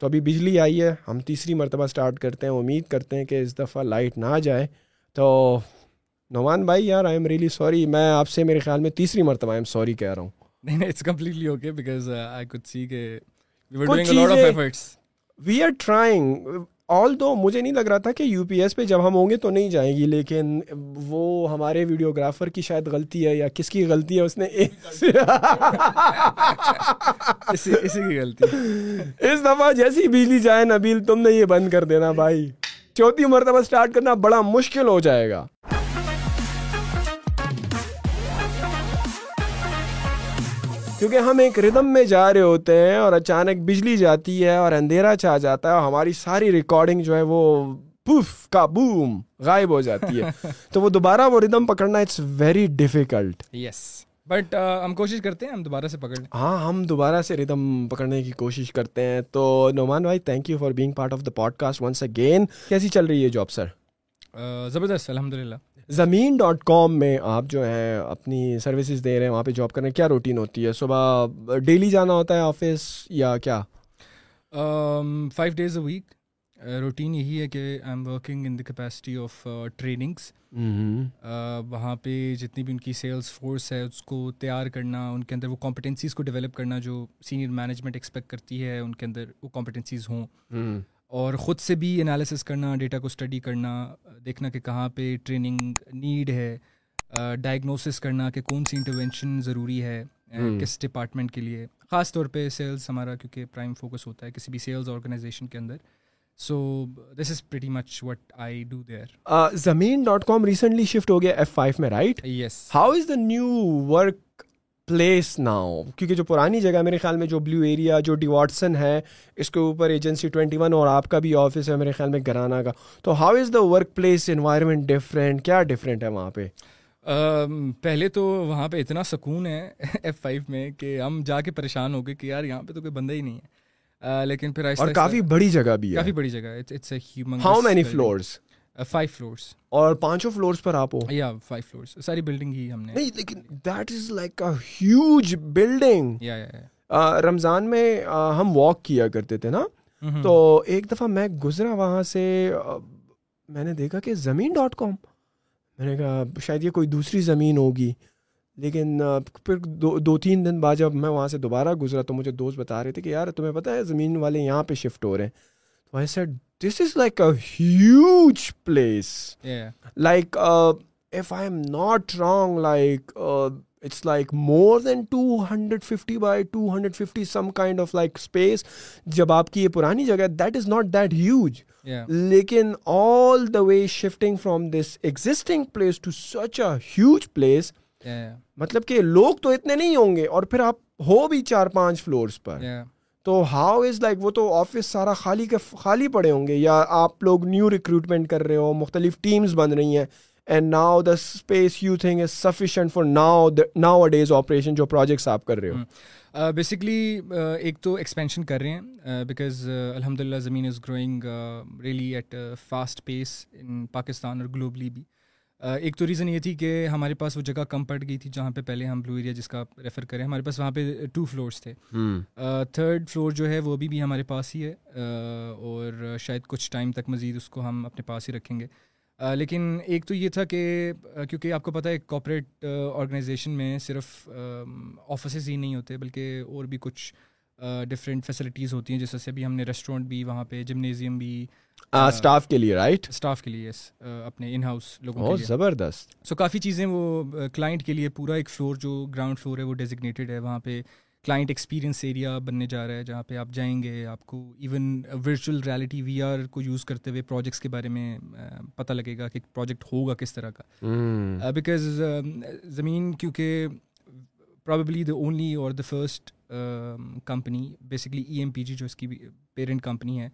تو ابھی بجلی آئی ہے ہم تیسری مرتبہ اسٹارٹ کرتے ہیں امید کرتے ہیں کہ اس دفعہ لائٹ نہ جائے تو نعمان بھائی یار آئی ایم ریئلی سوری میں آپ سے میرے خیال میں تیسری مرتبہ آئی ایم سوری کہہ رہا ہوں نہیں نہیں it's completely okay because I see کہ وی آر ٹرائنگ آل دو مجھے نہیں لگ رہا تھا کہ یو پی ایس پہ جب ہم ہوں گے تو نہیں جائیں گی لیکن وہ ہمارے ویڈیوگرافر کی شاید غلطی ہے یا کس کی غلطی ہے اس نے اسی کی غلطی اس دفعہ جیسی بجلی جائے نبیل تم نے یہ بند کر دینا بھائی چوتھی مرتبہ اسٹارٹ کرنا بڑا مشکل ہو جائے گا کیونکہ ہم ایک ردم میں جا رہے ہوتے ہیں اور اچانک بجلی جاتی ہے اور اندھیرا چھا جاتا ہے اور ہماری ساری ریکارڈنگ جو ہے وہ پوف کا بوم غائب ہو جاتی ہے تو وہ دوبارہ وہ ردم پکڑنا it's very difficult yes but ہم کوشش کرتے ہیں ہم دوبارہ سے پکڑ ہاں ہم دوبارہ سے ردم پکڑنے کی کوشش کرتے ہیں تو نعمان بھائی thank you for being part of the podcast once again کیسی چل رہی ہے جاب سر uh, زبردست الحمد للہ زمین ڈاٹ کام میں آپ جو ہے اپنی سروسز دے رہے ہیں وہاں پہ جاب کر رہے ہیں کیا روٹین ہوتی ہے صبح ڈیلی جانا ہوتا ہے آفس یا کیا five days a week routine یہی ہے کہ I am working in the capacity of trainings وہاں پہ جتنی بھی ان کی سیلس فورس ہے اس کو تیار کرنا ان کے اندر وہ کمپٹنسیز کو ڈیولپ کرنا جو سینئر مینجمنٹ ایکسپیکٹ کرتی ہے ان کے اندر وہ کمپیٹنسیز ہوں اور خود سے بھی انالیسس کرنا ڈیٹا کو اسٹڈی کرنا دیکھنا کہ کہاں پہ ٹریننگ نیڈ ہے ڈائگنوسس کرنا کہ کون سی انٹروینشن ضروری ہے کس ڈپارٹمنٹ کے لیے خاص طور پہ سیلس ہمارا کیونکہ پرائم فوکس ہوتا ہے کسی بھی سیلز آرگنائزیشن کے اندر so this is pretty much what I do there Zameen dot com recently shift ہو گیا ایف فائیو میں right yes how is the new workplace now کیونکہ جو پرانی جگہ میرے خیال میں جو بلیو ایریا جو ڈی واٹسن ہے اس کے اوپر ایجنسی ٹوئنٹی ون اور آپ کا بھی آفس ہے میرے خیال میں گرانا کا تو how is the workplace environment different کیا ڈفرینٹ ہے وہاں پہ پہلے تو وہاں پہ اتنا سکون ہے ایف فائیو میں کہ ہم جا کے پریشان ہو گئے کہ یار یہاں پہ تو کوئی بندہ ہی نہیں ہے لیکن پھر کافی بڑی جگہ بھی ہے کافی بڑی جگہ ہے فائیو uh, فلورس اور پانچوں فلورس پر آپ فائیو فلورس ساری بلڈنگ بلڈنگ ہی ہم نے لیکن دیٹ از لائک رمضان میں uh, ہم واک کیا کرتے تھے نا mm-hmm. تو ایک دفعہ میں گزرا وہاں سے uh, میں نے دیکھا کہ زمین ڈاٹ کام میں نے کہا شاید یہ کوئی دوسری زمین ہوگی لیکن پھر دو دو تین دن بعد جب میں وہاں سے دوبارہ گزرا تو مجھے دوست بتا رہے تھے کہ یار تمہیں پتہ ہے زمین والے یہاں پہ شفٹ ہو رہے ہیں تو I said this is like a huge place like if I'm not wrong like it's like more than two hundred fifty by two hundred fifty some kind of like space جب آپ کی یہ پرانی جگہ ہے that is not that huge لیکن all the way shifting from this existing place to such a huge place مطلب کہ لوگ تو اتنے نہیں ہوں گے اور پھر آپ ہو بھی چار پانچ فلورس پر تو ہاؤ از لائک وہ تو آفس سارا خالی کے خالی پڑے ہوں گے یا آپ لوگ نیو ریکروٹمنٹ کر رہے ہو مختلف ٹیمز بن رہی ہیں and now the space you thing is sufficient for now nowadays operation جو پروجیکٹس آپ کر رہے ہو بیسکلی ایک تو ایکسپینشن کر رہے ہیں بیکاز الحمد للہ Zameen is growing really at fast pace in Pakistan اور گلوبلی بھی ایک تو ریزن یہ تھی کہ ہمارے پاس وہ جگہ کم پڑ گئی تھی جہاں پہ پہلے ہم بلو ایریا جس کا ریفر کریں ہمارے پاس وہاں پہ ٹو فلورس تھے تھرڈ فلور جو ہے وہ ابھی بھی ہمارے پاس ہی ہے اور شاید کچھ ٹائم تک مزید اس کو ہم اپنے پاس ہی رکھیں گے لیکن ایک تو یہ تھا کہ کیونکہ آپ کو پتہ ہے کارپوریٹ آرگنائزیشن میں صرف آفسز ہی نہیں ہوتے بلکہ اور بھی کچھ ڈفرینٹ فیسلٹیز ہوتی ہیں جیسے ابھی ہم نے ریسٹورینٹ بھی وہاں پہ جمنیزیم بھی اسٹاف اسٹاف کے کے لیے لیے رائٹ اپنے ان ہاؤس لوگوں کے لیے زبردست سو کافی چیزیں وہ کلائنٹ کے لیے پورا ایک فلور جو گراؤنڈ فلور ہے وہ ڈیزیگنیٹڈ ہے وہاں پہ کلائنٹ ایکسپیرینس ایریا بننے جا رہا ہے جہاں پہ آپ جائیں گے آپ کو even virtual reality V R کو یوز کرتے ہوئے پروجیکٹس کے بارے میں پتہ لگے گا کہ پروجیکٹ ہوگا کس طرح کا بیکاز زمین کیونکہ پرابیبلی دا اونلی اور the first company basically E M P G جو اس کی پیرنٹ کمپنی ہے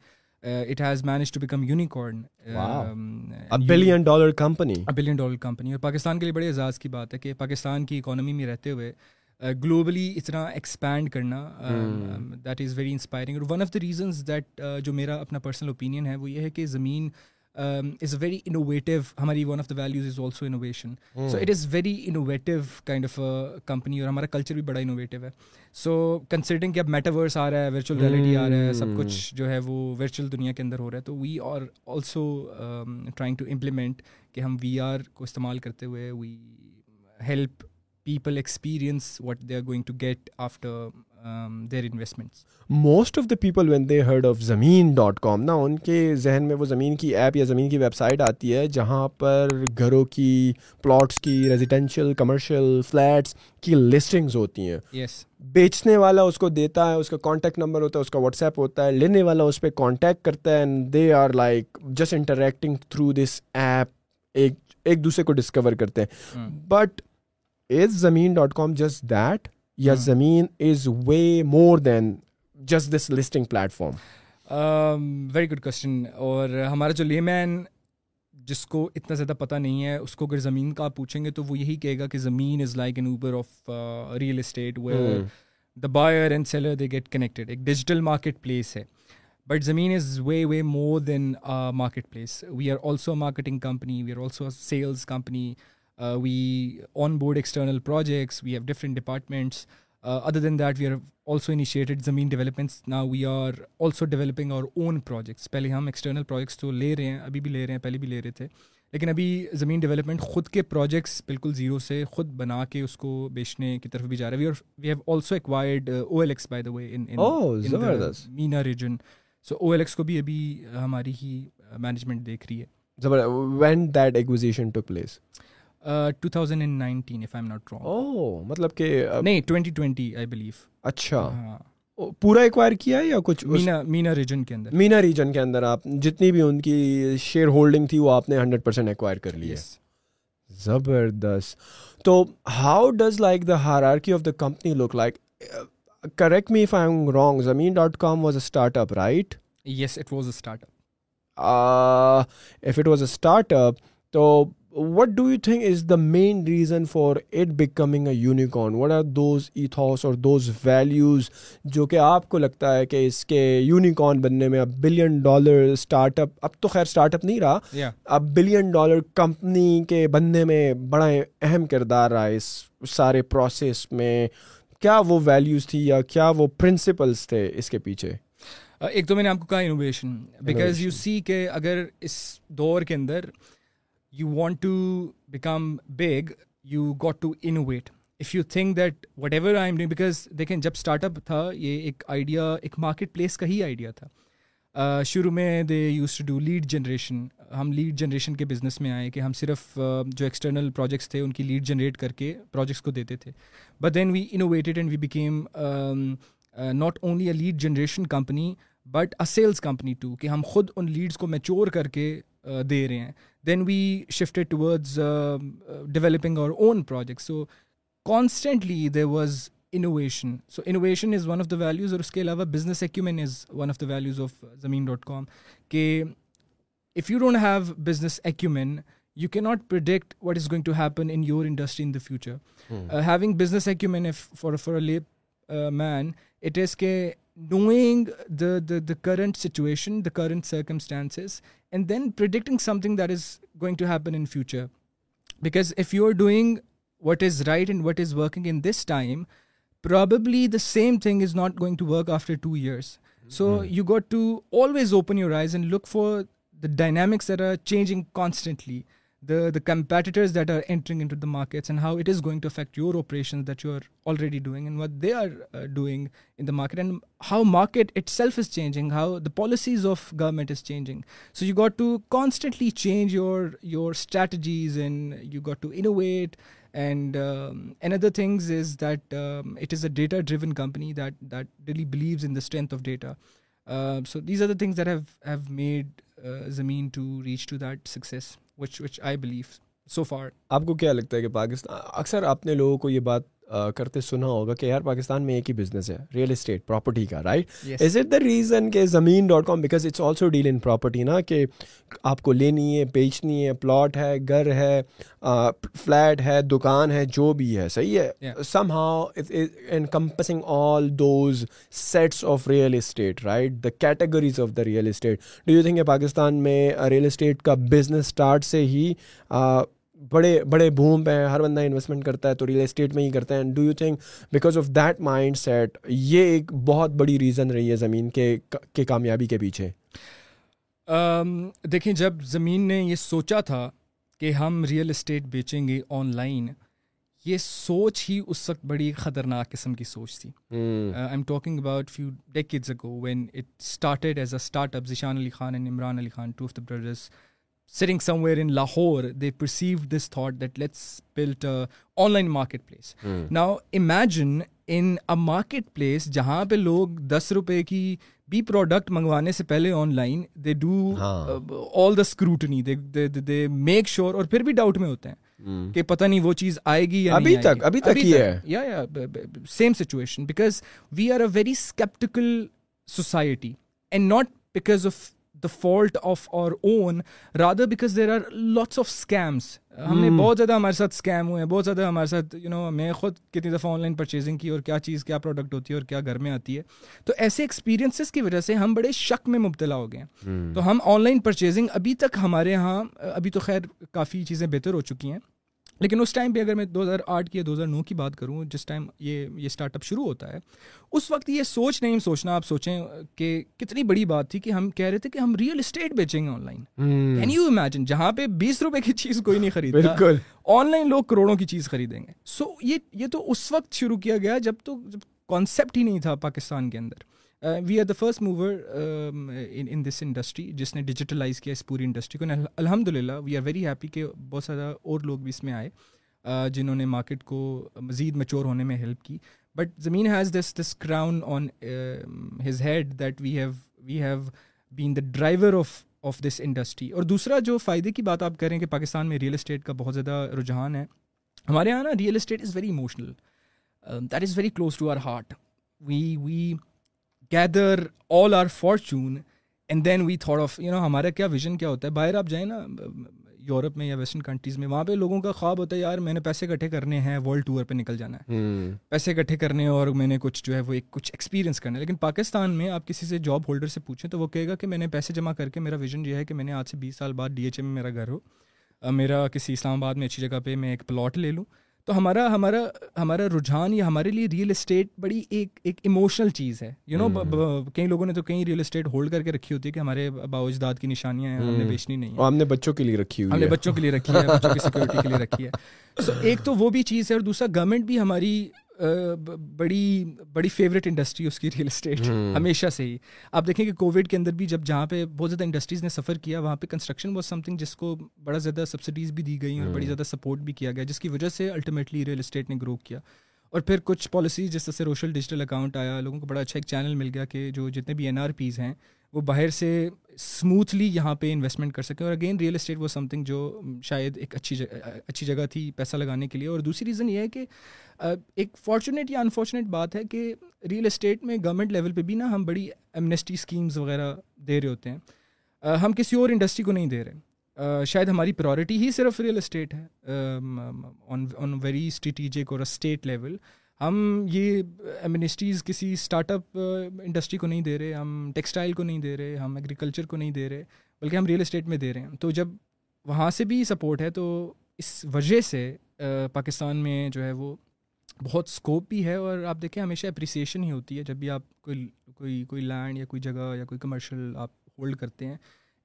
it has manage to become unicorn billion dollar company billion dollar company اور پاکستان کے لیے بڑے اعزاز کی بات ہے کہ پاکستان کی اکانومی میں رہتے ہوئے گلوبلی uh, اتنا ایکسپینڈ کرنا دیٹ از ویری انسپائرنگ اور one of the reasons that جو میرا اپنا پرسنل اوپینین ہے وہ یہ ہے کہ Zameen is a very innovative ہماری one of the values is also innovation so it is very innovative kind of company اور ہمارا کلچر بھی بڑا انوویٹو ہے سو کنسڈرنگ کہ اب میٹاورس آ رہا ہے ورچوئل ریئلٹی آ رہا ہے سب کچھ hmm. جو ہے وہ ورچوئل دنیا کے اندر ہو رہا ہے تو we are also trying to implement کہ ہم وی آر کو استعمال کرتے ہوئے we help people experience what they are going to get after their investments most of the people when they heard of Zameen dot com نا ان کے ذہن میں وہ زمین کی ایپ یا زمین کی ویب سائٹ آتی ہے جہاں پر گھروں کی پلاٹس کی ریزیڈینشیل کمرشیل فلیٹس کی لسٹنگز ہوتی ہیں یس بیچنے والا اس کو دیتا ہے اس کا کانٹیکٹ نمبر ہوتا ہے اس کا واٹس ایپ ہوتا ہے لینے والا اس پہ کانٹیکٹ کرتا ہے and they are like just interacting through this app ایک ایک دوسرے کو ڈسکور کرتے ہیں but is Zameen dot com just that یا ہاں۔ Zameen is way more than just this listing very good question اور ہمارا جو لیمین جس کو اتنا زیادہ پتہ نہیں ہے اس کو اگر زمین کا آپ پوچھیں گے تو وہ یہی کہے گا کہ Zameen is like an Uber of real estate the buyer and seller they get connected ایک ڈیجیٹل مارکیٹ پلیس ہے but Zameen is way way more than market place we are also marketing company we are also sales company we on board external projects we have different departments other than that we are also initiated Zameen developments نا we are also developing our own projects پہلے ہم external projects تو لے رہے ہیں ابھی بھی لے رہے ہیں پہلے بھی لے رہے تھے لیکن ابھی زمین ڈیولپمنٹ خود کے پروجیکٹس بالکل زیرو سے خود بنا کے اس کو بیچنے کی طرف بھی جا رہا ہے ابھی ہماری ہی مینجمنٹ دیکھ رہی ہے جتنی بھی ان کی شیئر ہولڈنگ تھی وہ آپ نے ہنڈریڈ پرسینٹ ایکوائر کر لی زبردست تو how does like the the of company look like correct me am wrong Zameen dot com was a start start start up up up right yes it it was was a a if تو what do you think is the main reason for it becoming a unicorn what are those ethos اور those values جو کہ آپ کو لگتا ہے کہ اس کے یونیکارن بننے میں اب بلین ڈالر اسٹارٹ اپ اب تو خیر اسٹارٹ اپ نہیں رہا اب بلین ڈالر کمپنی کے بننے میں بڑا اہم کردار رہا اس سارے پروسیس میں کیا وہ ویلیوز تھی یا کیا وہ پرنسپلس تھے اس کے پیچھے uh, ایک تو میں نے آپ کو کہا انوویشن بیکاز یو سی کہ اگر اس دور کے اندر you want to become big you got to innovate if you think that whatever I am doing because دیکھیں جب اسٹارٹ اپ تھا یہ ایک آئیڈیا ایک مارکیٹ پلیس کا ہی آئیڈیا تھا شروع میں they used to do lead generation ہم لیڈ جنریشن کے بزنس میں آئے کہ ہم صرف جو ایکسٹرنل پروجیکٹس تھے ان کی لیڈ جنریٹ کر کے پروجیکٹس کو دیتے تھے but then we innovated and we became not only a lead generation company but a sales company to کہ ہم خود ان لیڈس کو میچور کر کے Uh, دے رہے ہیں then we shifted towards developing our own project so constantly there was innovation so innovation is one of the values اور اس کے علاوہ business acumen is one of the values of Zameen dot com کہ if you don't have business acumen you can not predict what is going to happen in your industry in the future having business for a layman it is کہ knowing the current situation, the current circumstances, and then predicting something that is going to happen in future. Because if you're doing what is right and what is working in this time, probably the same thing is not going to work after 2 years. So hmm. you got to always open your eyes and look for the dynamics that are changing constantly the competitors that are entering into the markets and how it is going to affect your operations that you are already doing and what they are uh, doing in the market, and how market itself is changing, how the policies of government is changing. So you got to constantly change your strategies, and you got to innovate. And um, another things is that um, it is a data-driven company that really believes in the strength of data. Uh, so these are the things that have made uh, Zameen to reach to that success. Which which I believe so far آپ کو کیا لگتا ہے کہ پاکستان اکثر آپ نے لوگوں کو یہ بات کرتے سنا ہوگا کہ یار پاکستان میں ایک ہی بزنس ہے ریئل اسٹیٹ پراپرٹی کا right is it the reason کہ Zameen dot com because it's also deal in property نا کہ آپ کو لینی ہے بیچنی ہے پلاٹ ہے گھر ہے فلیٹ ہے دکان ہے جو بھی ہے صحیح ہے somehow encompassing all those sets of real estate right the categories of the real estate do you think Pakistan میں ریئل اسٹیٹ کا بزنس اسٹارٹ سے ہی بڑے بڑے بھوم پہ ہیں ہر بندہ انویسٹمنٹ کرتا ہے تو ریئل اسٹیٹ میں ہی کرتا ہے do you think because of that mindset یہ ایک بہت بڑی ریزن رہی ہے زمین کے کے کامیابی کے پیچھے دیکھیں جب زمین نے یہ سوچا تھا کہ ہم ریئل اسٹیٹ بیچیں گے آن لائن یہ سوچ ہی اس وقت بڑی خطرناک قسم کی سوچ تھی I am talking about few decade ago when it started as a startup Zeeshan Ali Khan and Imran Ali Khan two of the brothers Lahore they perceive this thought that let's built online market place now imagine in in market place جہاں پہ لوگ دس روپئے کی be product منگوانے سے پہلے online they do all the scrutiny they make sure اور پھر بھی ڈاؤٹ میں ہوتے ہیں hmm. کہ پتا نہیں وہ چیز آئے گی یا same situation because we are a very sceptical society and not because of the fault of our own rather because there are lots of scams ہم نے hmm. بہت زیادہ ہمارے ساتھ اسکیم ہوئے ہیں بہت زیادہ ہمارے ساتھ یو نو میں خود کتنی دفعہ آن لائن پرچیزنگ کی اور کیا چیز کیا پروڈکٹ ہوتی ہے اور کیا گھر میں آتی ہے تو ایسے ایکسپیرینسز کی وجہ سے ہم بڑے شک میں مبتلا ہو گئے ہیں hmm. تو ہم آن لائن پرچیزنگ ابھی تک ہمارے یہاں ابھی تو خیر کافی چیزیں بہتر ہو چکی ہیں لیکن اس ٹائم پہ اگر میں دو ہزار آٹھ کی یا دو ہزار نو کی بات کروں جس ٹائم یہ یہ اسٹارٹ اپ شروع ہوتا ہے اس وقت یہ سوچ نہیں سوچنا آپ سوچیں کہ کتنی بڑی بات تھی کہ ہم کہہ رہے تھے کہ ہم ریئل اسٹیٹ بیچیں گے online can you imagine جہاں پہ بیس روپئے کی چیز کوئی نہیں خریدے آن لائن لوگ کروڑوں کی چیز خریدیں گے سو یہ یہ تو اس وقت شروع کیا گیا جب تو جب کانسیپٹ ہی نہیں تھا پاکستان کے اندر we are the first mover in this industry جس نے ڈیجیٹلائز کیا اس پوری انڈسٹری کو الحمد للہ وی آر ویری ہیپی کہ بہت سارا اور لوگ بھی اس میں آئے uh, جنہوں نے مارکیٹ کو مزید میچور ہونے میں ہیلپ کی but Zameen has this this crown on his head that we have we have been the driver of of this industry اور دوسرا جو فائدے کی بات آپ کریں کہ پاکستان میں ریئل اسٹیٹ کا بہت زیادہ رجحان ہے ہمارے یہاں نا real estate is very emotional that is very close to our heart we we gather all our fortune and then we thought of you know ہمارا کیا ویژن کیا ہوتا ہے باہر آپ جائیں نا یورپ میں یا ویسٹرن کنٹریز میں وہاں پہ لوگوں کا خواب ہوتا ہے یار میں نے پیسے اکٹھے کرنے ہیں ورلڈ ٹور پہ نکل جانا ہے پیسے اکٹھے کرنے اور میں نے کچھ جو ہے وہ ایک کچھ ایکسپیرینس کرنا ہے لیکن پاکستان میں آپ کسی سے جاب ہولڈر سے پوچھیں تو وہ کہے گا کہ میں نے پیسے جمع کر کے میرا ویژن یہ ہے کہ میں نے آج سے بیس سال بعد ڈی ایچ اے میں میرا گھر ہو میرا کسی اسلام آباد میں اچھی جگہ پہ میں ایک پلاٹ لے لوں تو ہمارا ہمارا ہمارا رجحان یا ہمارے لیے ریئل اسٹیٹ بڑی ایک ایک ایموشنل چیز ہے یو نو hmm. کئی لوگوں نے تو کئی ریئل اسٹیٹ ہولڈ کر کے رکھی ہوتی ہے کہ ہمارے اجداد کی نشانیاں ہیں ہم نے hmm. بیچنی نہیں ہم نے بچوں کے لیے رکھی ہوئی ہم نے بچوں کے لیے رکھی ہے سیکورٹی کے لیے رکھی ہے سو ایک تو وہ بھی چیز ہے اور دوسرا گورنمنٹ بھی ہماری بڑی بڑی فیوریٹ انڈسٹری اس کی ریئل اسٹیٹ ہمیشہ سے ہی آپ دیکھیں کہ کووڈ کے اندر بھی جب جہاں پہ بہت زیادہ انڈسٹریز نے سفر کیا وہاں پہ کنسٹرکشن واز سم تھنگ جس کو بڑا زیادہ سبسڈیز بھی دی گئیں اور بڑی زیادہ سپورٹ بھی کیا گیا جس کی وجہ سے الٹیمیٹلی ریئل اسٹیٹ نے گرو کیا اور پھر کچھ پالیسیز جس طرح سے روشل ڈیجیٹل اکاؤنٹ آیا لوگوں کو بڑا اچھا ایک چینل مل گیا کہ جو جتنے بھی این آر پیز ہیں وہ باہر سے اسموتھلی یہاں پہ انویسٹمنٹ کر سکیں اور اگین ریئل اسٹیٹ وہ سم تھنگ جو شاید ایک اچھی جگہ اچھی جگہ تھی پیسہ لگانے کے لیے اور دوسری ریزن یہ ہے کہ ایک فارچونیٹ یا انفارچونیٹ بات ہے کہ ریئل اسٹیٹ میں گورنمنٹ لیول پہ بھی نا ہم بڑی ایمنیسٹی اسکیمز وغیرہ دے رہے ہوتے ہیں ہم کسی اور انڈسٹری کو نہیں دے رہے شاید ہماری پرائورٹی ہی صرف ریئل اسٹیٹ ہے آن ویری اسٹریٹیجک اور اسٹیٹ لیول ہم یہ انسٹریز کسی اسٹارٹ اپ انڈسٹری کو نہیں دے رہے ہم ٹیکسٹائل کو نہیں دے رہے ہم ایگریکلچر کو نہیں دے رہے بلکہ ہم ریئل اسٹیٹ میں دے رہے ہیں تو جب وہاں سے بھی سپورٹ ہے تو اس وجہ سے پاکستان میں جو ہے وہ بہت اسکوپ بھی ہے اور آپ دیکھیں ہمیشہ اپریسیشن ہی ہوتی ہے جب بھی آپ کوئی کوئی کوئی لینڈ یا کوئی جگہ یا کوئی کمرشل آپ ہولڈ کرتے ہیں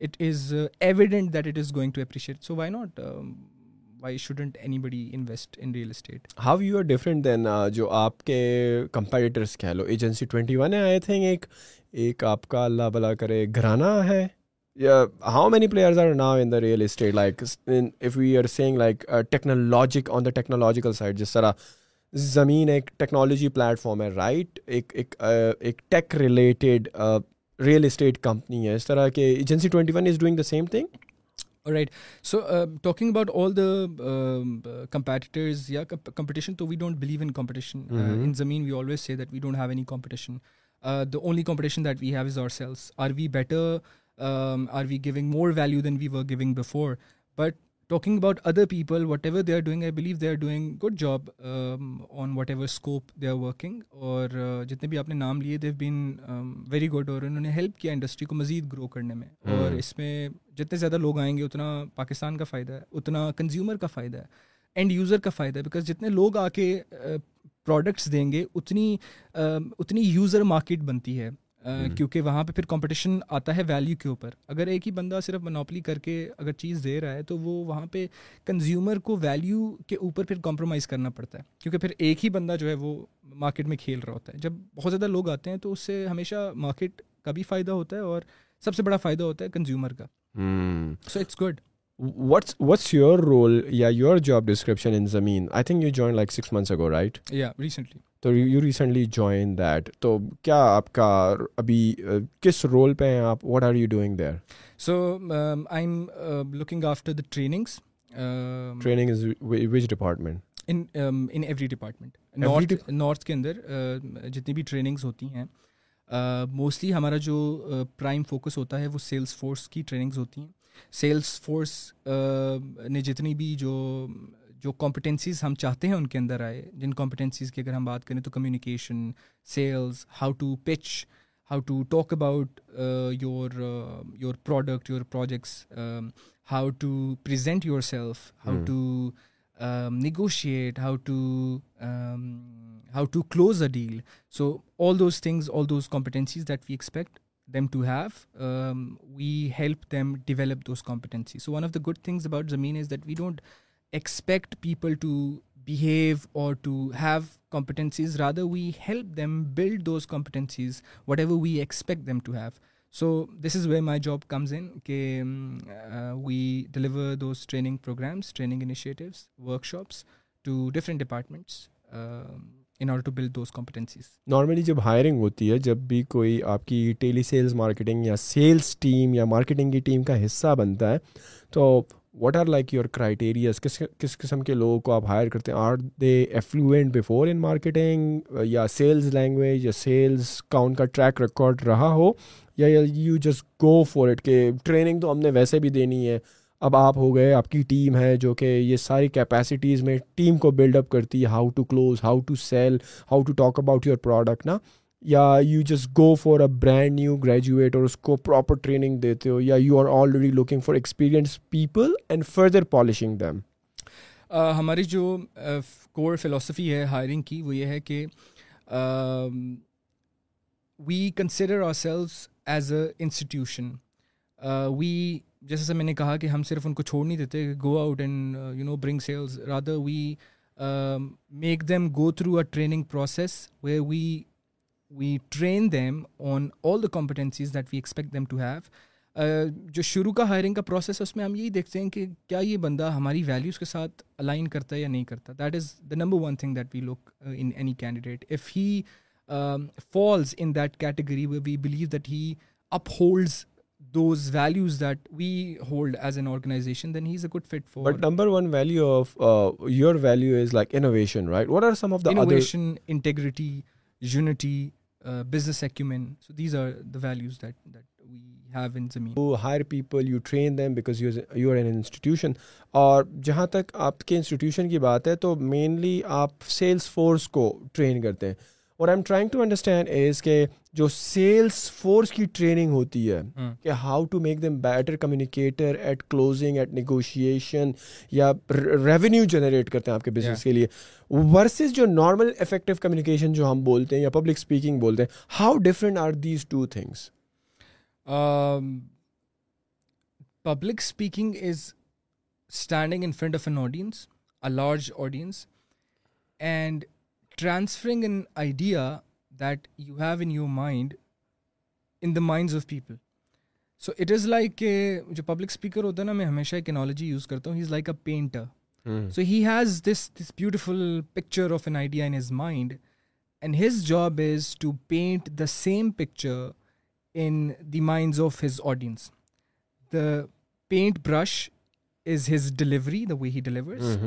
it is evident that it is going to appreciate so why not why shouldn't any invest in real estate how you are then جو آپ کے کمپیٹیٹرس کہہ لو ایجنسی ٹوینٹی ون ہے آئی تھنک ایک ایک آپ کا اللہ بلا کرے گھرانہ ہے how many players are now in the real estate like if are like technologic on the technological side جس طرح زمین ایک ٹیکنالوجی پلیٹ فارم ہے رائٹ ایک ایک tech related real estate company ہے اس طرح کے agency twenty one is doing the same thing All right. So uh, talking about all the um, uh, competitors, competition. So we don't believe in competition. Uh, mm-hmm. In Zameen, we always say that we don't have any competition. The only competition that we have is ourselves. Are we better? Um, are we giving more value than we were giving before? But talking about other people whatever they are doing I believe they are doing good job on whatever scope they are working اور uh, جتنے بھی آپ نے نام لیے they been very good اور انہوں نے ہیلپ کیا انڈسٹری کو مزید گرو کرنے میں hmm. اور اس میں جتنے زیادہ لوگ آئیں گے اتنا پاکستان کا فائدہ ہے اتنا کنزیومر کا فائدہ ہے اینڈ یوزر کا فائدہ ہے بیکاز جتنے لوگ آ کے پروڈکٹس uh, دیں گے اتنی um, اتنی یوزر مارکیٹ بنتی ہے کیونکہ وہاں پہ پھر کمپٹیشن آتا ہے ویلیو کے اوپر اگر ایک ہی بندہ صرف منوپلی کر کے اگر چیز دے رہا ہے تو وہ وہاں پہ کنزیومر کو ویلیو کے اوپر پھر کمپرومائز کرنا پڑتا ہے کیونکہ پھر ایک ہی بندہ جو ہے وہ مارکیٹ میں کھیل رہا ہوتا ہے جب بہت زیادہ لوگ آتے ہیں تو اس سے ہمیشہ مارکیٹ کا بھی فائدہ ہوتا ہے اور سب سے بڑا فائدہ ہوتا ہے کنزیومر کا so it's good what's what's your your role yeah yeah job description in zameen i think you joined like six months ago right recently تو یو ریسنٹلی جوائن دیٹ تو کیا آپ کا ابھی کس رول پہ ہیں آپ what are you doing there so I am after the trainings training is which department department in every north north کے اندر جتنی بھی ٹریننگز ہوتی ہیں موسٹلی ہمارا جو پرائم فوکس ہوتا ہے وہ سیلس فورس کی ٹریننگز ہوتی ہیں سیلس فورس uh, نے جتنی بھی جو جو کمپٹنسیز ہم چاہتے ہیں ان کے اندر آئے جن کمپٹنسیز کی اگر ہم بات کریں تو communication sales how to pitch how to talk about your your product your projects how to present yourself how to negotiate how to how to close a deal so all those things all those competencies that we expect them to have, um, we help them develop those competencies. So one of the good things about Zameen is that we don't expect people to behave or to have competencies. Rather, we help them build those competencies, whatever we expect them to have. So this is where my job comes in. Um, uh, we deliver those training programs, training initiatives, workshops to different departments. Um, in order to build those competencies normally جب hiring ہوتی ہے جب بھی کوئی آپ کی ٹیلی sales marketing یا sales team یا مارکیٹنگ کی ٹیم کا حصہ بنتا ہے تو what are like your criterias کس کس قسم کے لوگوں کو آپ ہائر کرتے ہیں are they affluent before in marketing یا سیلز لینگویج یا سیلز کا ان کا ٹریک ریکارڈ رہا ہو یا you just go for it کہ ٹریننگ تو ہم نے ویسے بھی دینی ہے اب آپ ہو گئے آپ کی ٹیم ہے جو کہ یہ ساری کیپیسٹیز میں ٹیم کو بلڈ اپ کرتی ہے how to close how to sell how to talk about your product نا یا you just go for a brand new graduate اور اس کو پراپر ٹریننگ دیتے ہو یا you are already looking for experience people and further polishing them ہماری جو کور فلاسفی ہے ہائرنگ کی وہ یہ ہے کہ we consider ourselves as a institution we جیسے سے میں نے کہا کہ ہم صرف ان کو چھوڑ نہیں دیتے go out and you know bring sales rather we make them go through a training process way we we train them on all the competencies that we expect them to have جو شروع کا hiring کا process ہے اس میں ہم یہی دیکھتے ہیں کہ کیا یہ بندہ ہماری ویلیوز کے ساتھ الائن کرتا ہے یا نہیں کرتا that is the number one thing that we look in any candidate if he falls in that category we believe that he upholds اور جہاں تک آپ کے انسٹیٹیوشن کی بات ہے تو مینلی آپ سیلس فورس کو ٹرین کرتے ہیں اور I am trying to understand is کہ جو سیلس فورس کی ٹریننگ ہوتی ہے کہ how to make them better communicator at closing at negotiation یا ریونیو جنریٹ کرتے ہیں آپ کے بزنس کے لیے ورسز جو نارمل افیکٹو کمیونیکیشن جو ہم بولتے ہیں یا پبلک اسپیکنگ بولتے ہیں how different are these two things public speaking is standing in front of an audience a large audience and transferring an idea that you have in your mind in the minds of people so it is like کہ جو public speaker ہوتا ہے نا میں ہمیشہ technology use کرتا ہوں he is like a painter so he has this this beautiful picture of an idea in his mind and his job is to paint the same picture in the minds of his audience the paint brush is his delivery the way he delivers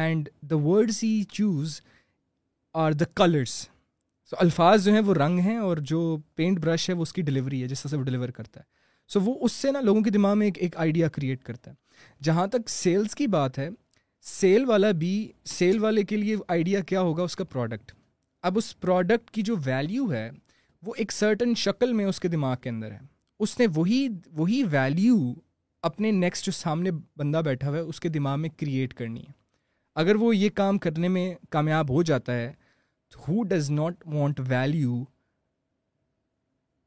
and the words he choose are the colours so الفاظ جو ہیں وہ رنگ ہیں اور جو paint brush ہے وہ اس کی ڈلیوری ہے جس طرح سے وہ ڈلیور کرتا ہے سو وہ اس سے نا لوگوں کے دماغ میں ایک ایک آئیڈیا کریٹ کرتا ہے جہاں تک سیلس کی بات ہے سیل والا بھی سیل والے کے لیے آئیڈیا کیا ہوگا اس کا پروڈکٹ اب اس پروڈکٹ کی جو ویلیو ہے وہ ایک سرٹن شکل میں اس کے دماغ کے اندر ہے اس نے وہی وہی ویلیو اپنے نیکسٹ جو سامنے بندہ بیٹھا ہوا ہے اس کے دماغ میں کریٹ کرنی ہے اگر وہ یہ کام کرنے میں کامیاب ہو جاتا ہے who does not want value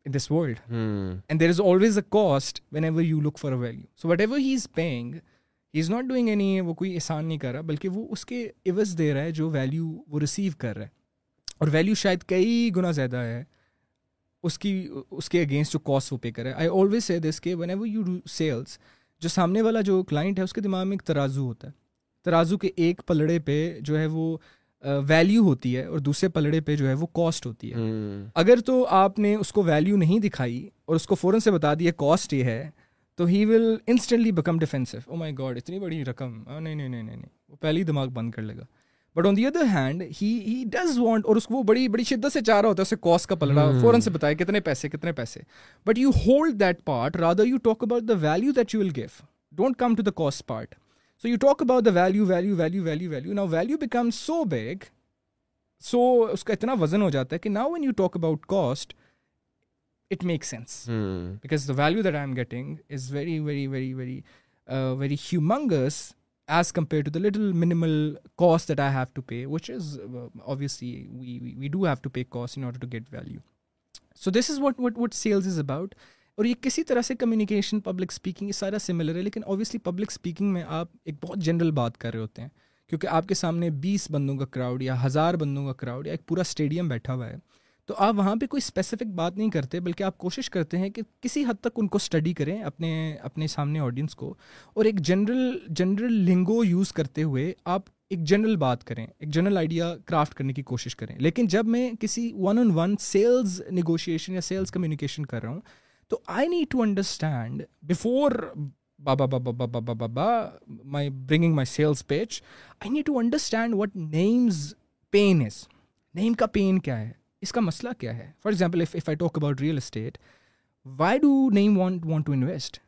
in this world and there is always a cost whenever you look for value so whatever he is paying he is not doing any وہ کوئی احسان نہیں کر رہا بلکہ وہ اس کے عوض دے رہا ہے جو ویلیو وہ ریسیو کر رہا ہے اور ویلو شاید کئی گنا زیادہ ہے اس کی اس کے اگینسٹ جو کاسٹ وہ پے کر رہا ہے آئی آلویز کے whenever you do sales جو سامنے والا جو کلائنٹ ہے اس کے دماغ میں ایک ترازو ہوتا ہے ترازو کے ایک پلڑے پہ جو ہے وہ ویلیو ہوتی ہے اور دوسرے پلڑے پہ جو ہے وہ کاسٹ ہوتی ہے اگر تو آپ نے اس کو ویلیو نہیں دکھائی اور اس کو فوراً سے بتا دیا کاسٹ یہ ہے تو he will instantly become defensive oh my God اتنی بڑی رقم نہیں نہیں نہیں نہیں وہ پہلے ہی دماغ بند کر لے گا but on the other hand he he does want اور اس کو وہ بڑی بڑی شدت سے چاہ رہا ہوتا ہے اسے کاسٹ کا پلڑا فوراً سے بتایا کتنے پیسے کتنے پیسے but you hold that part rather you talk about the value that you will give don't come to the cost part so you talk about the value value value value value نا value become so big so اس کا اتنا وزن ہو جاتا ہے کہ نا when you talk about cost it make sense because the value that I am getting is very very very very very has compare cost that I have to pay which is obviously value so this is what what what sales is about اور یہ کسی طرح سے communication public speaking یہ سارا similar ہے لیکن obviously public speaking میں آپ ایک بہت جنرل بات کر رہے ہوتے ہیں کیونکہ آپ کے سامنے بیس بندوں کا کراؤڈ یا ہزار بندوں کا کراؤڈ یا ایک پورا اسٹیڈیم بیٹھا ہوا ہے تو آپ وہاں پہ کوئی اسپیسیفک بات نہیں کرتے بلکہ آپ کوشش کرتے ہیں کہ کسی حد تک ان کو اسٹڈی کریں اپنے اپنے سامنے آڈینس کو اور ایک جنرل جنرل لنگو یوز کرتے ہوئے آپ ایک جنرل بات کریں ایک جنرل آئیڈیا کرافٹ کرنے کی کوشش کریں لیکن جب میں کسی one on one sales negotiation یا سیلز کمیونیکیشن کر رہا ہوں تو I need to understand before بابا بابا بابا بابا بابا my bringing my sales pitch I need to understand what Naeem's pain is Naeem کا پین کیا ہے اس کا مسئلہ کیا ہے for example if if I talk about real estate why do Naeem want want to invest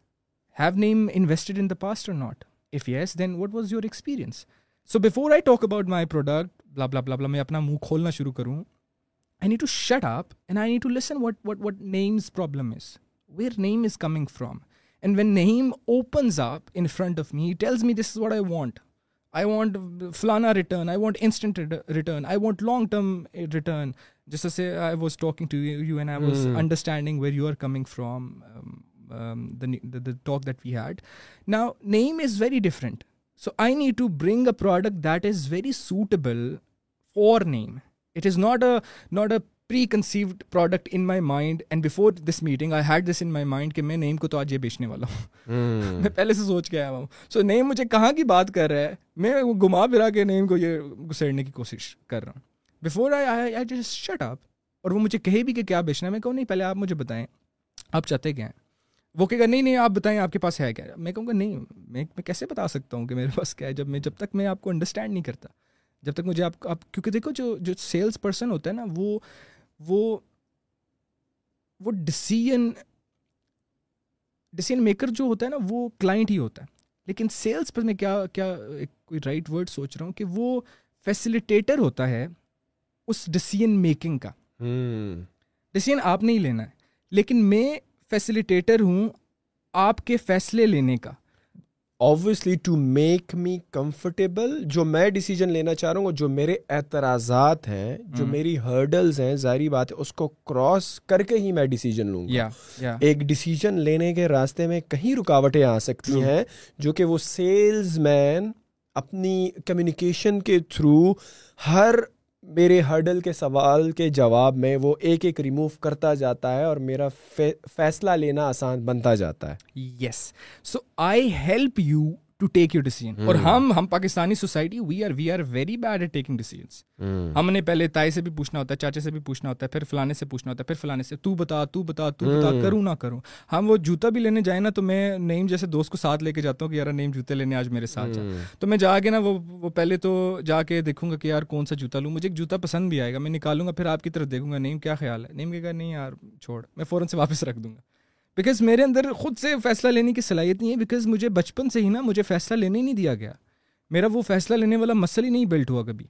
have Naeem invested in the past اور not if yes then what was your experience so before I talk about my product blah blah blah بلا میں اپنا منہ کھولنا شروع کروں I need to shut up and I need to listen what what what Naeem's problem is where Naeem is coming from and when Naeem opens up in front of me tells me this what I want I want فلانا return I want instant return I want long term return جس سے I was talking to you and I was understanding where you are coming from talk that we had نا Naeem is very different so I need to bring a product that is very suitable for Naeem it is not a not a preconceived product in my mind and before this meeting I had this in my mind کہ میں نیم کو تو آج یہ بیچنے والا ہوں hmm. میں پہلے سے سوچ کے آیا ہوں سو نیم مجھے کہاں کی بات کر رہا ہے میں وہ گھما پھرا کے نیم کو یہ گسیڑنے کی کوشش کر رہا ہوں before I I shut up اور وہ مجھے کہے بھی کہ کیا بیچنا ہے میں کہوں نہیں پہلے آپ مجھے بتائیں آپ چاہتے کیا ہیں وہ کہے گا نہیں نہیں آپ بتائیں آپ کے پاس ہے کیا میں کہوں گا نہیں میں میں کیسے بتا سکتا ہوں کہ میرے پاس کیا ہے جب میں جب تک میں آپ کو انڈرسٹینڈ نہیں کرتا جب تک مجھے آپ آپ کیونکہ دیکھو جو جو سیلس پرسن ہوتا ہے نا وہ وہ وہ ڈسیزن ڈسیزن میکر جو ہوتا ہے نا وہ کلائنٹ ہی ہوتا ہے لیکن سیلس پر میں کیا کیا کوئی رائٹ ورڈ سوچ رہا ہوں کہ وہ فیسیلیٹیٹر ہوتا ہے اس ڈسیزن میکنگ کا ڈسیزن آپ نے ہی لینا ہے لیکن میں فیسیلیٹیٹر ہوں آپ کے فیصلے لینے کا obviously to make me comfortable جو میں ڈیسیجن لینا چاہ رہا ہوں جو میرے اعتراضات ہیں جو mm-hmm. میری ہرڈلز ہیں ظاہری بات ہے اس کو کراس کر کے ہی میں ڈیسیجن لوں گا ایک ڈیسیجن لینے کے راستے میں کہیں رکاوٹیں آ سکتی ہیں جو کہ وہ سیلز مین اپنی کمیونیکیشن کے تھرو ہر میرے ہرڈل کے سوال کے جواب میں وہ ایک ایک ریموو کرتا جاتا ہے اور میرا فیصلہ لینا آسان بنتا جاتا ہے yes so I help you to take you decision اور hmm. ہم ہم Pakistani society we are we are very bad at taking decisions ہم نے پہلے تائی سے بھی پوچھنا ہوتا ہے چاچے سے بھی پوچھنا ہوتا ہے پھر فلانے سے پوچھنا ہوتا ہے پھر فلانے سے تو تو تو بتا بتا بتا hmm. کروں نہ کروں ہم وہ جوتا بھی لینے جائیں نا تو میں نیم جیسے دوست کو ساتھ لے کے جاتا ہوں کہ یار نیم جوتے لینے آج میرے ساتھ hmm. تو میں جا کے نا وہ پہلے تو جا کے دیکھوں گا کہ یار کون سا جوتا لوں مجھے ایک جوتا پسند بھی آئے گا میں نکالوں گا پھر آپ کی طرف دیکھوں گا نیم کیا خیال ہے نیم کہ نہیں یار چھوڑ میں فوراً سے واپس رکھ دوں گا بیکاز میرے اندر خود سے فیصلہ لینے کی صلاحیت نہیں ہے بیکاز مجھے بچپن سے ہی نا مجھے فیصلہ لینے ہی نہیں دیا گیا میرا وہ فیصلہ لینے والا مسل ہی نہیں بلٹ ہوا کبھی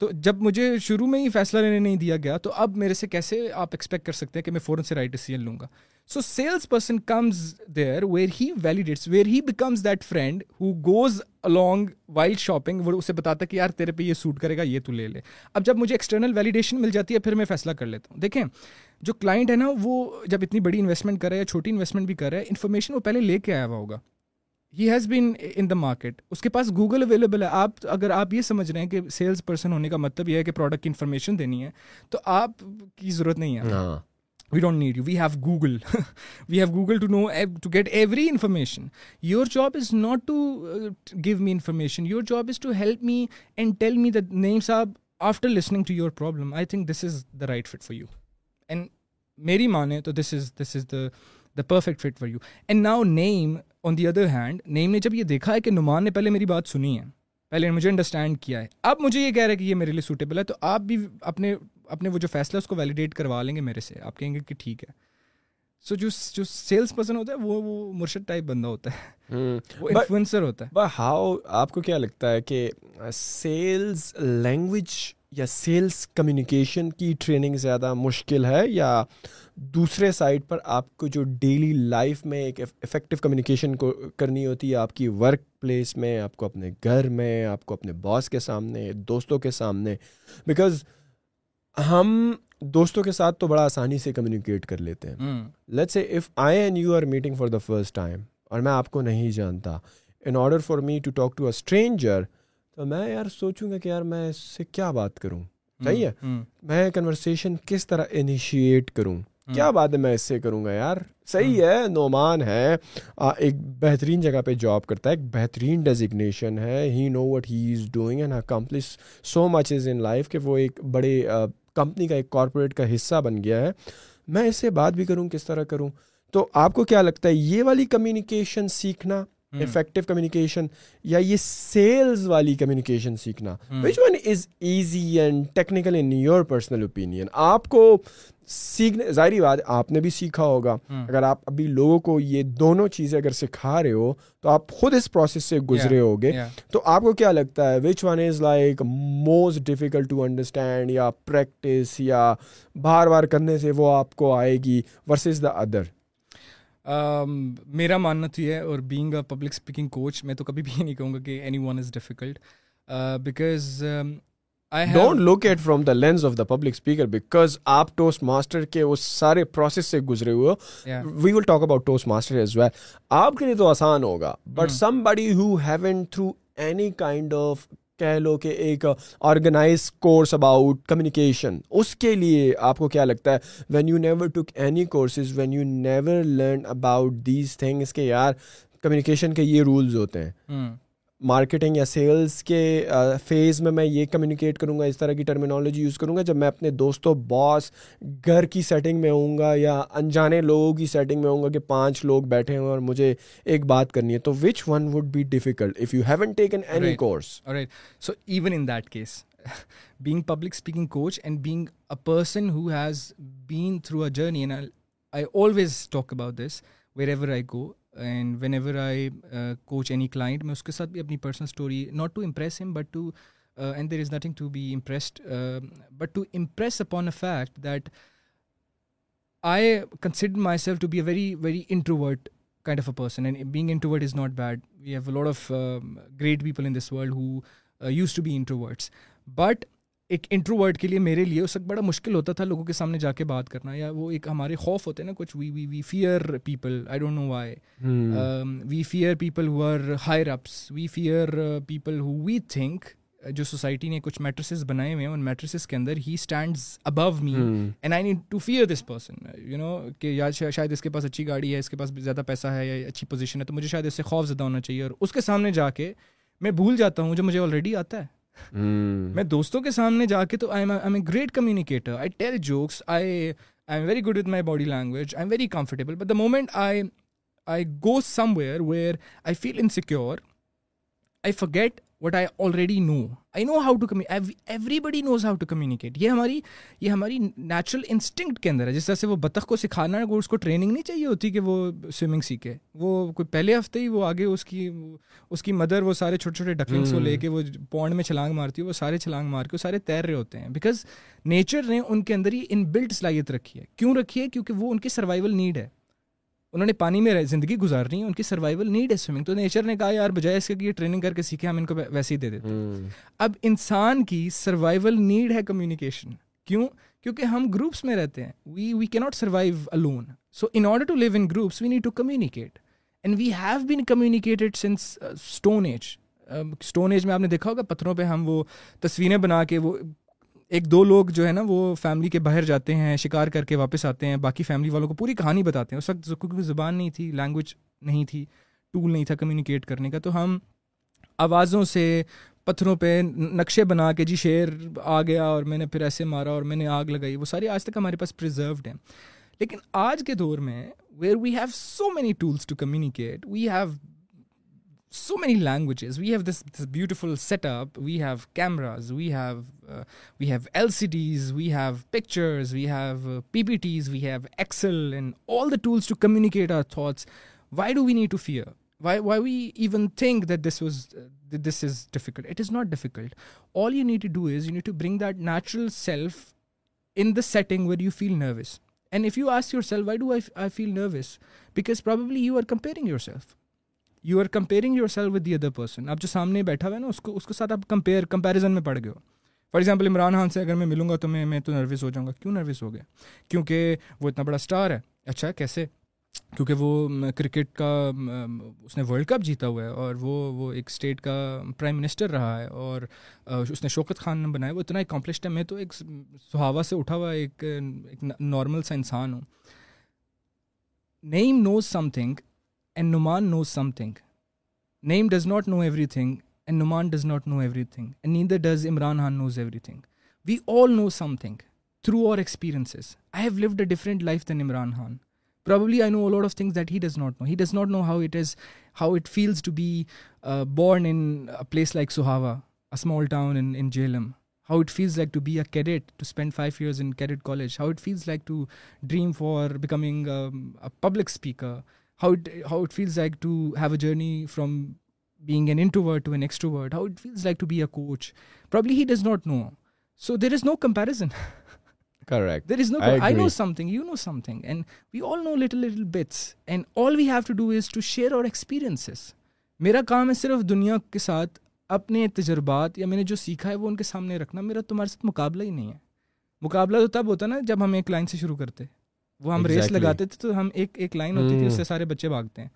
تو جب مجھے شروع میں ہی فیصلہ لینے نہیں دیا گیا تو اب میرے سے کیسے آپ ایکسپیکٹ کر سکتے ہیں کہ میں فوراً سے رائٹ ڈیسیجن لوں گا so sales person comes there where he validates where he becomes that friend who goes along while shopping وہ اسے بتاتا کہ یار تیرے پہ یہ سوٹ کرے گا یہ تو لے لے اب جب مجھے ایکسٹرنل ویلیڈیشن مل جاتی ہے پھر میں فیصلہ کر لیتا ہوں دیکھیں جو کلائنٹ ہے نا وہ جب اتنی بڑی انویسٹمنٹ رہا ہے یا چھوٹی انویسٹمنٹ بھی رہا ہے انفارمیشن وہ پہلے لے کے آیا ہوا ہوگا he has been in the market اس کے پاس گوگل اویلیبل ہے آپ اگر آپ یہ سمجھ رہے ہیں کہ سیلس پرسن ہونے کا مطلب یہ ہے کہ پروڈکٹ کی انفارمیشن دینی ہے تو آپ کی ضرورت نہیں ہے we don't need you we have Google we have Google to know to get every information your job is not to give me information your job is to help me and tell me the Naeem صاحب after listening to your problem I think this is the right fit for you and میری مانے تو this is this is the the perfect fit for you and now name on the other hand name نے جب یہ دیکھا ہے کہ نعمان نے پہلے میری بات سنی ہے پہلے مجھے انڈرسٹینڈ کیا ہے اب مجھے یہ کہہ رہا ہے کہ یہ میرے لیے سوٹیبل ہے تو آپ بھی اپنے اپنے وہ جو فیصلہ اس کو ویلیڈیٹ کروا لیں گے میرے سے آپ کہیں گے کہ ٹھیک ہے سو جو جو سیلس پرسن ہوتا ہے وہ وہ مرشد ٹائپ بندہ ہوتا ہے وہ انفلوئنسر ہوتا ہے ہاؤ آپ کو کیا لگتا ہے کہ سیلز لینگویج یا سیلس کمیونیکیشن کی ٹریننگ زیادہ مشکل ہے یا دوسرے سائڈ پر آپ کو جو ڈیلی لائف میں ایک افیکٹیو کمیونیکیشن کو کرنی ہوتی ہے آپ کی ورک پلیس میں آپ کو اپنے گھر میں آپ کو اپنے باس کے سامنے دوستوں کے سامنے بیکاز ہم دوستوں کے ساتھ تو بڑا آسانی سے کمیونیکیٹ کر لیتے ہیں let's a if I and you are meeting for the first time اور میں آپ کو نہیں جانتا in order for me to talk to a stranger تو میں یار سوچوں گا کہ یار میں اس سے کیا بات کروں صحیح ہے میں کنورسیشن کس طرح انیشیٹ کروں کیا بات ہے میں اس سے کروں گا یار صحیح ہے نعمان ہے ایک بہترین جگہ پہ جاب کرتا ہے ایک بہترین ڈیزگنیشن ہے he know what he is doing and accomplish so much is in life کہ وہ ایک بڑے کمپنی کا ایک کارپوریٹ کا حصہ بن گیا ہے میں اس سے بات بھی کروں کس طرح کروں تو آپ کو کیا لگتا ہے یہ والی کمیونیکیشن سیکھنا افیکٹو hmm. کمیونیکیشن یا یہ سیلز والی کمیونیکیشن سیکھنا which one is easy and technical in your personal opinion آپ کو سیکھنے ظاہری بات آپ نے بھی سیکھا ہوگا hmm. اگر آپ ابھی لوگوں کو یہ دونوں چیزیں اگر سکھا رہے ہو تو آپ خود اس پروسیس سے گزرے ہو گے تو آپ کو کیا لگتا ہے which one is like most difficult to understand یا پریکٹس یا بار بار کرنے سے وہ آپ کو آئے گی ورسز دا ادر Um, میرا ماننا تو یہ ہے اور being a public speaking coach میں تو کبھی بھی نہیں کہوں گا کہ any one is difficult because from the lens of the public speaker because آپ ٹوسٹ ماسٹر کے اس سارے پروسیس سے گزرے ہوئے we will talk about Toastmaster well آپ کے لیے تو آسان ہوگا but somebody who through any kind of کہہ لو کہ ایک آرگنائز کورس اباؤٹ کمیونیکیشن اس کے لیے آپ کو کیا لگتا ہے when you never took any courses when you never learn about these things کہ یار کمیونیکیشن کے یہ رولز ہوتے ہیں مارکیٹنگ یا سیلز کے فیز میں میں یہ کمیونیکیٹ کروں گا اس طرح کی ٹرمینالوجی یوز کروں گا جب میں اپنے دوستوں باس گھر کی سیٹنگ میں ہوں گا یا انجانے لوگوں کی سیٹنگ میں ہوں گا کہ پانچ لوگ بیٹھے ہوں اور مجھے ایک بات کرنی ہے تو which one would be difficult if you haven't taken any course so even in that case being public speaking coach and being a person who has been through a journey I always talk about this wherever I go and whenever I coach any client میں اس کے ساتھ بھی اپنی personal story not to impress him but to and there is nothing to be impressed but to impress upon a fact that I consider myself to be a very very introvert kind of a person and being introvert is not bad we have a load of great people in this world who used to be introverts but introvert کے لیے میرے لیے اس وقت بڑا مشکل ہوتا تھا لوگوں کے سامنے جا کے بات کرنا یا وہ ایک ہمارے خوف ہوتے ہیں نا کچھ we we we fear people I don't know why we fear people who are higher ups we fear people who we think جو سوسائٹی نے کچھ میٹریسز بنائے ہوئے ہیں ان میٹریسز کے اندر ہی stand above me and I need to fear this person you know کہ یا شاید اس کے پاس اچھی گاڑی ہے اس کے پاس زیادہ پیسہ ہے یا اچھی پوزیشن ہے تو مجھے شاید اس سے خوف زیادہ ہونا چاہیے اور اس کے سامنے جا کے میں بھول جاتا ہوں جو مجھے آلریڈی آتا ہے Hmm. میں دوستوں کے سامنے جا کے تو I a great communicator I tell jokes I I am very good with my body language I am very comfortable but the moment I I go somewhere where I feel insecure I fidget what I already know I know how to everybody knows how to communicate یہ ہماری یہ ہماری natural انسٹنگ کے اندر ہے جس طرح سے وہ بطخ کو سکھانا ہے اس کو ٹریننگ نہیں چاہیے ہوتی کہ وہ سوئمنگ سیکھے وہ کوئی پہلے ہفتے ہی وہ آگے اس کی اس کی مدر وہ سارے چھوٹے چھوٹے ڈکلنگس کو لے کے وہ پونڈ میں چھلانگ مارتی ہے وہ سارے چھلانگ مار کے وہ سارے تیر رہے ہوتے ہیں بیکاز نیچر نے ان کے اندر ہی ان بلڈ صلاحیت رکھی ہے کیوں رکھی ہے کیونکہ وہ ان کی سروائیول نیڈ ہے انہوں نے پانی میں زندگی گزارنی ہے ان کی سروائیول نیڈ ہے سوئمنگ تو نیچر نے کہا یار بجائے اس کے یہ ٹریننگ کر کے سیکھے ہم ان کو ویسے ہی دے دیتے اب انسان کی سروائول نیڈ ہے کمیونیکیشن کیوں کیونکہ ہم گروپس میں رہتے ہیں we we can not survive alone so in order to live in groups we need to communicate and we have been since stone stone age age میں آپ نے دیکھا ہوگا پتھروں پہ ہم وہ تصویریں بنا کے وہ ایک دو لوگ جو ہے نا وہ فیملی کے باہر جاتے ہیں شکار کر کے واپس آتے ہیں باقی فیملی والوں کو پوری کہانی بتاتے ہیں اس وقت کیونکہ زبان نہیں تھی لینگویج نہیں تھی ٹول نہیں تھا کمیونیکیٹ کرنے کا تو ہم آوازوں سے پتھروں پہ نقشے بنا کے جی شعر آ گیا اور میں نے پھر ایسے مارا اور میں نے آگ لگائی وہ ساری آج تک ہمارے پاس پرزروڈ ہیں لیکن آج کے دور میں where we have so many tools to communicate we have so many languages. We have this beautiful setup. We have cameras. We have uh, LCDs. We have pictures. We have uh, PPTs. We have Excel and all the tools to communicate our thoughts. Why do we need to fear? Why we even think uh, that this is difficult? It is not difficult. All you need to do is you need to bring that natural self in the setting where you feel nervous. And if you ask yourself, why do I feel nervous? Because probably you are comparing yourself. You are comparing yourself with the other person آپ جو سامنے بیٹھا ہوا ہے نا اس کو اس کے ساتھ آپ کمپیئر کمپیریزن میں پڑ گئے ہو فار ایگزامپل عمران خان سے اگر میں ملوں گا تو میں میں تو نروس ہو جاؤں گا کیوں نروس ہو گیا کیونکہ وہ اتنا بڑا اسٹار ہے اچھا کیسے کیونکہ وہ کرکٹ کا اس نے ورلڈ کپ جیتا ہوا ہے اور وہ وہ ایک اسٹیٹ کا پرائم منسٹر رہا ہے اور اس نے شوکت خان نے بنایا وہ اتنا ایک ہے میں تو ایک سہاوا سے اٹھا ہوا ایک نارمل سا انسان ہوں Naeem knows something and Numan knows something. Naeem does not know everything, and Numan does not know everything, and neither does Imran Khan knows everything. We all know something through our experiences. I have lived a different life than Imran Khan. Probably I know a lot of things that he does not know. He does not know how it feels to be uh, born in a place like Suhawa, a small town in Jhelum. How it feels like to be a cadet, to spend 5 years in cadet college. How it feels like to dream for becoming um, a public speaker. How it feels like to have a journey from being an an to how it feels like to be a coach probably he does not know so there is no there is no no no I some something thing you and we all know little little bits and all we have to do is to share our experiences میرا کام ہے صرف دنیا کے ساتھ اپنے تجربات یا میں نے جو سیکھا ہے وہ ان کے سامنے رکھنا میرا تمہارے ساتھ مقابلہ ہی نہیں ہے مقابلہ تو تب ہوتا نا جب ہم ایک لائن سے شروع کرتے وہ ہم ریس لگاتے تھے تو ہم ایک ایک لائن ہوتی تھی اس سے سارے بچے بھاگتے ہیں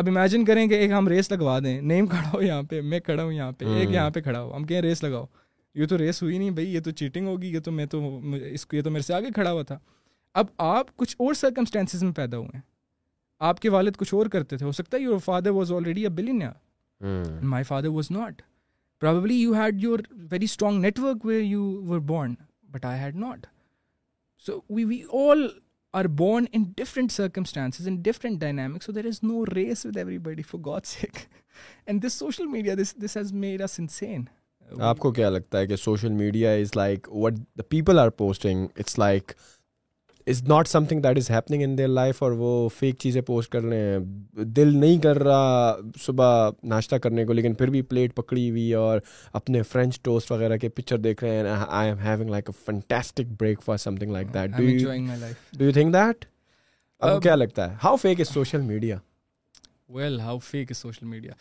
اب امیجن کریں کہ ایک ہم ریس لگوا دیں نیم کھڑا ہو یہاں پہ میں کھڑا ہوں یہاں پہ ایک یہاں پہ کھڑا ہو ہم کہیں ریس لگاؤ یہ تو ریس ہوئی نہیں بھائی یہ تو چیٹنگ ہوگی یہ تو میں تو اس کو یہ تو میرے سے آگے کھڑا ہوا تھا اب آپ کچھ اور سرکمسٹینسز میں پیدا ہوئے ہیں آپ کے والد کچھ اور کرتے تھے ہو سکتا ہے your father was already a billion my father was not probably you had your very strong network you were born but I had not so we we all are born in different circumstances in different dynamics so there is no race with everybody for God sake and this social media this this has made us insane آپ کو کیا لگتا ہے کہ social media is like what the people are posting it's like is not something that is happening in their life اور وہ fake چیزیں post کر رہے ہیں دل نہیں کر رہا صبح ناشتہ کرنے کو لیکن پھر بھی پلیٹ پکڑی ہوئی اور اپنے فرینچ ٹوسٹ وغیرہ کے پکچر دیکھ رہے ہیں I am having like like a breakfast something that that do you think اب um, کیا لگتا ہے how fake is social media well how fake is social media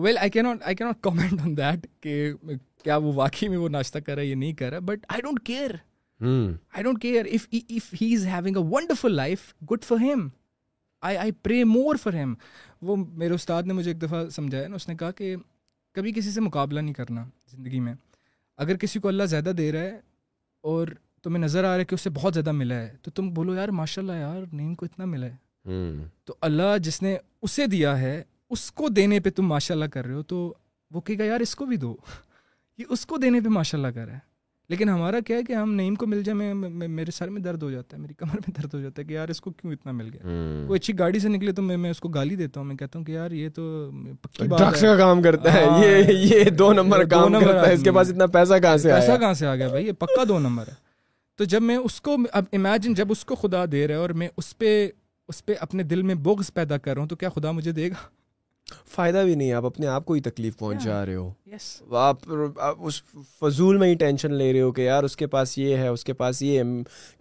well I can not comment on that کہ کیا وہ واقعی میں وہ ناشتہ کر رہا ہے یہ نہیں کر رہا but I don't care I don't care if if he is having a wonderful life good for him I I pray more for ham وہ میرے استاد نے مجھے ایک دفعہ سمجھایا نا اس نے کہا کہ کبھی کسی سے مقابلہ نہیں کرنا زندگی میں اگر کسی کو اللہ زیادہ دے رہا ہے اور تمہیں نظر آ رہا ہے کہ اسے بہت زیادہ ملا ہے تو تم بولو یار ماشاء اللہ یار نیم کو اتنا ملا ہے hmm. تو اللہ جس نے اسے دیا ہے اس کو دینے پہ تم ماشاء اللہ کر رہے ہو تو وہ کہے گا یار اس کو بھی دو یہ اس کو دینے پہ ماشاء اللہ کر رہا ہے لیکن ہمارا کیا ہے کہ ہم نیم کو مل جائے میں میرے سر میں درد ہو جاتا ہے میری کمر میں درد ہو جاتا ہے کہ یار اس کو کیوں اتنا مل گیا وہ اچھی گاڑی سے نکلے تو میں اس کو گالی دیتا ہوں میں کہتا ہوں کہ یار یہ تو پکی کا کام کرتا ہے یہ ہاں۔ یہ دو نمبر کام کرتا ہے اس کے پاس اتنا پیسہ کہاں سے پیسہ کہاں سے آ گیا بھائی یہ پکا دو نمبر ہے تو جب میں اس کو اب امیجن جب اس کو خدا دے رہا ہے اور میں اس پہ اس پہ اپنے دل میں بغض پیدا کر رہا ہوں تو کیا خدا مجھے دے گا فائدہ بھی نہیں آپ اپنے آپ کو ہی ہی تکلیف پہنچا رہے رہے ہو ہو آپ اس اس فضول میں ٹینشن لے کہ یار کے پاس یہ ہے اس کے پاس یہ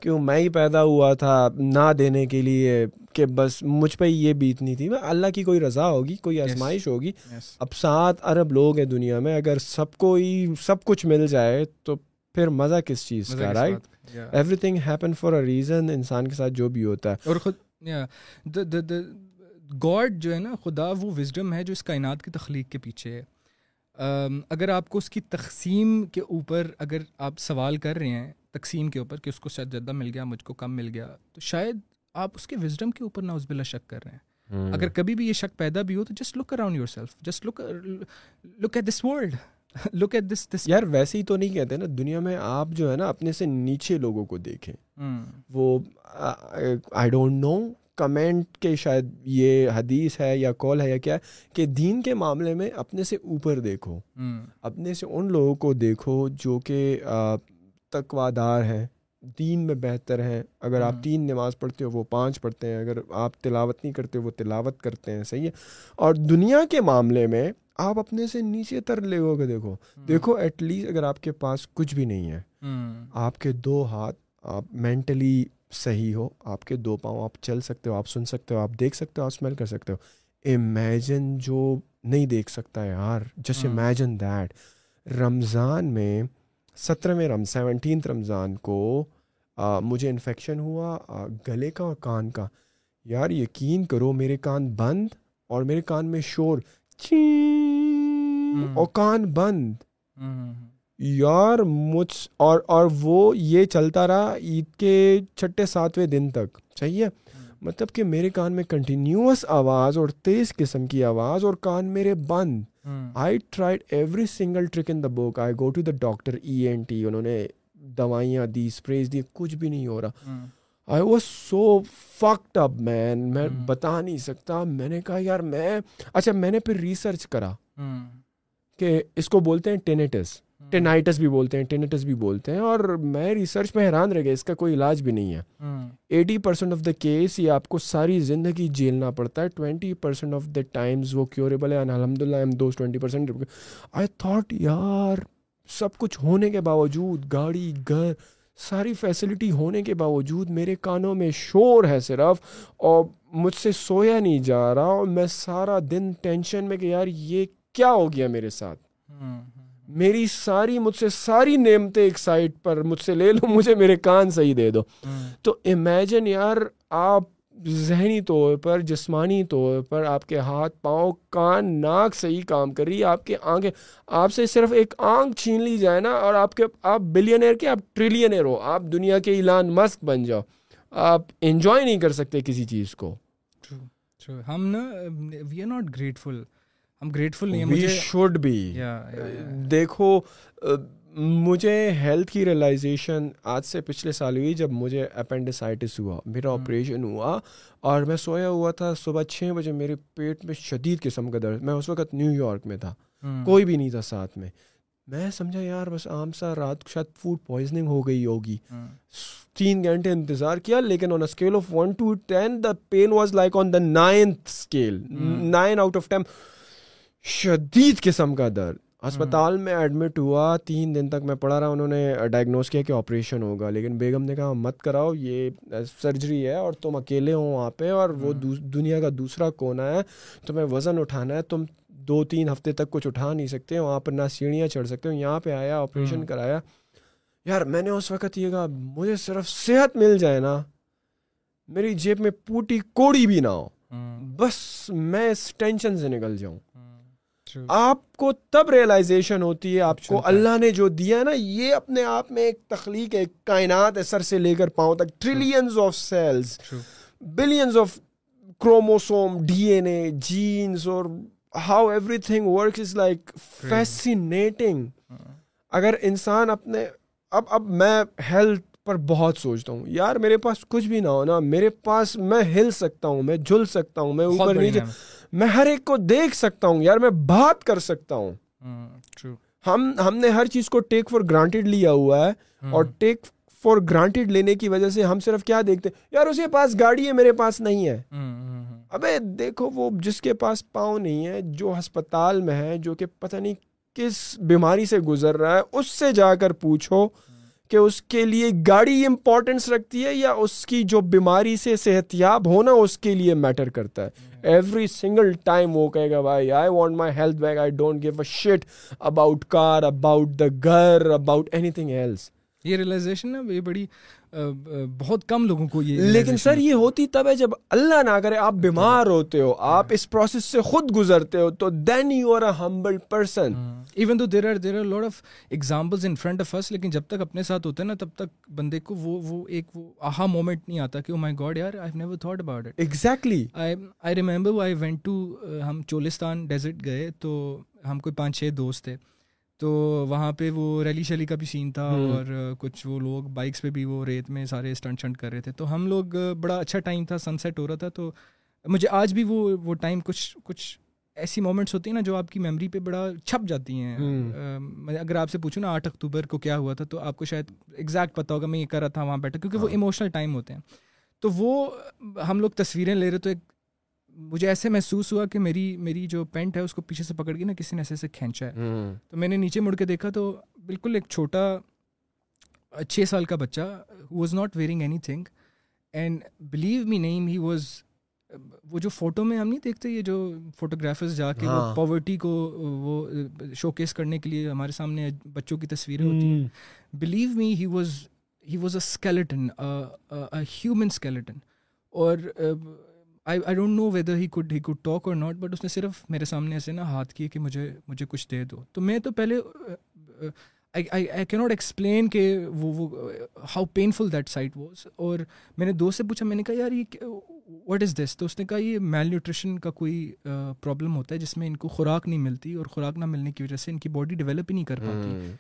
کیوں میں ہی پیدا ہوا تھا نہ دینے کے لیے کہ بس مجھ پہ یہ بیتنی تھی اللہ کی کوئی رضا ہوگی کوئی آزمائش ہوگی اب سات ارب لوگ ہیں دنیا میں اگر سب کو ہی سب کچھ مل جائے تو پھر مزہ کس چیز کا right everything happen for a reason انسان کے ساتھ جو بھی ہوتا ہے اور خود گاڈ جو ہے نا خدا وہ وزڈم ہے جو اس کائنات کی تخلیق کے پیچھے ہے اگر آپ کو اس کی تقسیم کے اوپر اگر آپ سوال کر رہے ہیں تقسیم کے اوپر کہ اس کو شاید زیادہ مل گیا مجھ کو کم مل گیا تو شاید آپ اس کے وزڈم کے اوپر ناؤز بلا شک کر رہے ہیں اگر کبھی بھی یہ شک پیدا بھی ہو تو just look around yourself just look look at this world look at this this یار ویسے ہی تو نہیں کہتے نا دنیا میں آپ جو ہے نا اپنے سے نیچے لوگوں کو دیکھیں وہ آئی ڈونٹ نو کمنٹ کے شاید یہ حدیث ہے یا کال ہے یا کیا کہ دین کے معاملے میں اپنے سے اوپر دیکھو اپنے سے ان لوگوں کو دیکھو جو کہ تقوادار ہیں دین میں بہتر ہیں اگر آپ تین نماز پڑھتے ہو وہ پانچ پڑھتے ہیں اگر آپ تلاوت نہیں کرتے وہ تلاوت کرتے ہیں صحیح ہے اور دنیا کے معاملے میں آپ اپنے سے نیچے تر لوگوں کو دیکھو دیکھو ایٹ لیسٹ اگر آپ کے پاس کچھ بھی نہیں ہے آپ کے دو ہاتھ آپ مینٹلی صحیح ہو آپ کے دو پاؤں آپ چل سکتے ہو آپ سن سکتے ہو آپ دیکھ سکتے ہو آپ اسمیل کر سکتے ہو امیجن جو نہیں دیکھ سکتا یار جسٹ امیجن دیٹ رمضان میں سترہویں رم سیونٹینتھ رمضان کو مجھے انفیکشن ہوا گلے کا اور کان کا یار یقین کرو میرے کان بند اور میرے کان میں شور ہاں۔ اور کان بند ہاں، ہاں، یار مجھ اور اور وہ یہ چلتا رہا عید کے چھٹے ساتویں دن تک چاہیے مطلب کہ میرے کان میں کنٹینیوس آواز اور تیز قسم کی آواز اور کان میرے بند I every single trick in the book I go to the doctor E N T انہوں نے دوائیاں دی اسپریز دی کچھ بھی نہیں ہو رہا آئی واز سو اپ مین میں بتا نہیں سکتا میں نے کہا یار میں اچھا میں نے پھر ریسرچ کرا کہ اس کو بولتے ہیں ٹینیٹس ٹینائٹس بھی بولتے ہیں ٹینٹس بھی بولتے ہیں اور میں ریسرچ میں حیران رہ گیا اس کا کوئی علاج بھی نہیں ہے eighty percent of the case یہ آپ کو ساری زندگی جیلنا پڑتا ہے twenty percent of the times وہ کیوریبل ہے الحمد للہ ایم پرسینٹ آئی تھاٹ یار سب کچھ ہونے کے باوجود گاڑی گھر ساری فیسلٹی ہونے کے باوجود میرے کانوں میں شور ہے صرف اور مجھ سے سویا نہیں جا رہا اور میں سارا دن ٹینشن میں کہ یار یہ کیا ہو گیا میرے ساتھ میری ساری مجھ سے ساری نعمتیں ایک سائٹ پر مجھ سے لے لو مجھے میرے کان صحیح دے دو ہاں۔ تو امیجن یار آپ ذہنی طور پر جسمانی طور پر آپ کے ہاتھ پاؤں کان ناک صحیح کام کر رہی ہے آپ کے آنکھیں آپ سے صرف ایک آنکھ چھین لی جائے نا اور آپ کے آپ بلینئر کے آپ ٹریلینئر ہو آپ دنیا کے ایلان مسک بن جاؤ آپ انجوائے نہیں کر سکتے کسی چیز کو ہم نا وی آر ناٹ گریٹفل دیکھو مجھے ہیلتھ کی ریئلائزیشن آج سے پچھلے سال ہوئی جب مجھے اپینڈیسائٹس میرا آپریشن ہوا اور میں سویا ہوا تھا صبح چھ بجے میرے پیٹ میں شدید قسم کا درد میں اس وقت نیو یارک میں تھا کوئی بھی نہیں تھا ساتھ میں میں سمجھا یار بس عام سا رات کو شاید فوڈ پوائزننگ ہو گئی ہوگی تین گھنٹے انتظار کیا لیکن on scale of one to ten the pain was like on the ninth scale nine out of ten شدید قسم کا درد اسپتال میں ایڈمٹ ہوا تین دن تک میں پڑھا رہا انہوں نے ڈائگنوز کیا کہ آپریشن ہوگا لیکن بیگم نے کہا مت کراؤ یہ سرجری ہے اور تم اکیلے ہو وہاں پہ اور وہ دنیا کا دوسرا کونا ہے تمہیں وزن اٹھانا ہے تم دو تین ہفتے تک کچھ اٹھا نہیں سکتے وہاں پر نہ سیڑھیاں چڑھ سکتے ہو یہاں پہ آیا آپریشن کرایا یار میں نے اس وقت یہ کہا مجھے صرف صحت مل جائے نا میری جیب میں پوٹی کوڑی بھی نہ ہو بس میں اس ٹینشن سے نکل جاؤں آپ کو تب ریئلائزیشن ہوتی ہے آپ کو اللہ نے جو دیا نا یہ اپنے آپ میں ایک تخلیق ہے کائنات ہے سر سے لے کر پاؤں تک trillions of cells billions of chromosome D N A genes اور how everything work is like fascinating اگر انسان اپنے اب اب میں ہیلتھ پر بہت سوچتا ہوں یار میرے پاس کچھ بھی نہ ہو نا میرے پاس میں ہل سکتا ہوں میں جھل سکتا ہوں میں اوپر نیچے میں ہر ایک کو دیکھ سکتا ہوں یار میں بات کر سکتا ہوں ہم ہم نے ہر چیز کو ٹیک فار گرانٹیڈ لیا ہوا ہے اور ٹیک فار گرانٹیڈ لینے کی وجہ سے ہم صرف کیا دیکھتے یار پاس پاس گاڑی ہے ہے میرے نہیں دیکھو وہ جس کے پاس پاؤں نہیں ہے جو ہسپتال میں ہے جو کہ پتہ نہیں کس بیماری سے گزر رہا ہے اس سے جا کر پوچھو کہ اس کے لیے گاڑی امپورٹینس رکھتی ہے یا اس کی جو بیماری سے صحت یاب ہونا اس کے لیے میٹر کرتا ہے ایوری سنگل ٹائم وہ کہے گا بھائی I want my health back I don't give a shit about car about the گھر اباؤٹ اینی تھنگ ایلس یہ ریئلائزیشن نا یہ بڑی بہت کم لوگوں کو یہ لیکن سر یہ ہوتی تب ہے جب اللہ نہ کرے آپ ہاں۔ بیمار ہوتے ہو آپ اس پروسیس سے خود گزرتے ہو تو then you are a humble person even though there are there are load of examples in front of us لیکن جب تک اپنے ساتھ ہوتے ہیں نا تب تک بندے کو وہ وہ ایک وہ آہا مومنٹ نہیں آتا کہ او مائی گاڈ یار I never thought about it exactly I remember I went to ہم چولستان ڈیزرٹ گئے تو ہم کوئی پانچ چھ دوست تھے تو وہاں پہ وہ ریلی شیلی کا بھی سین تھا اور کچھ وہ لوگ بائکس پہ بھی وہ ریت میں سارے اسٹنٹ شنٹ کر رہے تھے تو ہم لوگ بڑا اچھا ٹائم تھا سن سیٹ ہو رہا تھا تو مجھے آج بھی وہ وہ ٹائم کچھ کچھ ایسی مومنٹس ہوتی ہیں نا جو آپ کی میموری پہ بڑا چھپ جاتی ہیں اگر آپ سے پوچھوں نا آٹھ اکتوبر کو کیا ہوا تھا تو آپ کو شاید ایگزیکٹ پتا ہوگا میں یہ کر رہا تھا وہاں بیٹھا کیونکہ وہ ایموشنل ہاں۔ ٹائم ہوتے ہیں تو وہ ہم لوگ تصویریں لے رہے تو ایک مجھے ایسے محسوس ہوا کہ میری میری جو پینٹ ہے اس کو پیچھے سے پکڑ گئی نا کسی نے ایسے ایسے کھینچا ہے تو میں نے نیچے مڑ کے دیکھا تو بالکل ایک چھوٹا چھ سال کا بچہ who was not wearing anything and believe me name he was وہ جو فوٹو میں ہم نہیں دیکھتے یہ جو فوٹوگرافرز جا کے وہ پاورٹی ہاں۔ کو وہ شو کیس کرنے کے لیے ہمارے سامنے بچوں کی تصویریں ہوتی ہیں believe me he was he was a skeleton human skeleton اور I don't know whether he could he could talk اور ناٹ بٹ اس نے صرف میرے سامنے ایسے نا ہاتھ کیے کہ مجھے مجھے کچھ دے دو تو میں تو پہلے آئی کی ناٹ ایکسپلین کہ وہ وہ how painful that sight was اور میں نے دوست سے پوچھا میں نے کہا یار یہ واٹ از دس تو اس نے کہا یہ میل نیوٹریشن کا کوئی پرابلم ہوتا ہے جس میں ان کو خوراک نہیں ملتی اور خوراک نہ ملنے کی وجہ سے ان کی باڈی ڈیولپ ہی نہیں کر پاتی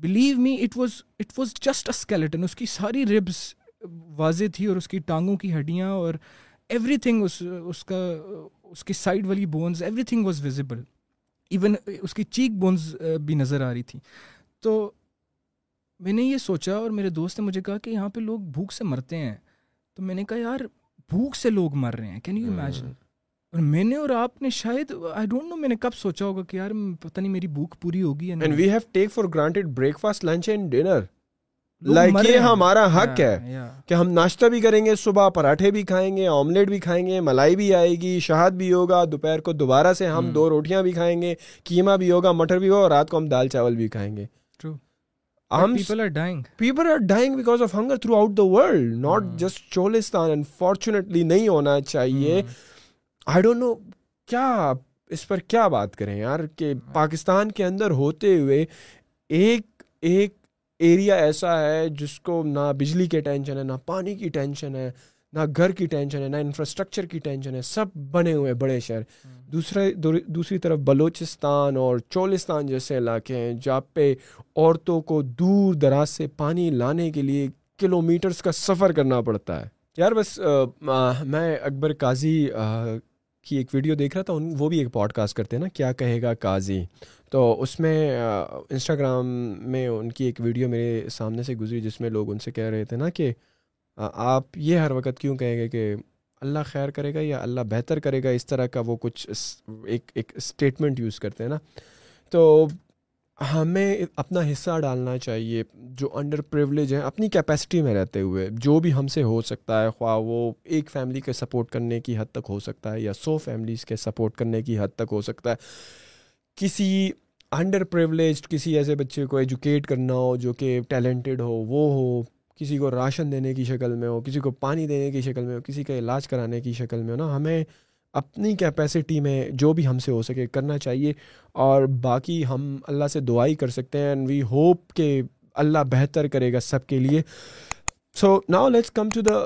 believe me it was it was just a skeleton اس کی ساری ربس واضح تھی اور اس کی ٹانگوں کی ہڈیاں اور ایوری تھنگ اس اس کا اس کی سائڈ والی bones everything was visible even اس کی چیک بونز بھی نظر آ رہی تھیں تو میں نے یہ سوچا اور میرے دوست نے مجھے کہا کہ یہاں پہ لوگ بھوک سے مرتے ہیں تو میں نے کہا یار بھوک سے لوگ مر رہے ہیں کین یو امیجن اور میں نے اور آپ نے شاید آئی ڈونٹ نو میں نے کب سوچا ہوگا کہ یار پتا نہیں میری بھوک پوری ہوگی we have take for granted breakfast lunch and dinner like یہ ہمارا حق ہاں، ہے کہ ہم ناشتہ بھی کریں گے صبح پراٹھے بھی کھائیں گے آملیٹ بھی کھائیں گے ملائی بھی آئے گی شہاد بھی ہوگا دوپہر کو دوبارہ سے ہم دو روٹیاں بھی کھائیں گے قیمہ بھی ہوگا مٹر بھی ہوگا اور رات کو ہم دال چاول بھی کھائیں گے انفارچونیٹلی ہاں۔ نہیں ہونا چاہیے آئی ڈونٹ نو کیا اس پر کیا بات کریں یار کہ ہاں۔ پاکستان کے اندر ہوتے ہوئے ایک ایک ایریا ایسا ہے جس کو نہ بجلی کے ٹینشن ہے نہ پانی کی ٹینشن ہے نہ گھر کی ٹینشن ہے نہ انفراسٹرکچر کی ٹینشن ہے سب بنے ہوئے بڑے شہر دوسرے دوسری طرف بلوچستان اور چولستان جیسے علاقے ہیں جہاں پہ عورتوں کو دور دراز سے پانی لانے کے لیے کلو میٹرس کا سفر کرنا پڑتا ہے یار بس میں اکبر قاضی کی ایک ویڈیو دیکھ رہا تھا وہ بھی ایک پوڈ کاسٹ کرتے ہیں نا کیا کہے گا قاضی تو اس میں انسٹاگرام میں ان کی ایک ویڈیو میرے سامنے سے گزری جس میں لوگ ان سے کہہ رہے تھے نا کہ آپ یہ ہر وقت کیوں کہیں گے کہ اللہ خیر کرے گا یا اللہ بہتر کرے گا اس طرح کا وہ کچھ ایک ایک اسٹیٹمنٹ یوز کرتے ہیں نا تو ہمیں اپنا حصہ ڈالنا چاہیے جو انڈر پریولیج ہیں اپنی کیپیسٹی میں رہتے ہوئے جو بھی ہم سے ہو سکتا ہے خواہ وہ ایک فیملی کے سپورٹ کرنے کی حد تک ہو سکتا ہے یا سو فیملیز کے سپورٹ کرنے کی حد تک ہو سکتا ہے کسی انڈر پریولیجڈ کسی ایسے بچے کو ایجوکیٹ کرنا ہو جو کہ ٹیلنٹڈ ہو وہ ہو کسی کو راشن دینے کی شکل میں ہو کسی کو پانی دینے کی شکل میں ہو کسی کا علاج کرانے کی شکل میں ہو نا ہمیں اپنی کیپیسٹی میں جو بھی ہم سے ہو سکے کرنا چاہیے اور باقی ہم اللہ سے دعائی کر سکتے ہیں اینڈ وی ہوپ کہ اللہ بہتر کرے گا سب کے لیے so now let's come to the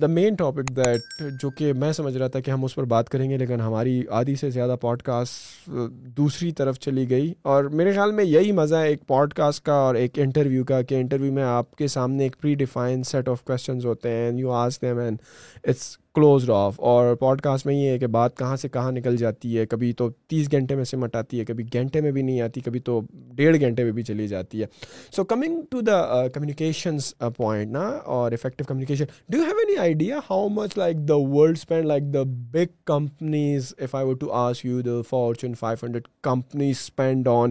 the main topic that جو کہ میں سمجھ رہا تھا کہ ہم اس پر بات کریں گے لیکن ہماری آدھی سے زیادہ پوڈ کاسٹ دوسری طرف چلی گئی اور میرے خیال میں یہی مزہ ہے ایک پوڈ کاسٹ کا اور ایک انٹرویو کا کہ انٹرویو میں آپ کے سامنے ایک پری ڈیفائن سیٹ آف کوشچنز ہوتے ہیں you ask them and it's closed off اور پوڈ کاسٹ میں یہ ہے کہ بات کہاں سے کہاں نکل جاتی ہے کبھی تو تیس گھنٹے میں سمٹ آتی ہے کبھی گھنٹے میں بھی نہیں آتی کبھی تو ڈیڑھ گھنٹے میں بھی چلی جاتی ہے so coming to the communications point نا اور effective communication do you have any idea how much like the world spend like the big companies if I want to ask you the Fortune five hundred companies spend on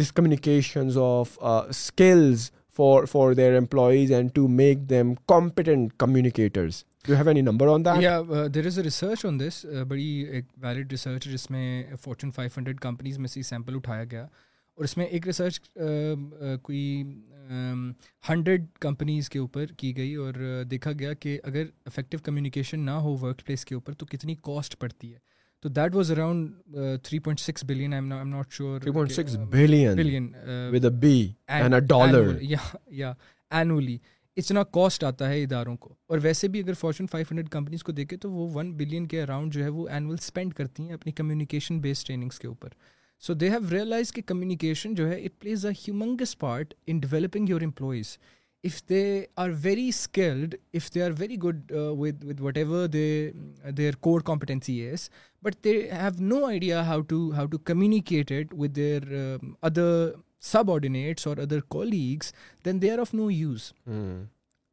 this communications of skills for for their employees and to make them competent communicators hundred companies کے اوپر کی گئی اور دیکھا گیا کہ اگر effective communication نہ ہو ورک پلیس کے اوپر تو کتنی کاسٹ پڑتی ہے تو that was around three point six billion billion یا اینولی اتنا کاسٹ آتا ہے اداروں کو اور ویسے بھی اگر فارچون فائیو ہنڈریڈ کمپنیز کو دیکھے تو وہ ون بلین کے اراؤنڈ جو ہے وہ اینول اسپینڈ کرتی ہیں اپنی کمیونیکیشن بیس ٹریننگس کے اوپر سو دے ہیو ریئلائز کہ کمیونیکیشن جو ہے it plays a humongous part in developing your employees if they are very skilled if they are very good with with whatever they their core competency is but they have no idea how to how to communicate with their other subordinates اور other colleagues then they are of no use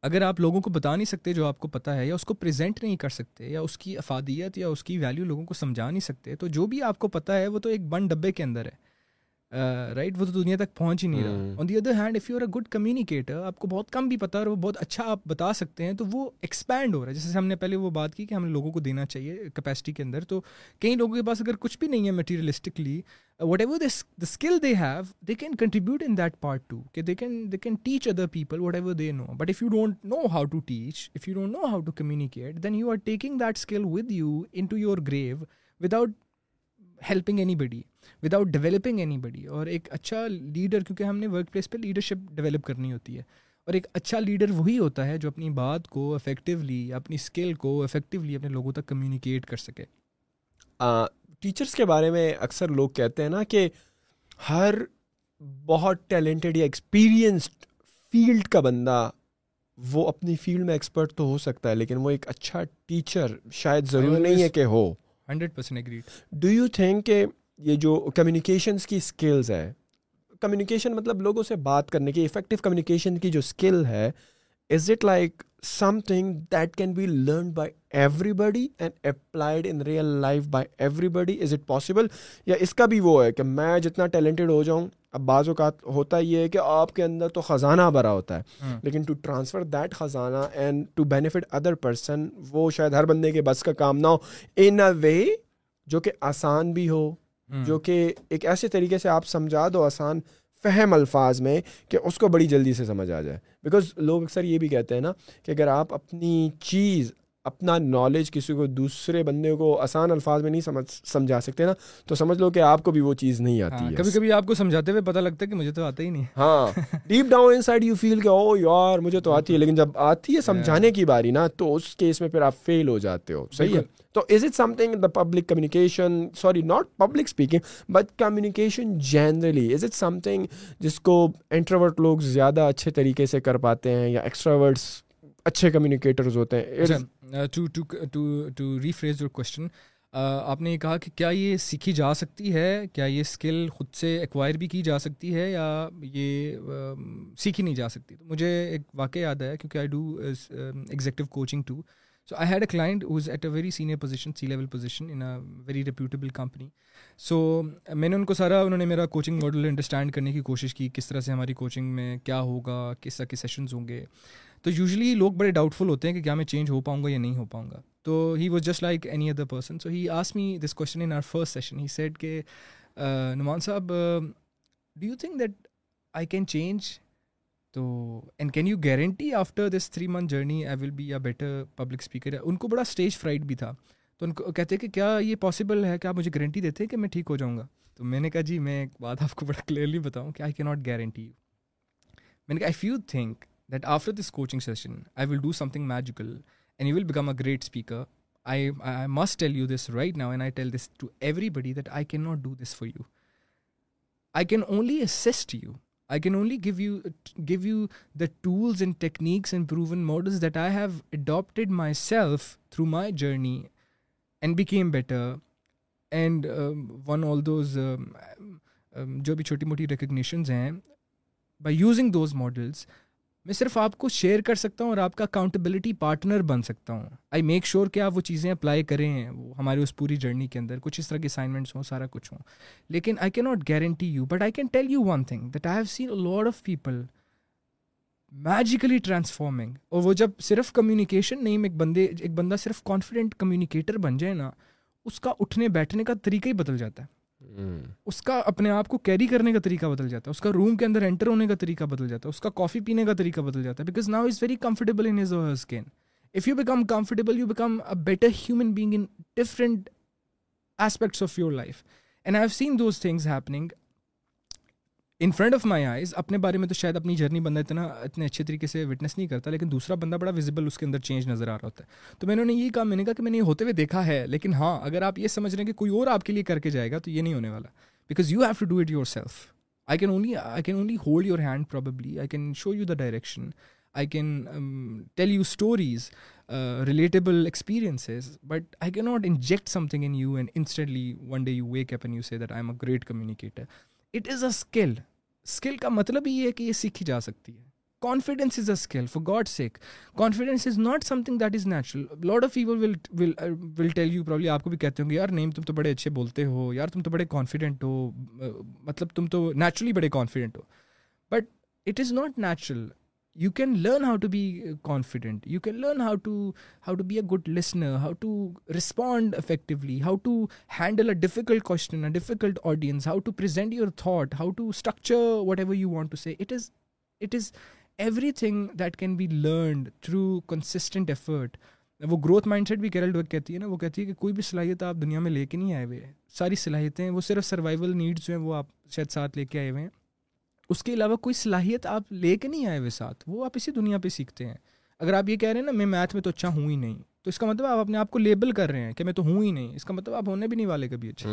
اگر آپ لوگوں کو بتا نہیں سکتے جو آپ کو پتا ہے یا اس کو پریزینٹ نہیں کر سکتے یا اس کی افادیت یا اس کی ویلیو لوگوں کو سمجھا نہیں سکتے تو جو بھی آپ کو پتہ ہے وہ تو ایک بن ڈبے کے اندر ہے رائٹ وہ تو دنیا تک پہنچ ہی نہیں رہا on the other hand if you are a good communicator آپ کو بہت کم بھی پتا اور وہ بہت اچھا آپ بتا سکتے ہیں تو وہ ایکسپینڈ ہو رہا ہے جیسے ہم نے پہلے وہ بات کی کہ ہم لوگوں کو دینا چاہیے کیپیسٹی کے اندر تو کئی لوگوں کے پاس اگر کچھ بھی نہیں ہے materialistically whatever the skill they have they can contribute in that part to کہ they can they can teach other people whatever they know but if you don't know how to teach if you don't know how to communicate then you are taking that skill with you in to your grave without helping anybody without developing anybody اور ایک اچھا leader کیونکہ ہم نے workplace پہ leadership develop کرنی ہوتی ہے اور ایک اچھا لیڈر وہی ہوتا ہے جو اپنی بات کو افیکٹولی اپنی اسکل کو افیکٹولی اپنے لوگوں تک کمیونیکیٹ کر سکے ٹیچرس کے بارے میں اکثر لوگ کہتے ہیں نا کہ ہر بہت ٹیلنٹڈ یا ایکسپیرئنسڈ فیلڈ کا بندہ وہ اپنی فیلڈ میں ایکسپرٹ تو ہو سکتا ہے لیکن وہ ایک اچھا ٹیچر شاید ضروری نہیں ہے کہ ہو hundred percent agreed do you think کہ یہ جو کمیونیکیشنس کی اسکلز ہے کمیونیکیشن مطلب لوگوں سے بات کرنے کی افیکٹو کمیونیکیشن کی جو اسکل ہے is it like something that can be learn by everybody and applied in real life by everybody is it possible یا اس کا بھی وہ ہے کہ میں جتنا ٹیلنٹڈ ہو جاؤں اب بعض اوقات ہوتا یہ ہے کہ آپ کے اندر تو خزانہ بھرا ہوتا ہے ہاں۔ لیکن ٹو ٹرانسفر دیٹ خزانہ and to benefit other person وہ شاید ہر بندے کے بس کا کام نہ ہو ان اے وے جو کہ آسان بھی ہو جو کہ ایک ایسے طریقے سے آپ سمجھا دو آسان فہم الفاظ میں کہ اس کو بڑی جلدی سے سمجھ آ جائے بیکاز لوگ اکثر یہ بھی کہتے ہیں نا کہ اگر آپ اپنی چیز اپنا نالج کسی کو دوسرے بندے کو آسان الفاظ میں نہیں سمجھ سمجھا سکتے نا تو سمجھ لو کہ آپ کو بھی وہ چیز نہیں ہاں، آتی ہے کبھی کبھی آپ کو سمجھاتے ہوئے پتہ لگتا ہے کہ مجھے تو آتا ہی نہیں ہاں deep down inside you feel کہ او یار مجھے تو آتی ہے لیکن جب آتی ہے سمجھانے کی باری نا تو اس کیس میں پھر آپ فیل ہو جاتے ہو صحیح ہے تو is it something the public communication sorry not public speaking but communication generally is it something جس کو انٹروورٹ لوگ زیادہ اچھے طریقے سے کر پاتے ہیں یا ایکسٹراورٹس اچھے کمیونیکیٹرز ہوتے ہیں کوشچن اچھا، آپ نے یہ کہا کہ کیا یہ سیکھی جا سکتی ہے کیا یہ اسکل خود سے ایکوائر بھی کی جا سکتی ہے یا یہ سیکھی نہیں جا سکتی تو مجھے ایک واقعہ یاد آیا کیونکہ I do executive coaching too so I had a client who's at a very senior position C level position in a very reputable company so میں نے ان کو سارا انہوں نے میرا کوچنگ ماڈل انڈرسٹینڈ کرنے کی کوشش کی کس طرح سے ہماری کوچنگ میں کیا ہوگا کس طرح کے سیشنز ہوں گے تو یوزلی لوگ بڑے ڈاؤٹ فل ہوتے ہیں کہ کیا میں چینج ہو پاؤں گا یا نہیں ہو پاؤں گا تو he was just like any other person so he ask me this question in our first session he said کہ Naman sahab do you think that I can change too and can you guarantee after this three month journey I will be a better public speaker ان کو بڑا stage fright بھی تھا تو ان کو کہتے ہیں کہ کیا یہ پاسبل ہے کہ آپ مجھے گارنٹی دیتے ہیں کہ میں ٹھیک ہو جاؤں گا تو میں نے کہا جی میں ایک بات آپ کو بڑا کلیئرلی بتاؤں کہ آئی کی ناٹ گارنٹی یو میں نے کہا if you think that after this coaching session I will do something magical and you will become a great speaker I must tell you this right now and I tell this to everybody that I can not do this for you I can only assist you I can only give give you you the tools and techniques and proven models that I have adapted myself through my journey and became better and won all those جو بھی چھوٹی موٹی ریکگنیشنز ہیں by using those models میں صرف آپ کو share کر سکتا ہوں اور آپ کا اکاؤنٹیبلٹی پارٹنر بن سکتا ہوں آئی میک شیور کہ آپ وہ چیزیں اپلائی کریں وہ ہماری اس پوری جرنی کے اندر کچھ اس طرح کے اسائنمنٹس ہوں سارا کچھ ہوں لیکن آئی کی not guarantee you but I can tell you one thing that I have seen a lot of people magically transforming اور وہ جب صرف کمیونیکیشن نہیں ایک بندے ایک بندہ صرف کانفیڈنٹ کمیونیکیٹر بن جائے نا اس کا اٹھنے بیٹھنے کا طریقہ ہی بدل جاتا ہے Hmm. اس کا اپنے آپ کو کیری کرنے کا طریقہ بدل جاتا ہے اس کا روم کے اندر انٹر ہونے کا طریقہ بدل جاتا ہے اس کا کافی پینے کا طریقہ بدل جاتا ہے because now is very comfortable in if you become comfortable you become a better human being in different aspects of your life and I have seen those things in front of my eyes اپنے بارے میں تو شاید اپنی journey بندہ اتنا اتنے اچھے طریقے سے وٹنس نہیں کرتا لیکن دوسرا بندہ بڑا وزبل اس کے اندر چینج نظر آ رہا ہوتا ہے تو میں نے یہی کہا میں نے کہا کہ میں نے یہ ہوتے ہوئے دیکھا ہے لیکن ہاں اگر آپ یہ سمجھ رہے ہیں کہ کوئی اور آپ کے لیے کر کے جائے گا تو یہ نہیں ہونے والا because you have to do it yourself I can only I can only hold your hand probably I can show you the direction I can tell you stories relatable experiences but I can not inject something in you and instantly one day you wake up and you see that I am a great communicator it is a skill skill کا مطلب یہ ہے کہ یہ سیکھی جا سکتی ہے confidence is a skill for God sake confidence is not something that is natural lot of people will will tell you probably آپ کو بھی کہتے ہوں گے یار نیم تم تو بڑے اچھے بولتے ہو یار تم تو بڑے کانفیڈنٹ ہو مطلب تم تو نیچرلی بڑے confident who but it is not natural you can learn how to be confident you can learn how to how to be a good listener how to respond effectively how to handle a difficult question a difficult audience how to present your thought how to structure whatever you want to say it is it is everything that can be learned through consistent effort وہ growth mindset بھی Carol Druk کہتی ہے نا وہ کہتی ہے کہ کوئی بھی صلاحیت آپ دنیا میں لے کے نہیں آئے ہوئے ساری صلاحیتیں وہ صرف سروائیول نیڈس جو ہیں وہ آپ شاید ساتھ لے کے آئے ہوئے ہیں اس کے علاوہ کوئی صلاحیت آپ لے کے نہیں آئے ہوئے ساتھ وہ آپ اسی دنیا پہ سیکھتے ہیں اگر آپ یہ کہہ رہے ہیں نا میں میتھ میں تو اچھا ہوں ہی نہیں تو اس کا مطلب آپ اپنے آپ کو لیبل کر رہے ہیں کہ میں تو ہوں ہی نہیں اس کا مطلب آپ ہونے بھی نہیں والے کبھی اچھے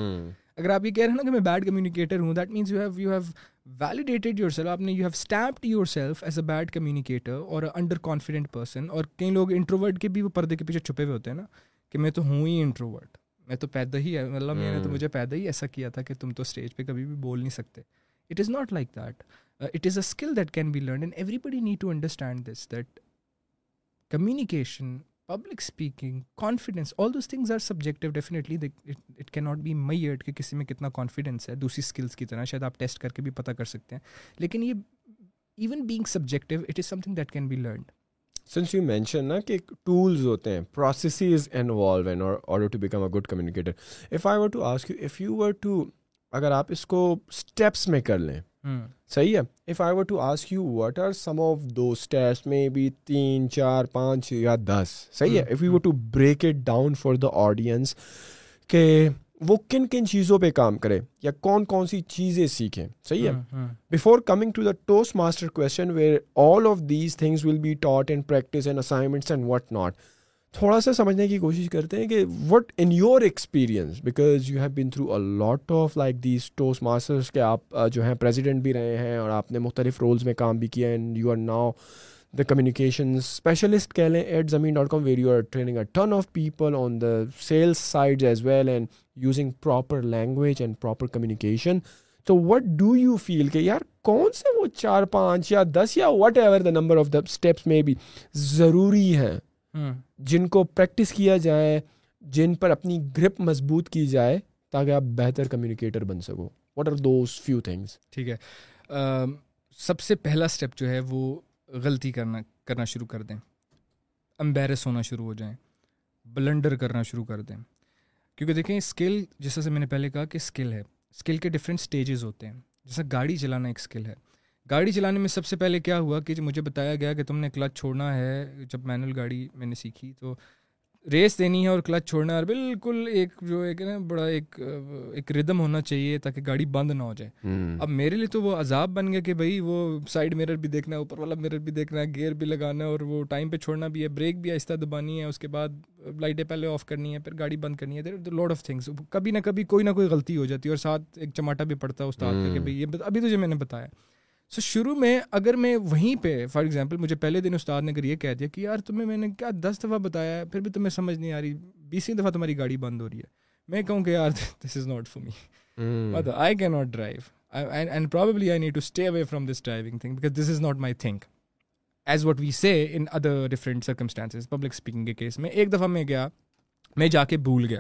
اگر آپ یہ کہہ رہے ہیں نا کہ میں بیڈ کمیونیکیٹر ہوں that means you have you have validated yourself آپ نے you have stamped yourself as a bad communicator اور انڈر کانفیڈنٹ پرسن اور کئی لوگ انٹروورٹ کے بھی وہ پردے کے پیچھے چھپے ہوئے ہوتے ہیں نا کہ میں تو ہوں ہی انٹروورٹ میں تو پیدا ہی مطلب میں نے تو مجھے پیدا ہی ایسا کیا تھا کہ تم تو اسٹیج پہ کبھی بھی بول نہیں سکتے it is not like that it is a skill that can be learn and everybody need to understand this that communication public speaking confidence all those things are subjective کی ناٹ بی مئی ارٹ کہ کسی میں کتنا confidence ہے دوسری skills کی طرح شاید آپ ٹیسٹ کر کے بھی پتہ کر سکتے ہیں لیکن یہ even being subjective it is something that can be sense you mention نا کہ ٹولز ہوتے ہیں processes involve order to to to become a good communicator if if I were were ask you you اگر آپ اس کو steps میں کر لیں صحیح ہے if I to ask you what are some of do steps میں بھی تین چار پانچ یا دس صحیح ہے if you to break it down for the audience کہ وہ کن کن چیزوں پہ کام کرے یا کون کون سی چیزیں سیکھیں صحیح ہے before coming to the Toastmaster question where all of these things will be taught and practice and assignments and what not تھوڑا سا سمجھنے کی کوشش کرتے ہیں کہ what in your experience because you have been through a lot of like these Toastmasters کے آپ uh, جو ہیں پریزیڈنٹ بھی رہے ہیں اور آپ نے مختلف رولز میں کام بھی کیا and you are now the communication specialist کہہ لیں at Zameen dot com where you are training a ton of people on the sales side as well and using proper language and proper communication تو what do you feel کہ یار کون سے وہ چار پانچ یا دس یا whatever the number of the steps میں بھی ضروری ہیں جن کو پریکٹس کیا جائے جن پر اپنی گرپ مضبوط کی جائے تاکہ آپ بہتر کمیونیکیٹر بن سکو what are those few things ٹھیک ہے سب سے پہلا اسٹیپ جو ہے وہ غلطی کرنا کرنا شروع کر دیں امبیرس ہونا شروع ہو جائیں بلنڈر کرنا شروع کر دیں کیونکہ دیکھیں اسکل جیسا سے میں نے پہلے کہا کہ اسکل ہے اسکل کے ڈفرینٹ اسٹیجز ہوتے ہیں جیسا گاڑی چلانا ایک اسکل ہے گاڑی چلانے میں سب سے پہلے کیا ہوا کہ مجھے بتایا گیا کہ تم نے کلچ چھوڑنا ہے جب مینول گاڑی میں نے سیکھی تو ریس دینی ہے اور کلچ چھوڑنا بالکل ایک جو ایک نا بڑا ایک ایک ردم ہونا چاہیے تاکہ گاڑی بند نہ ہو جائے اب میرے لیے تو وہ عذاب بن گیا کہ بھائی وہ سائڈ میرر بھی دیکھنا ہے اوپر والا میرر بھی دیکھنا ہے گیئر بھی لگانا ہے اور وہ ٹائم پہ چھوڑنا بھی ہے بریک بھی آہستہ دبانی ہے اس کے بعد لائٹیں پہلے آف کرنی ہے پھر گاڑی بند کرنی ہے لوڈ آف تھنگس کبھی نہ کبھی کوئی نہ کوئی غلطی ہو جاتی ہے اور ساتھ ایک چماٹا بھی پڑتا ہے استاد hmm. کہ بھائی یہ ابھی تجھے میں نے بتایا سو شروع میں اگر میں وہیں پہ فار ایگزامپل مجھے پہلے دن استاد نے اگر یہ کہہ دیا کہ یار تمہیں میں نے کیا دس دفعہ بتایا ہے پھر بھی تمہیں سمجھ نہیں آ رہی بیسویں دفعہ تمہاری گاڑی بند ہو رہی ہے میں کہوں کہ یار this is not for me I not drive and probably I need to stay away from this driving thing because this is not my thing as what we say in other different circumstances public speaking کے case میں ایک دفعہ میں گیا میں جا کے بھول گیا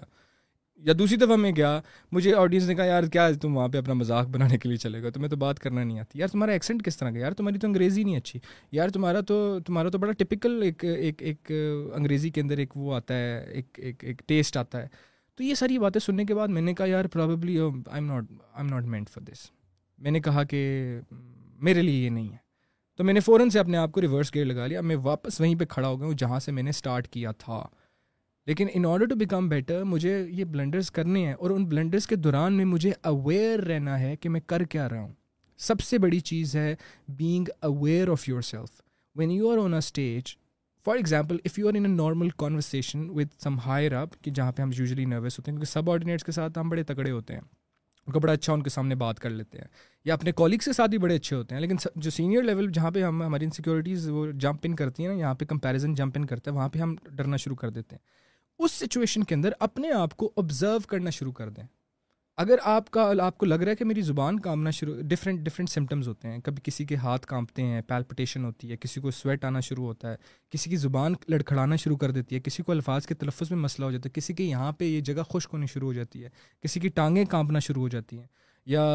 یا دوسری دفعہ میں گیا مجھے آڈینس نے کہا یار کیا تم وہاں پہ اپنا مذاق بنانے کے لیے چلے گا تمہیں تو بات کرنا نہیں آتی یار تمہارا ایکسینٹ کس طرح کا یار تمہاری تو انگریزی نہیں اچھی یار تمہارا تو تمہارا تو بڑا ٹپکل ایک ایک ایک انگریزی کے اندر ایک وہ آتا ہے ایک ایک ایک ٹیسٹ آتا ہے تو یہ ساری باتیں سننے کے بعد میں نے کہا یار probably I am not I am not meant for this میں نے کہا کہ میرے لیے یہ نہیں ہے تو میں نے فوراً سے اپنے آپ کو ریورس گیئر لگا لیا اب میں واپس وہیں پہ کھڑا ہو گیا ہوں جہاں سے میں نے اسٹارٹ کیا تھا لیکن in order to become better مجھے یہ بلنڈرس کرنے ہیں اور ان بلنڈرس کے دوران میں مجھے اویئر رہنا ہے کہ میں کر کیا رہا ہوں سب سے بڑی چیز ہے being aware of yourself when you are on a stage for example if you are in a normal conversation with some higher up کہ جہاں پہ ہم یوزلی نروس ہوتے ہیں کیونکہ سب آرڈینیٹس کے ساتھ ہم بڑے تکڑے ہوتے ہیں ان کا بڑا اچھا ان کے سامنے بات کر لیتے ہیں یا اپنے کالگس کے ساتھ بھی بڑے اچھے ہوتے ہیں لیکن جو سینئر لیول جہاں پہ ہم ہماری انسیکیورٹیز وہ جمپ ان کرتی ہیں نا یہاں پہ کمپیریزن جمپ ان کرتے ہیں وہاں پہ ہم ڈرنا شروع کر دیتے ہیں اس سچویشن کے اندر اپنے آپ کو آبزرو کرنا شروع کر دیں اگر آپ کا آپ کو لگ رہا ہے کہ میری زبان کامنا شروع ڈفرینٹ ڈفرینٹ سمٹمز ہوتے ہیں کبھی کسی کے ہاتھ کانپتے ہیں پیلپٹیشن ہوتی ہے کسی کو سویٹ آنا شروع ہوتا ہے کسی کی زبان لڑکھڑانا شروع کر دیتی ہے کسی کو الفاظ کے تلفظ میں مسئلہ ہو جاتا ہے کسی کے یہاں پہ یہ جگہ خشک ہونی شروع ہو جاتی ہے کسی کی ٹانگیں کانپنا شروع ہو جاتی ہیں یا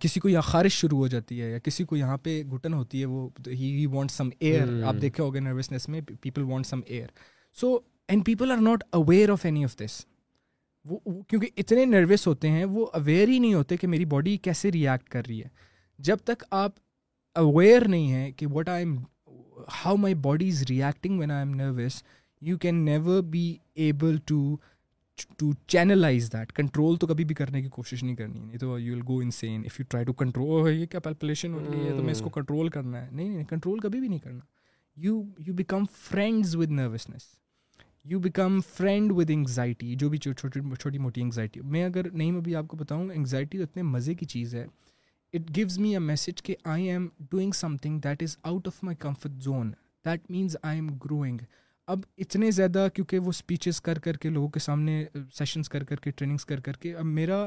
کسی کو یہاں خارش شروع ہو جاتی ہے یا کسی کو یہاں پہ گھٹن ہوتی ہے وہ ہی وانٹ سم ایئر آپ hmm. دیکھے ہو گئے نروسنیس میں people want some air so and people are not aware of any of this وہ کیونکہ اتنے نروس ہوتے ہیں وہ اویئر ہی نہیں ہوتے کہ میری باڈی کیسے ریئیکٹ کر رہی ہے جب تک آپ اویئر نہیں ہیں کہ what I am how my body is reacting when I am nervous you can never be able to to channelize that control تو کبھی بھی کرنے کی کوشش نہیں کرنی نہیں تو you will go insane if you try to control یہ کیا پیلپولیشن ہو رہی ہے تو میں اس کو کنٹرول کرنا ہے نہیں نہیں کنٹرول کبھی بھی نہیں کرنا you you become friends with nervousness you become friend with anxiety جو بھی چھوٹی موٹی انگزائٹی میں اگر نہیں میں ابھی آپ کو بتاؤں انگزائٹی تو اتنے مزے کی چیز ہے it goes me a message کہ I am doing something that is out of my comfort zone that means I am growing اب اتنے زیادہ کیونکہ وہ اسپیچز کر کر کے لوگوں کے سامنے سیشنس کر کر کے ٹریننگس کر کر کے اب میرا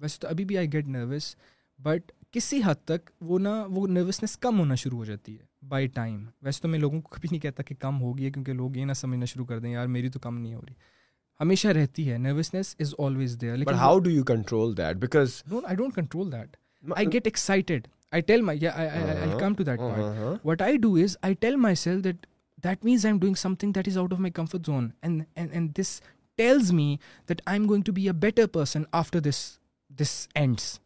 ویسے تو ابھی بھی آئی گیٹ نروس بٹ کسی حد تک وہ نا وہ نروسنیس کم ہونا شروع ہو جاتی ہے بائی ٹائم ویسے تو میں لوگوں کو کبھی نہیں کہتا کہ کم ہوگی کیونکہ لوگ یہ نہ سمجھنا شروع کر دیں یار میری تو کم نہیں ہو رہی ہمیشہ رہتی ہے nervousness is always there that I am doing something that is out of my comfort zone and this tells me that I am going to be a better person after this this ends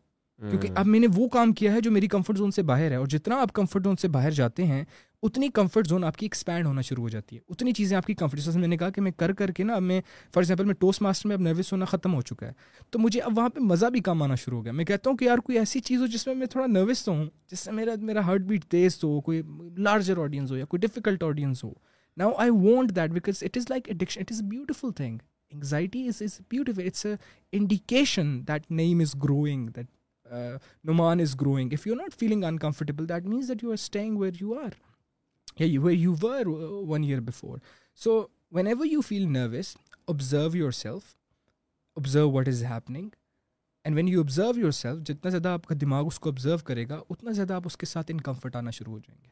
کیونکہ اب میں نے وہ کام کیا ہے جو میری comfort zone سے باہر ہے اور جتنا آپ کمفرٹ زون سے باہر جاتے ہیں اتنی کمفرٹ زون آپ کی ایکسپینڈ ہونا شروع ہو جاتی ہے اتنی چیزیں آپ کی کمفرٹ زون میں نے کہا کہ میں کر کر کے نا اب میں فار ایگزامپل میں ٹوسٹ ماسٹر میں اب نروس ہونا ختم ہو چکا ہے تو مجھے اب وہاں پہ مزہ بھی کم آنا شروع ہو گیا میں کہتا ہوں کہ یار کوئی ایسی چیز ہو جس میں میں تھوڑا نروس ہوں جس سے میرا میرا ہارٹ بیٹ تیز ہو کوئی لارجر آڈینس ہو یا کوئی difficult audience who now I want that because it is like addiction it is beautiful thing anxiety is is beautiful it's a indication that name is growing that Noman is growing if you not feeling uncomfortable that means that you are staying where you are یا you were one year before so whenever you feel nervous observe yourself observe what is happening and when you observe yourself جتنا زیادہ آپ کا دماغ اس کو observe کرے گا اتنا زیادہ آپ اس کے ساتھ ان کمفرٹ آنا شروع ہو جائیں گے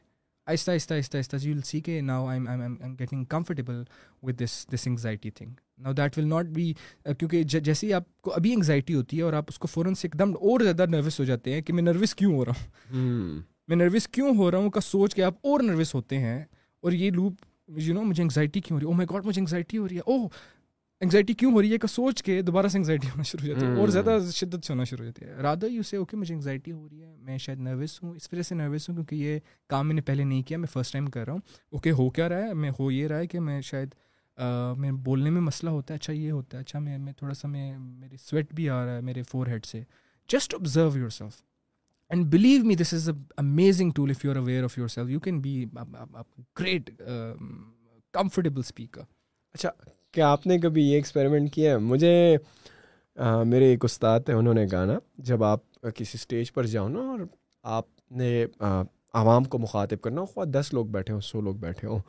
آہستہ آہستہ آہستہ آہستہ یو ول سی کے now I getting comfortable with this this anxiety think no that will not be کیونکہ جی-, جیسے ہی آپ کو ابھی انگزائٹی ہوتی ہے اور آپ اس کو فوراً سے ایک دم اور زیادہ نروس ہو جاتے ہیں کہ میں نروس کیوں ہو رہا ہوں میں نروس کیوں ہو رہا ہوں کا سوچ کے آپ اور نروس ہوتے ہیں اور یہ لوپ یو نو مجھے انگزائٹی کیوں ہو رہی ہے او مائی گاڈ مجھے انگزائٹی ہو رہی ہے او oh, انگزائٹی کیوں ہو رہی ہے کا سوچ کے دوبارہ سے انگزائٹی ہونا شروع ہو جاتی ہے اور زیادہ شدت سے ہونا شروع ہو جاتی ہے رادھا یو سے اوکے مجھے انگزائٹی ہو رہی ہے میں شاید نروس ہوں اس وجہ سے نروس ہوں کیونکہ یہ کام میں نے پہلے نہیں کیا میں فرسٹ ٹائم کر رہا ہوں اوکے ہو کیا رہا ہے میں ہو یہ رہا ہے کہ میں شاید میں بولنے میں مسئلہ ہوتا ہے اچھا یہ ہوتا ہے اچھا میں میں تھوڑا سا میں میری سویٹ بھی آ رہا ہے میرے فور ہیڈ سے just observe yourself and believe me this is a amazing tool if you are aware of yourself you can be great comfortable speaker اچھا کیا آپ نے کبھی یہ ایکسپیریمنٹ کیا ہے مجھے میرے ایک استاد ہیں انہوں نے گانا جب آپ کسی اسٹیج پر جاؤ نا اور آپ نے عوام کو مخاطب کرنا ہو خواہ دس لوگ بیٹھے ہوں سو لوگ بیٹھے ہوں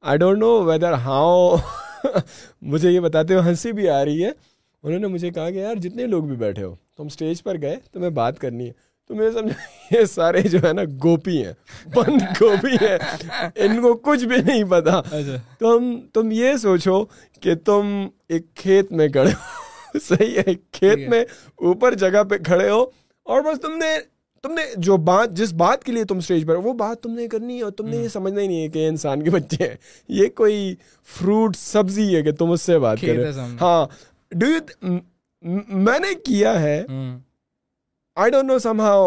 I don't know whether how مجھے یہ بتاتے ہوئے ہنسی بھی آ رہی ہے انہوں نے مجھے کہا کہ یار جتنے لوگ بھی بیٹھے ہو تم اسٹیج پر گئے تو میں بات کرنی ہے تو میرے سمجھ یہ سارے جو ہے نا گوپی ہیں بند گوپی ہیں ان کو کچھ بھی نہیں پتا اچھا۔ تم تم یہ سوچو کہ تم ایک کھیت میں کھڑے ہو صحیح ہے کھیت میں اوپر جگہ پہ کھڑے ہو اور بس تم نے تم نے جو بات جس بات کے لیے تم اسٹیج پر وہ بات تم نے کرنی ہے اور تم نے یہ سمجھنا ہی نہیں ہے کہ انسان کے بچے ہیں یہ کوئی فروٹ سبزی ہے کہ تم اس سے بات ہاں ڈو یو میں نے کیا ہے I don't know somehow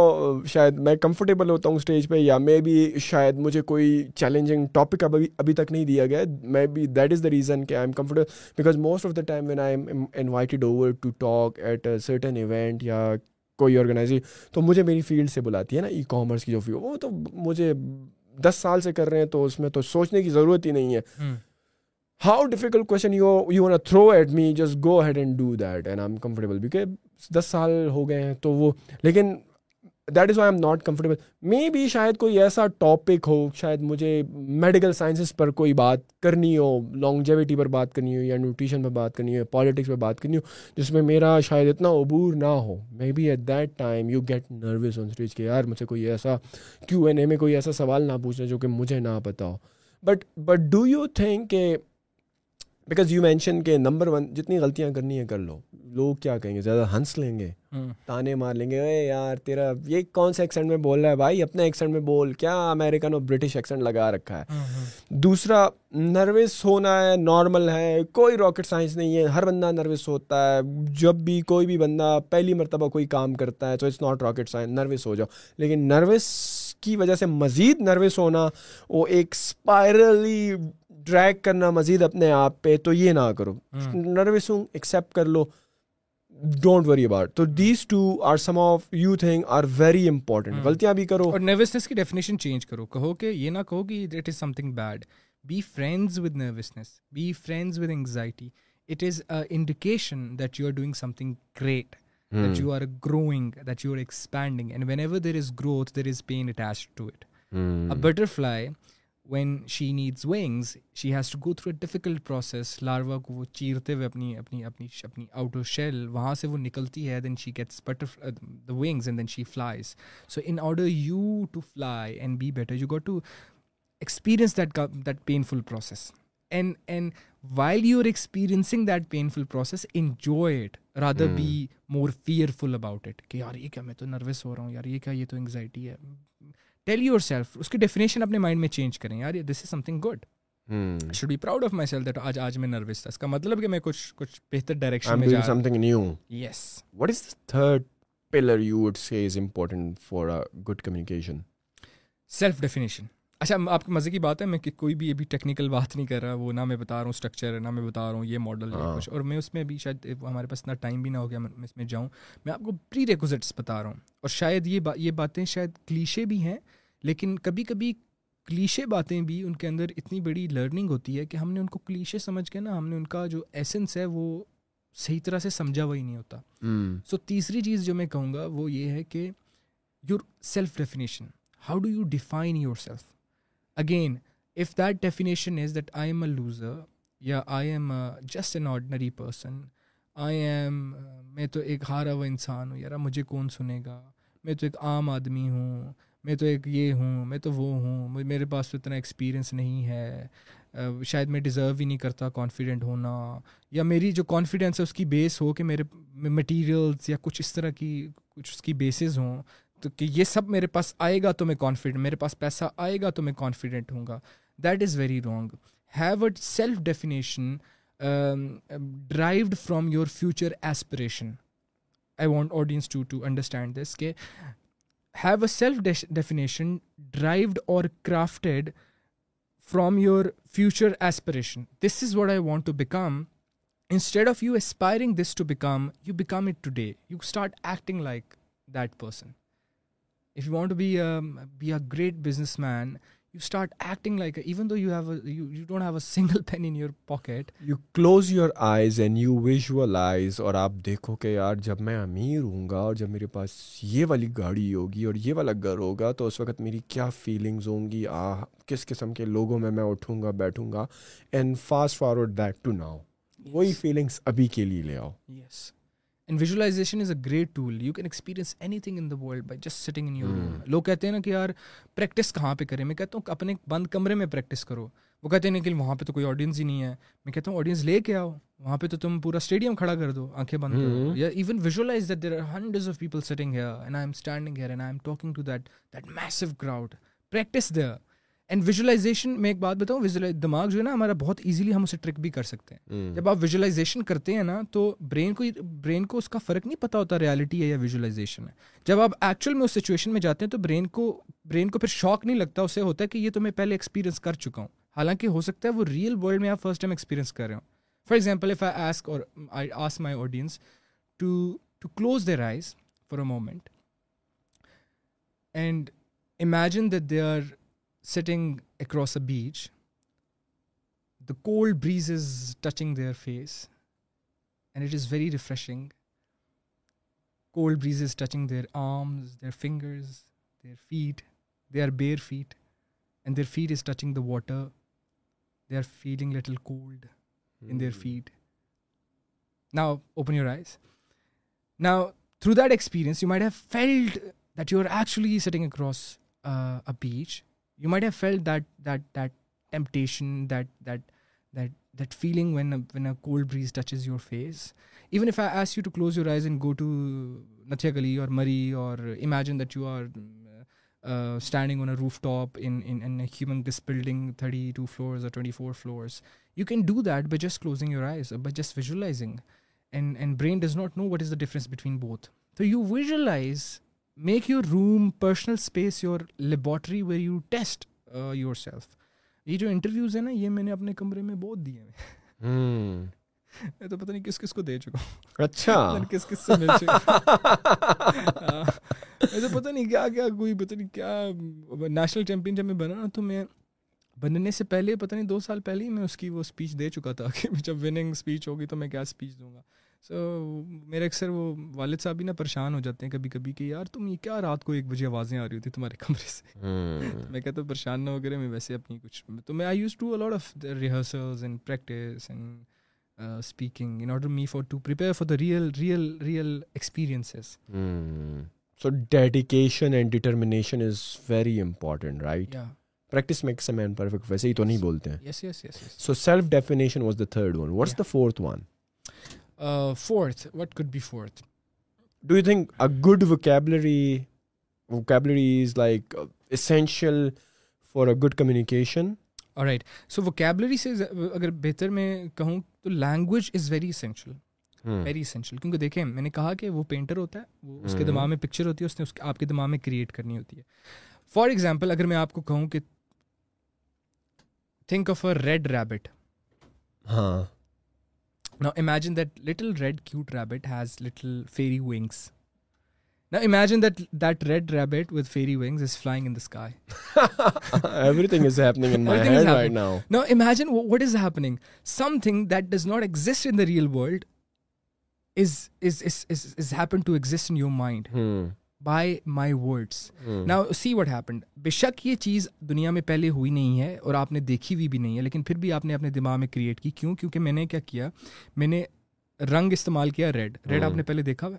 شاید میں کمفرٹیبل ہوتا ہوں اسٹیج پہ یا میں بھی شاید مجھے کوئی چیلنجنگ ٹاپک ابھی ابھی تک نہیں دیا گیا maybe that is the reason کہ I am comfortable because most of the time when I am invited over to talk at certain event یا کوئی آرگنائزیشن تو مجھے میری فیلڈ سے بلاتی ہے نا ای کامرس کی جو فیلڈ وہ تو مجھے دس سال سے کر رہے ہیں تو اس میں تو سوچنے کی ضرورت ہی نہیں ہے how difficult question you you difficult throw at me just go ahead and do that and I am comfortable because دس سال ہو گئے ہیں تو وہ لیکن that is why am not comfortable maybe شاید کوئی ایسا ٹاپک ہو شاید مجھے میڈیکل سائنسز پر کوئی بات کرنی ہو لانگ پر بات کرنی ہو یا نیوٹریشن پر بات کرنی ہو پالیٹکس پر بات کرنی ہو جس میں میرا شاید اتنا عبور نہ ہو maybe at that time you get nervous on stage کہ یار مجھے کوئی ایسا کیو این اے میں کوئی ایسا سوال نہ پوچھنا جو کہ مجھے نہ پتا ہو but but do you think کہ بیکاز یو مینشن کہ نمبر ون جتنی غلطیاں کرنی ہیں کر لو لوگ کیا کہیں گے زیادہ ہنس لیں گے تانے مار لیں گے اے یار تیرا یہ کون سے ایکسنٹ میں بول رہا ہے بھائی اپنے ایکسنٹ میں بول کیا امیرکن اور برٹش ایکسنٹ لگا رکھا ہے دوسرا نروس ہونا ہے نارمل ہے کوئی راکٹ سائنس نہیں ہے ہر بندہ نروس ہوتا ہے جب بھی کوئی بھی بندہ پہلی مرتبہ کوئی کام کرتا ہے تو it's not rocket science nervous ہو جاؤ لیکن نروس کی وجہ سے مزید نروس ہونا وہ ایک اسپائرلی ڈریک کرنا مزید اپنے آپ پہ تو یہ نہ کرو نروس ہوں ایکسیپٹ کر لو ڈونٹ وری اباؤٹ تو these two are are some of you thing very important غلطیاں بھی کرو کرو اور کی ڈیفینیشن چینج کہو کہ یہ نہ کہو کہ it it is is some something bad be be friends friends with with anxiety indication that you are doing thing great that you are growing that you are expanding and whenever there is growth there is pain attach to it a butterfly when she needs wings she has to go through a difficult process larva کو وہ چیرتے ہوئے اپنی اپنی اپنی اپنی out of shell وہاں سے وہ نکلتی ہے then she gets better the wings and then she flies so in order you to fly and be better you got to experience that that painful process and and while you are experiencing that painful process it rather be more fearful about it کہ یار یہ کیا میں تو nervous ہو رہا ہوں یار یہ کیا یہ تو انگزائٹی ہے ٹیل یور سیلف اس کی ڈیفینیشن اپنے مائنڈ میں چینج کریں یار this is something good should be proud of myself that آج آج میں نروس تھا اس کا مطلب کہ میں کچھ کچھ بہتر ڈائریکشن میں جا something new yes what is the third pillar you would say is important for a good communication self definition اچھا آپ کے مزے کی بات ہے میں کہ کوئی بھی ابھی ٹیکنیکل بات نہیں کر رہا وہ نہ میں بتا رہا ہوں اسٹرکچر نہ میں بتا رہا ہوں یہ ماڈل ہاں۔ کچھ اور میں اس میں بھی شاید ہمارے پاس اتنا ٹائم بھی نہ ہو گیا میں اس میں جاؤں میں آپ کو پری ریکوزٹس بتا رہا ہوں اور شاید یہ یہ باتیں شاید کلیشے بھی ہیں لیکن کبھی کبھی کلیشے باتیں بھی ان کے اندر اتنی بڑی لرننگ ہوتی ہے کہ ہم نے ان کو کلیشے سمجھ کے نا ہم نے ان کا جو ایسنس ہے وہ صحیح طرح سے سمجھا ہوا ہی نہیں ہوتا سو تیسری چیز جو میں کہوں گا وہ یہ ہے کہ your self definition how do you define yourself again if that definition is that I am a loser یا I am a just an ordinary person I am میں تو ایک ہارا ہوا انسان ہوں یار مجھے کون سنے گا میں تو ایک عام آدمی ہوں میں تو ایک یہ ہوں میں تو وہ ہوں میرے پاس تو اتنا ایکسپیرئنس نہیں ہے uh, شاید میں ڈیزرو ہی نہیں کرتا کانفیڈنٹ ہونا یا میری جو کانفیڈینس ہے اس کی بیس ہو کہ میرے مٹیریلس یا کچھ اس طرح کی کچھ اس کی بیسز ہوں تو کہ یہ سب میرے پاس آئے گا تو میں کانفیڈنٹ میرے پاس پیسہ آئے گا تو میں کانفیڈنٹ ہوں گا that is very wrong have a self definition derived from your future aspiration I want audience to to understand this کہ have a self definition derived اور crafted from your future aspiration this is what I want to become instead of you aspiring this to become you become it today you start acting like that person if you want be be a great business man you start acting like even though you have you don't have a single penny in your pocket you close your eyes and you visualize اور آپ دیکھو کہ یار جب میں امیر ہوں گا اور جب میرے پاس یہ والی گاڑی ہوگی اور یہ والا گھر ہوگا تو اس وقت میری کیا فیلنگز ہوں گی آ کس قسم کے لوگوں میں میں اٹھوں گا بیٹھوں گا and fast forward back to now وہی فیلنگس ابھی کے لیے لے آؤ yes is a great tool you can experience anything in the world by just sitting in your room لوگ کہتے ہیں نا کہ یار پریکٹس کہاں پہ کریں میں کہتا ہوں اپنے بند کمرے میں پریکٹس کرو وہ کہتے ہیں کہ وہاں پہ تو کوئی آڈینس ہی نہیں ہے میں کہتا ہوں آڈینس لے کے آؤ وہاں پہ تو تم پورا اسٹیڈیم کھڑا کر دو آنکھیں بند یا even visualize that there are hundred of people sitting here here and and I I am am standing talking to that that massive crowd practice there and visualization میں ایک بات بتاؤں دماغ جو ہے نا ہمارا بہت ایزیلی ہم اسے ٹرک بھی کر سکتے ہیں جب آپ ویژولائزیشن کرتے ہیں نا تو برین کو برین کو اس کا فرق نہیں پتا ہوتا ریالٹی ہے یا ویژولائزیشن ہے جب آپ ایکچوئل میں اس سچویشن میں جاتے ہیں تو برین کو برین کو پھر شوق نہیں لگتا اسے ہوتا ہے کہ یہ تو میں پہلے ایکسپیرینس کر چکا ہوں حالانکہ ہو سکتا ہے وہ ریئل ورلڈ میں آپ فرسٹ ٹائم ایکسپیرینس کر رہے ہوں for example if I ask I ask my audience to to close their eyes for a moment and imagine that they are sitting across a beach, the cold breeze is touching their face, and it is very refreshing. Cold breeze is touching their arms, their fingers, their feet. They are bare feet, and their feet is touching the water. They are feeling little cold in their hmm. feet. Now, open your eyes. Now, through that experience, you might have felt that you're actually sitting across uh, a beach you might have felt that temptation, that feeling when a cold breeze touches your face. Even if I ask you to close your eyes and go to Nathiya Gali or Murray, or imagine that you are uh, standing on a rooftop in a humongous building, 32 floors or 24 floors. You can do that by just closing your eyes, or by just visualizing. And brain does not know what is the difference between both. So you visualize make your room personal space your laboratory where you test yourself یہ جو interviews ہیں نا یہ میں نے اپنے کمرے میں بہت دیے ہیں میں تو پتا نہیں کس کس کو دے چکا ہوں اچھا کس کس سے ہاں۔ میں تو پتا نہیں کیا کیا کوئی پتا نہیں کیا نیشنل چیمپئن جب میں بنا نا تو میں بننے سے پہلے پتا نہیں دو سال پہلے ہی میں اس کی وہ اسپیچ دے چکا تھا کہ جب وننگ اسپیچ ہوگی تو میں کیا اسپیچ دوں گا سو میرے اکثر وہ والد صاحب بھی نا پریشان ہو جاتے ہیں کبھی کبھی کہ یار تم یہ کیا رات کو ایک بجے آوازیں آ رہی ہوتی تمہارے کمرے سے میں کہتا ہوں پریشان نہ ہو کرے میں ویسے اپنی کچھ تو میں I use to a lot of rehearsals and practice and speaking in order me for to prepare for the real real real experiences so dedication and determination is very important right practice makes a man perfect ویسے ہی تو نہیں بولتے ہیں so self definition was the third one what's the fourth one fourth what could be fourth do you think good vocabulary vocabulary is like essential for good communication right so vocabulary سے اگر بہتر میں کہوں تو language is very essential very essential کیونکہ دیکھیں میں نے کہا کہ وہ پینٹر ہوتا ہے وہ اس کے دماغ میں پکچر ہوتی ہے اس نے اس آپ کے دماغ میں کریٹ کرنی ہوتی ہے فار ایگزامپل اگر میں آپ کو کہوں کہ think of a red rabbit ہاں Now imagine that little red cute rabbit has little fairy wings. Now imagine that red rabbit with fairy wings is flying in the sky. Everything is happening in my head right now. Now imagine what is happening. Something that does not exist in the real world is happened to exist in your mind. Hmm. By my words نا see what happened بے شک یہ چیز دنیا میں پہلے ہوئی نہیں ہے اور آپ نے دیکھی ہوئی بھی نہیں ہے لیکن پھر بھی آپ نے اپنے دماغ میں کریٹ کی کیوں کیونکہ میں نے کیا کیا میں نے رنگ استعمال کیا ریڈ ریڈ hmm. آپ نے پہلے دیکھا ہوا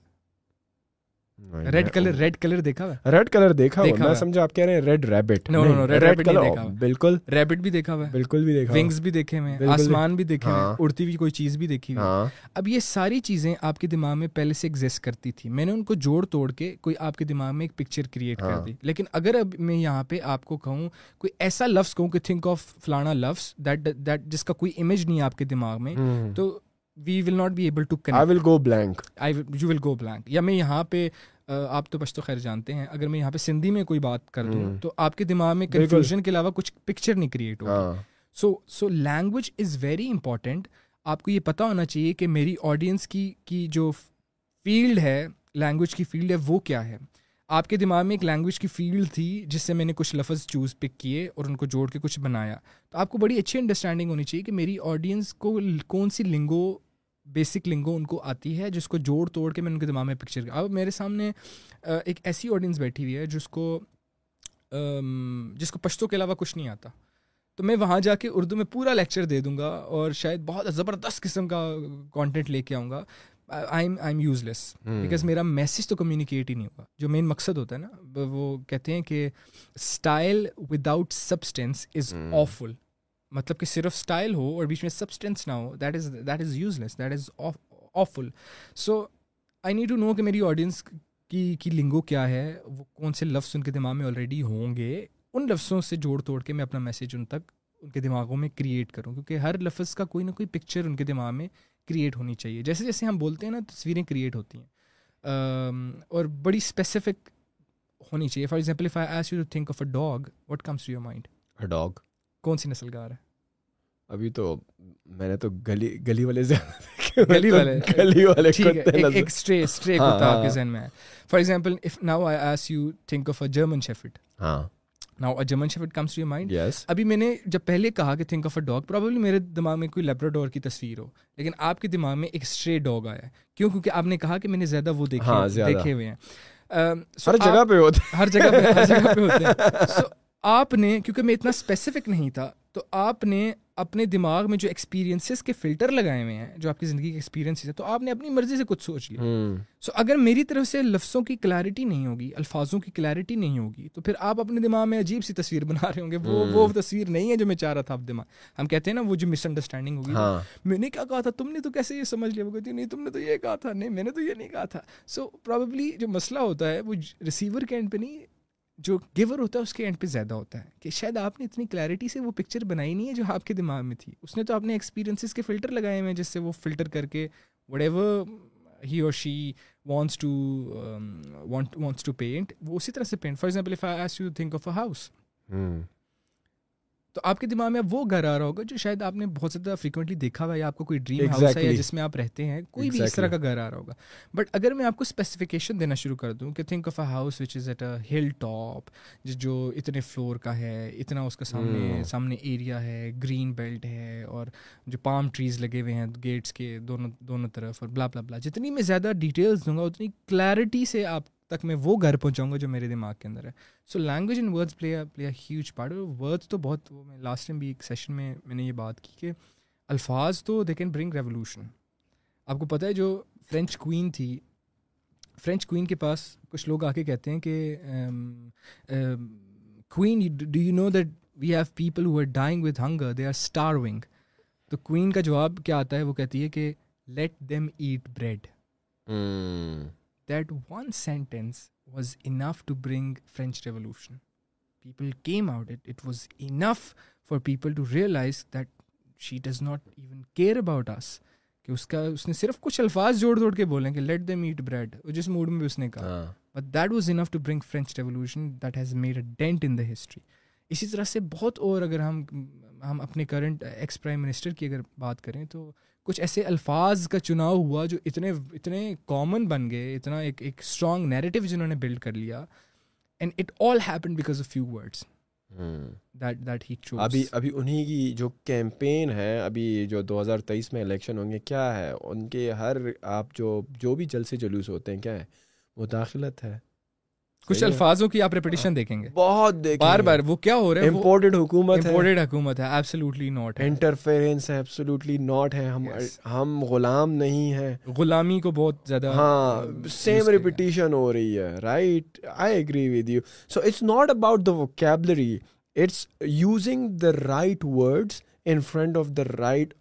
ریڈ کلر ریڈ کلر دیکھا ہوا ریڈ کلر دیکھا ہوا میں سمجھا آپ کہہ رہے ہیں red rabbit no no red rabbit نہیں دیکھا بالکل ریبٹ بھی دیکھا ہوا بالکل بھی دیکھا ونگز بھی دیکھے ہوئے ہیں آسمان بھی دیکھے ہیں ہاں. اڑتی ہوئی کوئی چیز بھی دیکھی ہوئی ہاں. اب یہ ساری چیزیں آپ کے دماغ میں پہلے سے ایگزسٹ کرتی تھی میں نے ان کو جوڑ توڑ کے کوئی آپ کے دماغ میں ایک پکچر کریٹ کر ہاں. دی لیکن اگر اب میں یہاں پہ آپ کو کہوں کوئی ایسا لفظ کہوں کہ تھنک آف فلانا لفظ دیٹ دیٹ جس کا کوئی امیج نہیں آپ کے دماغ میں تو we will not be able will go blank یا میں یہاں پہ آپ تو پشتو خیر جانتے ہیں اگر میں یہاں پہ سندھی میں کوئی بات کر دوں تو آپ کے دماغ میں کنفیوژن کے علاوہ کچھ پکچر نہیں کریٹ ہوا so so language is very important آپ کو یہ پتا ہونا چاہیے کہ میری آڈینس کی کی جو فیلڈ ہے لینگویج کی فیلڈ ہے وہ کیا ہے آپ کے دماغ میں ایک لینگویج کی فیلڈ تھی جس سے میں نے کچھ لفظ چوز پک کیے اور ان کو جوڑ کے کچھ بنایا تو آپ کو بڑی اچھی انڈرسٹینڈنگ ہونی چاہیے کہ میری آڈینس کو کون سی لنگو بیسک لنگو ان کو آتی ہے جس کو جوڑ توڑ کے میں ان کے دماغ میں پکچر اب میرے سامنے ایک ایسی آڈینس بیٹھی ہوئی ہے جس کو جس کو پشتوں کے علاوہ کچھ نہیں آتا تو میں وہاں جا کے اردو میں پورا لیکچر دے دوں گا اور شاید بہت زبردست قسم کا کانٹینٹ لے کے آؤں گا I am useless because میرا میسیج تو کمیونیکیٹ ہی نہیں ہوا جو مین مقصد ہوتا ہے نا وہ کہتے ہیں کہ style without substance is awful مطلب کہ صرف اسٹائل ہو اور بیچ میں سبسٹینس نہ ہو that is that is useless that is awful so I need to know کہ میری آڈینس کی کی لنگو کیا ہے وہ کون سے لفظ ان کے دماغ میں آلریڈی ہوں گے ان لفظوں سے جوڑ توڑ کے میں اپنا میسیج ان تک ان کے دماغوں میں کریٹ کروں کیونکہ ہر لفظ کا کوئی نہ کوئی پکچر ان کے دماغ میں کریٹ ہونی چاہیے جیسے جیسے ہم بولتے ہیں نا تصویریں کریٹ ہوتی ہیں اور بڑی اسپیسیفک ہونی چاہیے for example if I ask you to think of a dog what comes to your mind a dog کون سی نسل گار ہے ابھی تو میں نے تو گلی گلی والے گلی والے گلی والے ایک سٹری سٹری ہاں، کتا کے ہاں۔ ذہن میں ہے for example if now I ask you think of a German shepherd ہاں now German shepherd comes to you mind yes ابھی میں نے جب پہلے کہا کہ think of a dog probably میرے دماغ میں کوئی لیبراڈور کی تصویر ہو لیکن آپ کے دماغ میں ایک اسٹرے ڈاگ آیا کیوں کیونکہ آپ نے کہا کہ میں نے زیادہ وہ دیکھے دیکھے ہوئے ہیں ہر جگہ پہ ہوتے ہر جگہ پہ ہوتے ہیں آپ نے کیونکہ میں اتنا اسپیسیفک نہیں تھا تو آپ نے اپنے دماغ میں جو ایکسپیرینس کے فلٹر لگائے ہوئے ہیں جو آپ کی زندگی کے ایکسپیرینسز ہے تو آپ نے اپنی مرضی سے کچھ سوچ لیا سو اگر میری طرف سے لفظوں کی کلیئرٹی نہیں ہوگی الفاظوں کی کلیئرٹی نہیں ہوگی تو پھر آپ اپنے دماغ میں عجیب سی تصویر بنا رہے ہوں گے وہ وہ تصویر نہیں ہے جو میں چاہ رہا تھا آپ دماغ ہم کہتے ہیں نا وہ جو مس انڈرسٹینڈنگ ہوگی ہاں۔ میں نے کیا کہا تھا تم نے تو کیسے یہ سمجھ لیا وہ کہتی نہیں تم نے تو یہ کہا تھا نہیں میں نے تو یہ نہیں کہا تھا سو پروبیبلی جو مسئلہ ہوتا ہے وہ ریسیور اینڈ پہ نہیں جو گور ہوتا ہے اس کے اینڈ پہ زیادہ ہوتا ہے کہ شاید آپ نے اتنی کلیئرٹی سے وہ پکچر بنائی نہیں ہے جو آپ کے دماغ میں تھی اس نے تو آپ نے ایکسپیرینسز کے فلٹر لگائے ہوئے ہیں جس سے وہ فلٹر کر کے وڈ ایور ہی اور she wants to wants to paint وہ اسی طرح سے paint for example ask you think of a house تو آپ کے دماغ میں وہ گھر آ رہا ہوگا جو شاید آپ نے بہت زیادہ فریکوینٹلی دیکھا ہوا یا آپ کو کوئی ڈریم ہاؤس ہے یا جس میں آپ رہتے ہیں کوئی بھی اس طرح کا گھر آ رہا ہوگا بٹ اگر میں آپ کو اسپیسیفکیشن دینا شروع کر دوں کہ think of a house which is at a hill top جو اتنے فلور کا ہے اتنا اس کا سامنے hmm. سامنے ایریا ہے گرین بیلٹ ہے اور جو پام ٹریز لگے ہوئے ہیں گیٹس کے دونوں دونوں طرف اور بلا بلا بلا جتنی میں زیادہ ڈیٹیلس دوں گا اتنی کلیئرٹی سے آپ تک میں وہ گھر پہنچاؤں گا جو میرے دماغ کے اندر ہے so language in words play play huge part اور ورڈس تو بہت وہ لاسٹ ٹائم بھی ایک سیشن میں میں نے یہ بات کی کہ الفاظ تو دے کین برنگ ریولیوشن آپ کو پتہ ہے جو فرینچ کوئین تھی فرینچ کوئین کے پاس کچھ لوگ آ کے کہتے ہیں کہ queen do you know that we have people who are dying with hunger they are starving تو کوئین کا جواب کیا آتا ہے وہ کہتی ہے کہ let them eat bread that one sentence was enough to bring French revolution people came out it it was enough for people to realize that she does not even care about us کہ اس کا اس نے صرف کچھ الفاظ جوڑ جوڑ کے بولیں کہ لیٹ دا میٹ بریڈ جس موڈ میں بھی اس نے کہا but that was enough to bring French revolution that has made a dent in the history اسی طرح سے بہت اور اگر ہم ہم اپنے کرنٹ ایکس پرائم منسٹر کی اگر بات کریں تو کچھ ایسے الفاظ کا چناؤ ہوا جو اتنے اتنے کامن بن گئے اتنا ایک ایک اسٹرانگ نیریٹو جنہوں نے بلڈ کر لیا and it all happen because of few words ابھی ابھی انہیں کی جو کیمپین ہے ابھی جو دو ہزار تیئیس میں الیکشن ہوں گے کیا ہے ان کے ہر آپ جو جو بھی جلسے جلوس ہوتے ہیں کیا ہے وہ داخلت ہے کچھ الفاظوں کی آپ ریپیٹیشن ہاں۔ دیکھیں گے بہت بار بار وہ کیا ہو رہا ہے امپورٹڈ حکومت ہے absolutely not interference absolutely not ہے ہم ہم غلام نہیں ہیں غلامی کو بہت زیادہ ہاں سیم ریپیٹیشن ہو رہی ہے right I agree with you so it's not about the vocabulary it's using the right words in front of the right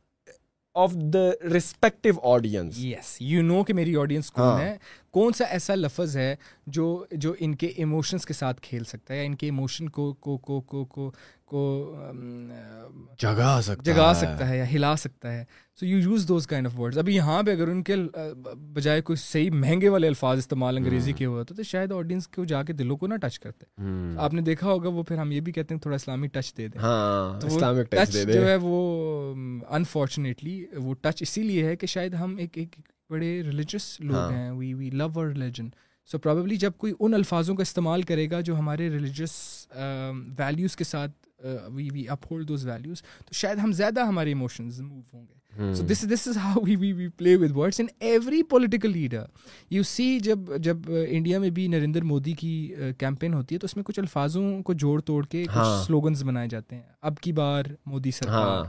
of the respective audience yes you know کہ میری آڈینس کون ہاں۔ ہے کون سا ایسا لفظ ہے جو جو ان کے ایموشنس کے ساتھ کھیل سکتا ہے یا ان کے ایموشن کو کو کو کو کو کو جگا سکتا جگا سکتا ہے یا ہلا سکتا ہے so you use those kind of words ابھی یہاں پہ اگر ان کے بجائے کوئی صحیح مہنگے والے الفاظ استعمال انگریزی کے ہوا تو شاید آڈینس کو جا کے دلوں کو نہ ٹچ کرتے آپ نے دیکھا ہوگا وہ پھر ہم یہ بھی کہتے ہیں تھوڑا اسلامی ٹچ دے دیں ٹچ ہاں، جو ہے وہ انفارچونیٹلی وہ ٹچ اسی لیے ہے کہ شاید ہم ایک ایک بڑے ریلیجیس لوگ ہاں۔ ہیں we we love our religion so probably جب کوئی ان الفاظوں کا استعمال کرے گا جو ہمارے ریلیجس ویلیوز um, کے ساتھ we we uphold those values تو شاید ہم زیادہ ہمارے اموشنز موو ہوں گے so this this is how we we we play with words in every political leader you see جب جب انڈیا میں بھی نریندر مودی کی کیمپین uh, ہوتی ہے تو اس میں کچھ الفاظوں کو جوڑ توڑ کے کچھ سلوگنز ہاں۔ بنائے جاتے ہیں اب کی بار مودی سرکار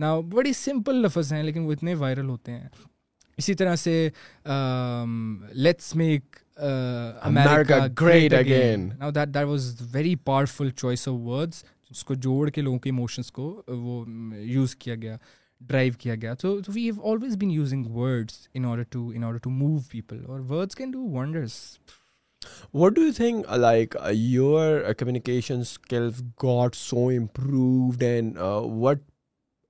نا ہاں۔ بڑی سمپل لفظ ہیں لیکن وہ اتنے وائرل ہوتے ہیں اسی طرح سے let's make America great again now that that was very powerful choice of words اس کو جوڑ کے لوگوں کے ایموشنس کو وہ یوز کیا گیا ڈرائیو کیا گیا تو we have always been using words words in in order order to to move people اور can do do wonders what you think like your communication so improved and what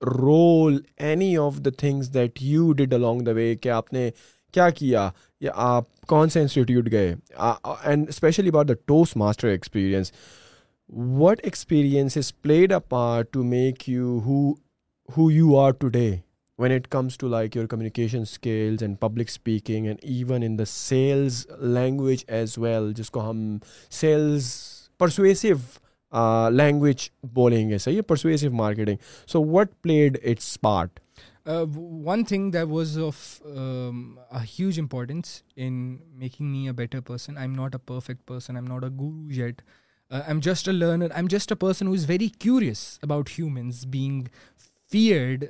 role any of the things that you did along the way کہ آپ نے کیا کیا یا آپ کون سے انسٹیٹیوٹ گئے and especially about the Toastmaster experience what experience is played a part to make you who you are today when it comes to like your communication skills and public speaking and even in the sales language as well جس کو ہم sales persuasive language بولیں گے صحیح persuasive marketing so what played its part one thing that was of huge importance in making me a better person I am not a perfect person I am not a guru I am just a learner I am just a person who is very curious about humans being feared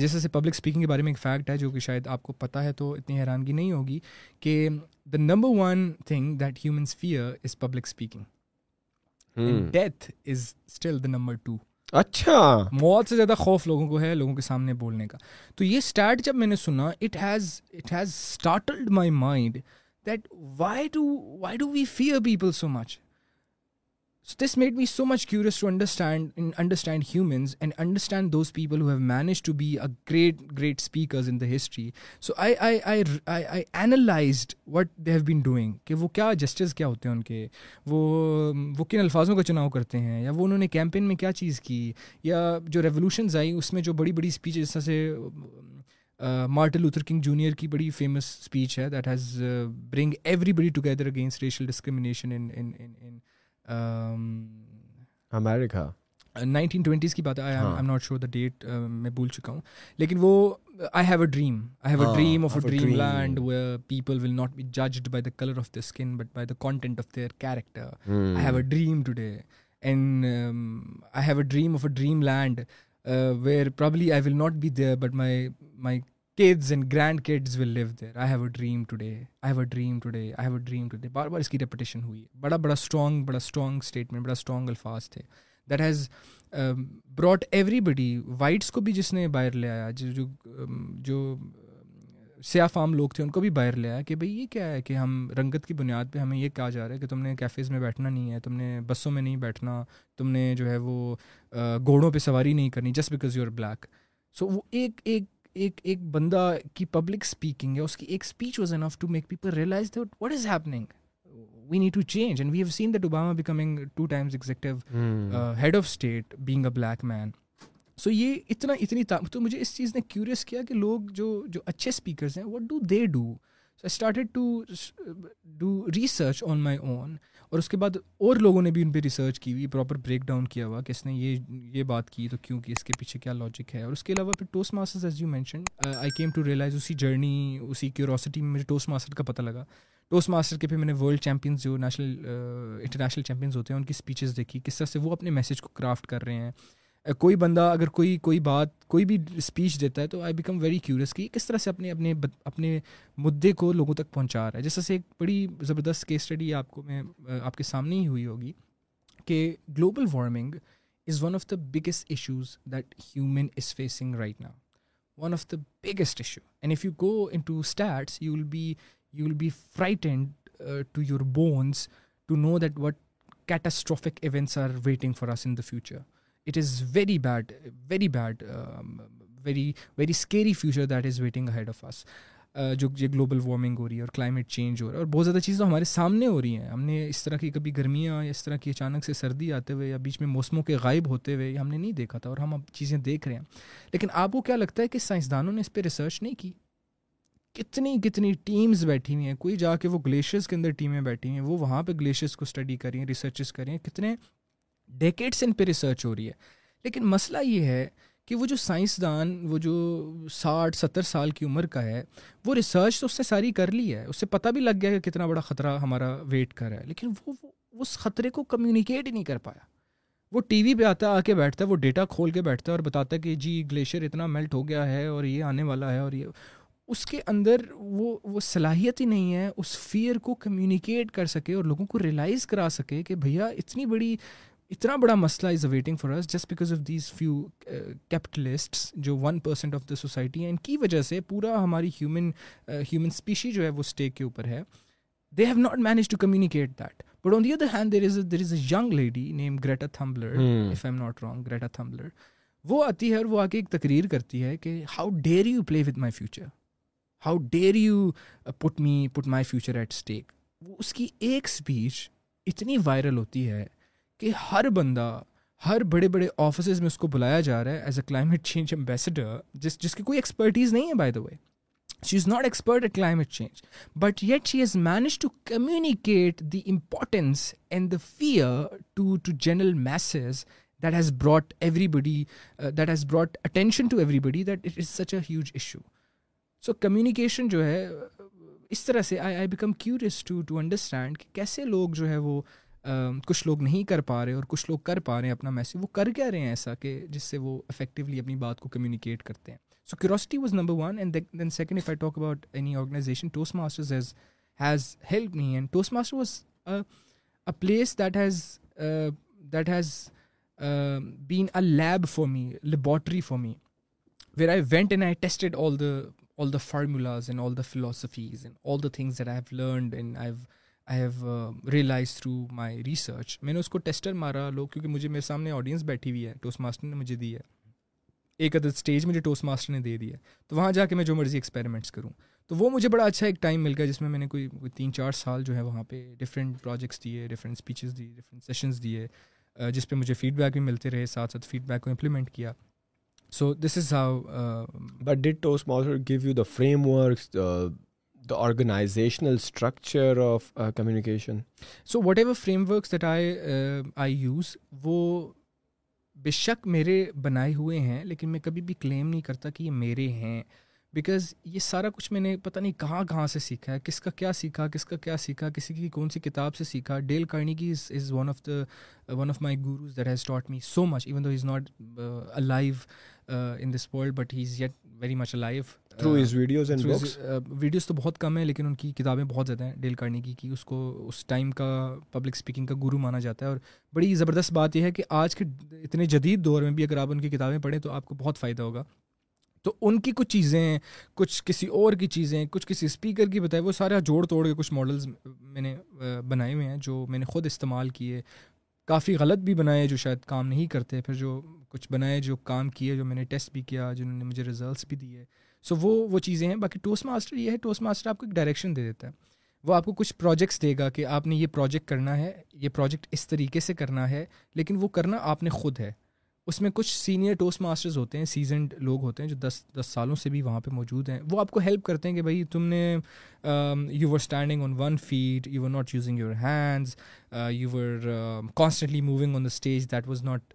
جیسے public speaking کے بارے میں ایک fact ہے جو کہ شاید آپ کو پتہ ہے تو اتنی حیرانگی نہیں ہوگی کہ the number one thing that humans fear is public speaking death is still the number two اچھا موت سے زیادہ خوف لوگوں کو ہے لوگوں کے سامنے بولنے کا تو یہ اسٹارٹ جب میں نے سنا it has has it startled my mind that why why do do we fear people so much so this made me so much curious to understand understand humans and understand those people who have manage to be a great great speakers in the history so I I I analysed what they have been doing کہ وہ کیا justice کیا ہوتے ہیں ان کے وہ وہ کن الفاظوں کا چناؤ کرتے ہیں یا وہ انہوں نے کیمپین میں کیا چیز کی یا جو ریولیوشنز آئیں اس میں جو بڑی بڑی اسپیچ جس طرح سے مارٹل کنگ جونیئر کی بڑی فیمس اسپیچ ہے that has bring everybody together against racial discrimination America nineteen twenties کی بات ہے ناٹ شیور دا ڈیٹ میں بھول چکا ہوں لیکن وہ I have a dream I have a dream of a dream land people will not be judged by the colour of the skin but by the content of their character I have a dream today and I have a dream of a dream land where probably I will not be there but my my kids and grandkids will live there I have a dream today I have a dream today I have dream today بار بار اس کی reputation ہوئی بڑا بڑا strong بڑا strong statement بڑا strong الفاظ تھے that has brought everybody whites کو بھی جس نے باہر لے آیا جو جو سیاہ فام لوگ تھے ان کو بھی باہر لے آیا کہ بھائی یہ کیا ہے کہ ہم رنگت کی بنیاد پہ ہمیں یہ کہا جا رہا ہے کہ تم نے کیفیز میں بیٹھنا نہیں ہے تم نے بسوں میں نہیں بیٹھنا تم نے جو ہے وہ گھوڑوں پہ سواری نہیں کرنی just because you are black so وہ ایک ایک ایک ایک بندہ کی پبلک اسپیکنگ ہے اس کی ایک speech was an to make people realize that what is happening we need to change and we have seen that Obama becoming two times executive head of state being a black man so یہ اتنا اتنی تو مجھے اس چیز نے curious کیا کہ لوگ جو جو اچھے اسپیکرز ہیں what do they do started to do research on my own اور اس کے بعد اور لوگوں نے بھی ان پہ ریسرچ کی ہوئی پراپر بریک ڈاؤن کیا ہوا کہ اس نے یہ یہ بات کی تو کیوں کہ اس کے پیچھے کیا لاجک ہے اور اس کے علاوہ پھر Toastmasters as you mention I came to realise اسی جرنی اسی کیوروسٹی میں مجھے ٹوسٹ ماسٹر کا پتہ لگا ٹوسٹ ماسٹر کے پھر میں نے ورلڈ چیمپئنز جو نیشنل انٹرنیشنل چیمپئنز ہوتے ہیں ان کی اسپیچز دیکھی کس طرح سے وہ اپنے میسیج کو کرافٹ کر رہے ہیں کوئی بندہ اگر کوئی کوئی بات کوئی بھی اسپیچ دیتا ہے تو آئی بیکم ویری کیوریس کہ کس طرح سے اپنے اپنے اپنے مدعے کو لوگوں تک پہنچا رہا ہے جیسے ایک بڑی زبردست کیس اسٹڈی آپ کو میں آپ کے سامنے ہی ہوئی ہوگی کہ global warming is one of the biggest issues that human is facing right نا one of the biggest issue and if you go in to stats you will be you will be frightened to your bones to know that what catastrophic events are waiting for us in the future it is very bad very bad very very scary future that is waiting ahead of us جو یہ global warming ہو رہی ہے اور climate change ہو رہا ہے اور بہت زیادہ چیزیں ہمارے سامنے ہو رہی ہیں ہم نے اس طرح کی کبھی گرمیاں یا اس طرح کی اچانک سے سردی آتے ہوئے یا بیچ میں موسموں کے غائب ہوتے ہوئے ہم نے نہیں دیکھا تھا اور ہم اب چیزیں دیکھ رہے ہیں لیکن آپ کو کیا لگتا ہے کہ سائنسدانوں نے اس پہ ریسرچ نہیں کی کتنی کتنی ٹیمز بیٹھی ہوئی ہیں کوئی جا کے وہ گلیشیئرس کے اندر ٹیمیں بیٹھی ہوئی ہیں وہ وہاں پہ گلیشیئرس کو اسٹڈی کریں ریسرچز کریں کتنے ڈیکٹس ان پہ ریسرچ ہو رہی ہے لیکن مسئلہ یہ ہے کہ وہ جو سائنسدان وہ جو ساٹھ ستر سال کی عمر کا ہے وہ ریسرچ تو اس نے ساری کر لی ہے اس سے پتہ بھی لگ گیا کہ کتنا بڑا خطرہ ہمارا ویٹ کر رہا ہے لیکن وہ اس خطرے کو کمیونیکیٹ ہی نہیں کر پایا وہ ٹی وی پہ آتا ہے آ کے بیٹھتا ہے وہ ڈیٹا کھول کے بیٹھتا ہے اور بتاتا ہے کہ جی گلیشیئر اتنا میلٹ ہو گیا ہے اور یہ آنے والا ہے اور یہ اس کے اندر وہ وہ صلاحیت ہی نہیں ہے اس فیئر کو کمیونیکیٹ کر سکے اور لوگوں کو ریلائز کرا سکے کہ بھیا اتنی بڑی اتنا بڑا مسئلہ is awaiting for us just because of these few capitalist جو one percent of the society ہیں ان کی وجہ سے پورا ہماری ہیومن ہیومن اسپیشی جو ہے وہ اسٹیک کے اوپر ہے they have not manage to communicate that but on the other hand there is there is a young lady named Greta Thunberg if I am not wrong Greta Thunberg وہ آتی ہے اور وہ آ کے ایک تقریر کرتی ہے کہ how dare you play with my future how dare you put me put my future at stake وہ اس کی ایک اسپیچ اتنی وائرل ہوتی ہے کہ ہر بندہ ہر بڑے بڑے آفسز میں اس کو بلایا جا رہا ہے as a climate change ambassador جس جس کی کوئی ایکسپرٹیز نہیں ہے by the way she is not expert at climate change but yet she is manage to communicate the importance and the fear to to general masses that has brought everybody that has brought attention to everybody that it is such a huge issue so communication جو ہے اس طرح سے I I become curious to to understand کہ کیسے لوگ جو ہے وہ کچھ لوگ نہیں کر پا رہے اور کچھ لوگ کر پا رہے ہیں اپنا میسج وہ کر کیا رہے ہیں ایسا کہ جس سے وہ افیکٹولی اپنی بات کو کمیونیکیٹ کرتے ہیں so curiosity was number one and then second if I talk about any organization Toastmasters has has help me and Toastmaster was a place that has that has been a lab for me laboratory for me where I went and I tested all the all the formulas and all the philosophies and all the things that I have learned and I have I have realise through my research میں نے اس کو tester مارا لوگ کیونکہ مجھے میرے سامنے آڈینس بیٹھی ہوئی ہے ٹوسٹ ماسٹر نے مجھے دی ہے ایک عدد اسٹیج مجھے ٹوسٹ ماسٹر نے دے دی ہے تو وہاں جا کے میں جو مرضی ایکسپیریمنٹس کروں تو وہ مجھے بڑا اچھا ایک ٹائم مل گیا جس میں میں نے کوئی تین چار سال جو ہے وہاں پہ ڈفرینٹ پروجیکٹس دیے ڈفرینٹ اسپیچز دیے ڈفرینٹ سیشنز دیے جس پہ مجھے فیڈ بیک بھی ملتے رہے ساتھ ساتھ فیڈ بیک کو امپلیمنٹ کیا so this is how but that Toastmaster gave you the frameworks organisational structure of communication so whatever frameworks that I I use وہ بے شک میرے بنائے ہوئے ہیں لیکن میں کبھی بھی کلیم نہیں کرتا کہ یہ میرے ہیں بیکاز یہ سارا کچھ میں نے پتا نہیں کہاں کہاں سے سیکھا ہے کس کا کیا سیکھا کس کا کیا سیکھا کسی کی کون سی کتاب سے سیکھا ڈیل کرنی کی is one of the one of my gurus that has taught me so much even though is not a life in this world but he is yet very much life through his videos and books videos تو بہت کم ہیں لیکن ان کی کتابیں بہت زیادہ ہیں ڈیل کرنے کی کہ اس کو اس ٹائم کا پبلک اسپیکنگ کا گرو مانا جاتا ہے اور بڑی زبردست بات یہ ہے کہ آج کے اتنے جدید دور میں بھی اگر آپ ان کی کتابیں پڑھیں تو آپ کو بہت فائدہ ہوگا تو ان کی کچھ چیزیں کچھ کسی اور کی چیزیں کچھ کسی اسپیکر کی بتائے وہ سارا جوڑ توڑ کے کچھ ماڈلز میں نے uh, بنائے ہوئے ہیں جو میں نے خود استعمال کیے کافی غلط بھی بنائے جو شاید کام نہیں کرتے پھر جو کچھ بنائے جو کام کیے جو میں نے ٹیسٹ بھی کیا جنہوں نے مجھے رزلٹس بھی دیے سو وہ وہ چیزیں ہیں باقی ٹوسٹ ماسٹر یہ ہے ٹوسٹ ماسٹر آپ کو ایک ڈائریکشن دے دیتا ہے وہ آپ کو کچھ پروجیکٹس دے گا کہ آپ نے یہ پروجیکٹ کرنا ہے یہ پروجیکٹ اس طریقے سے کرنا ہے لیکن وہ کرنا آپ نے خود ہے اس میں کچھ سینئر ٹوسٹ ماسٹرز ہوتے ہیں سیزنڈ لوگ ہوتے ہیں جو دس دس سالوں سے بھی وہاں پہ موجود ہیں وہ آپ کو ہیلپ کرتے ہیں کہ بھائی تم نے you were standing on one feet you were not using your hands you were constantly moving on the stage that was not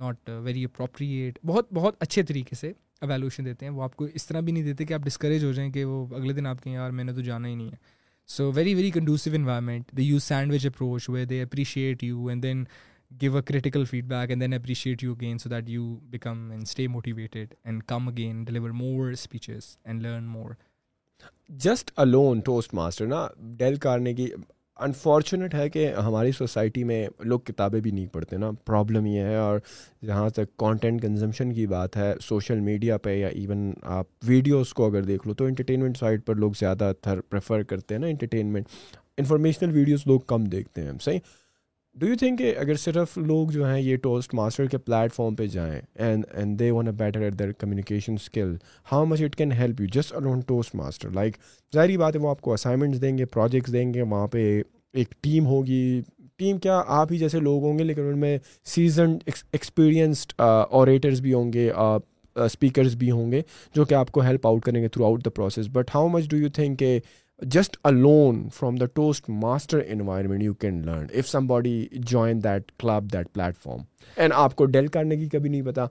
not very appropriate بہت بہت اچھے طریقے سے اویلیشن دیتے ہیں وہ آپ کو اس طرح بھی نہیں دیتے کہ آپ ڈسکریج ہو جائیں کہ وہ اگلے دن آپ کے یار میں نے تو جانا ہی نہیں ہے so very very conducive environment they you send which approach way they appreciate you and then give a critical feedback and just alone Toastmaster نا ڈیل کارنے کی انفارچونیٹ ہے کہ ہماری سوسائٹی میں لوگ کتابیں بھی نہیں پڑھتے نا پرابلم یہ ہے اور جہاں تک کانٹینٹ کنزمپشن کی بات ہے سوشل میڈیا پہ یا ایون آپ ویڈیوز کو اگر دیکھ لو تو انٹرٹینمنٹ سائڈ پر لوگ زیادہ تر پریفر کرتے ہیں نا انٹرٹینمنٹ انفارمیشنل ویڈیوز لوگ کم دیکھتے ہیں صحیح ڈو یو تھنک کہ اگر صرف لوگ جو ہیں یہ ٹوسٹ ماسٹر کے پلیٹ فارم پہ جائیں and and they want a better at their communication skill how much it can help you just around Toastmaster like ظاہری بات ہے وہ آپ کو اسائنمنٹس دیں گے پروجیکٹس دیں گے وہاں پہ ایک ٹیم ہوگی ٹیم کیا آپ ہی جیسے لوگ ہوں گے لیکن ان میں سیزنڈ ایکسپیرینسڈ اوریٹرز بھی ہوں گے اسپیکرز بھی ہوں گے جو کہ آپ کو ہیلپ آؤٹ کریں گے throughout the process but how much do you think کہ just alone from the Toastmaster environment you can learn if somebody join that club that platform and آپ کو ڈیل کرنے کی کبھی نہیں پتا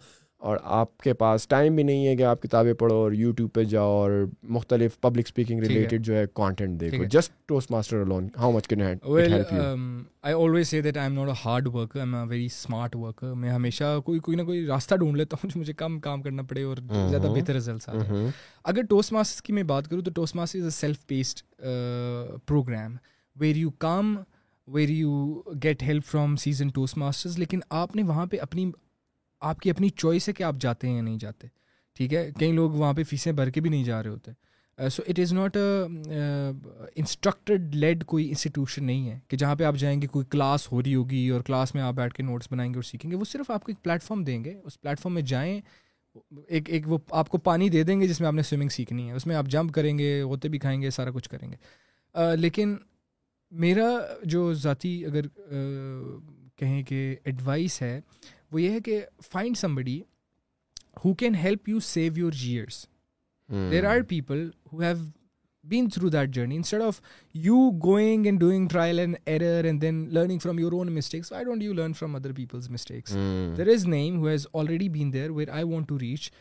اور آپ کے پاس ٹائم بھی نہیں ہے کہ آپ کتابیں پڑھو اور یوٹیوب پہ جاؤ اور مختلف پبلک اسپیکنگ ریلیٹڈ جو ہے کانٹینٹ دیکھو just Toastmaster alone how much can I I always that am am a a hard very smart work میں ہمیشہ کوئی کوئی نہ کوئی راستہ ڈھونڈ لیتا ہوں جو مجھے کم کام کرنا پڑے اور زیادہ بہتر رزلٹس آتے ہیں اگر ٹوسٹ ماسٹر کی میں بات کروں تو Toastmaster is a self based programme where you come where you get help from seasoned Toastmasters لیکن آپ نے وہاں پہ اپنی آپ کی اپنی چوائس ہے کہ آپ جاتے ہیں یا نہیں جاتے ٹھیک ہے کئی لوگ وہاں پہ فیسیں بھر کے بھی نہیں جا رہے ہوتے so it is not instructed led کوئی انسٹیٹیوشن نہیں ہے کہ جہاں پہ آپ جائیں گے کوئی کلاس ہو رہی ہوگی اور کلاس میں آپ بیٹھ کے نوٹس بنائیں گے اور سیکھیں گے وہ صرف آپ کو ایک پلیٹ فارم دیں گے اس پلیٹ فارم میں جائیں ایک ایک وہ آپ کو پانی دے دیں گے جس میں آپ نے سوئمنگ سیکھنی ہے اس میں آپ جمپ کریں گے غوطے بھی کھائیں گے سارا کچھ کریں گے لیکن میرا جو ذاتی اگر کہیں کہ ایڈوائس ہے وہ یہ ہے کہ find somebody who can help you save your years there are people who have been through that journey instead of you going and doing trial and error and then learning from your own mistakes I don't you learn from other people's mistakes there is Naeem who has already been there where I want to reach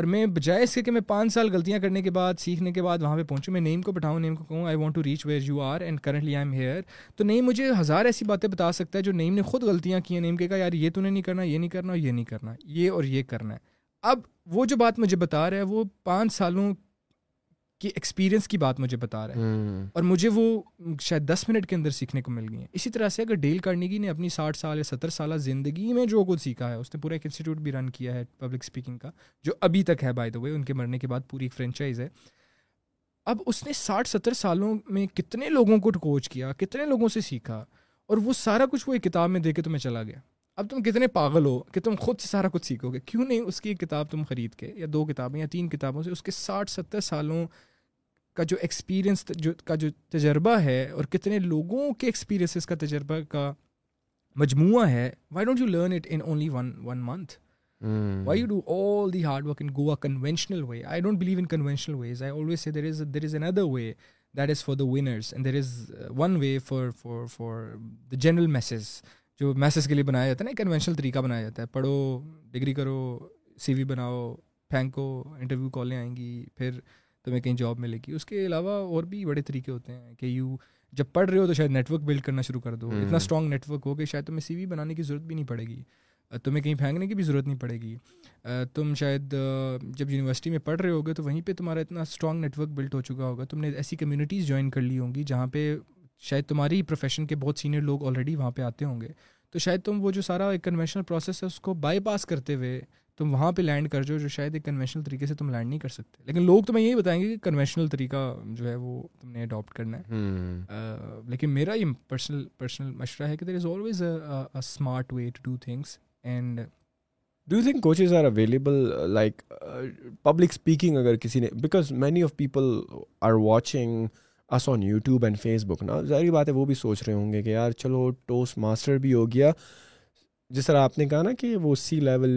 اور میں بجائے اس کے کہ میں پانچ سال غلطیاں کرنے کے بعد سیکھنے کے بعد وہاں پہ پہنچوں میں نیم کو بٹھاؤں نیم کو کہوں I want to reach where you are and currently I am here تو نیم مجھے ہزار ایسی باتیں بتا سکتا ہے جو نیم نے خود غلطیاں کی ہیں نیم کے کہا یار یہ تو نے نہیں کرنا یہ نہیں کرنا اور یہ نہیں کرنا یہ اور یہ کرنا ہے اب وہ جو بات مجھے بتا رہا ہے وہ پانچ سالوں ایکسپیرینس کی بات مجھے بتا رہا ہے اور مجھے وہ شاید دس منٹ کے اندر سیکھنے کو مل گئی ہیں اسی طرح سے اگر ڈیل کارگی نے اپنی ساٹھ سال یا ستر سالہ زندگی میں جو کچھ سیکھا ہے اس نے پورا ایک انسٹیٹیوٹ بھی رن کیا ہے پبلک اسپیکنگ کا جو ابھی تک ہے بائی دا وے ان کے مرنے کے بعد پوری ایک فرینچائز ہے اب اس نے ساٹھ ستر سالوں میں کتنے لوگوں کو کوچ کیا کتنے لوگوں سے سیکھا اور وہ سارا کچھ وہ ایک کتاب میں دے کے تمہیں چلا گیا اب تم کتنے پاگل ہو کہ تم خود سے سارا کچھ سیکھو گے کیوں نہیں اس کی ایک کتاب تم خرید کے یا دو کتابیں یا تین کتابوں سے اس کے ساٹھ ستر سالوں کا جو ایکسپیرئنس جو کا جو تجربہ ہے اور کتنے لوگوں کے ایکسپیرئنسز کا تجربہ کا مجموعہ ہے why don't you learn it in only one one month why you do all the hard work in Goa conventional way I I don't believe in ways always say there there is is way that is for the winners and there is one way for for for the general masses جو masses کے لیے بنایا جاتا ہے نا conventional طریقہ بنایا جاتا ہے پڑھو ڈگری کرو سی وی بناؤ پھینکو انٹرویو کالیں آئیں گی پھر تمہیں کہیں جاب ملے گی اس کے علاوہ اور بھی بڑے طریقے ہوتے ہیں کہ یو جب پڑھ رہے ہو تو شاید نیٹ ورک بلڈ کرنا شروع کر دو اتنا اسٹرانگ نیٹ ورک ہو کہ شاید تمہیں سی وی بنانے کی ضرورت بھی نہیں پڑے گی تمہیں کہیں پھینکنے کی بھی ضرورت نہیں پڑے گی تم شاید جب یونیورسٹی میں پڑھ رہے ہو گے تو وہیں پہ تمہارا اتنا اسٹرانگ نیٹ ورک بلڈ ہو چکا ہوگا تم نے ایسی کمیونٹیز جوائن کر لی ہوں گی جہاں پہ شاید تمہاری ہی پروفیشن کے بہت سینئر لوگ آلریڈی وہاں پہ آتے ہوں گے تو شاید تم وہ جو سارا ایک کنوینشنل پروسیس ہے اس کو بائی پاس کرتے ہوئے تم وہاں پہ لینڈ کر جو شاید ایک کنوینشنل طریقے سے تم لینڈ نہیں کر سکتے لیکن لوگ تمہیں یہی بتائیں گے کہ کنونشنل طریقہ جو ہے وہ تم نے اڈاپٹ کرنا ہے لیکن میرا یہ پرسنل پرسنل مشورہ ہے کہ there is always smart way to do things and do you think coaches are available like public speaking اگر کسی نے because many of people are watching us on YouTube and Facebook نا ظاہری بات ہے وہ بھی سوچ رہے ہوں گے کہ یار چلو ٹوسٹ ماسٹر بھی ہو گیا جس طرح آپ نے کہا نا کہ وہ سی لیول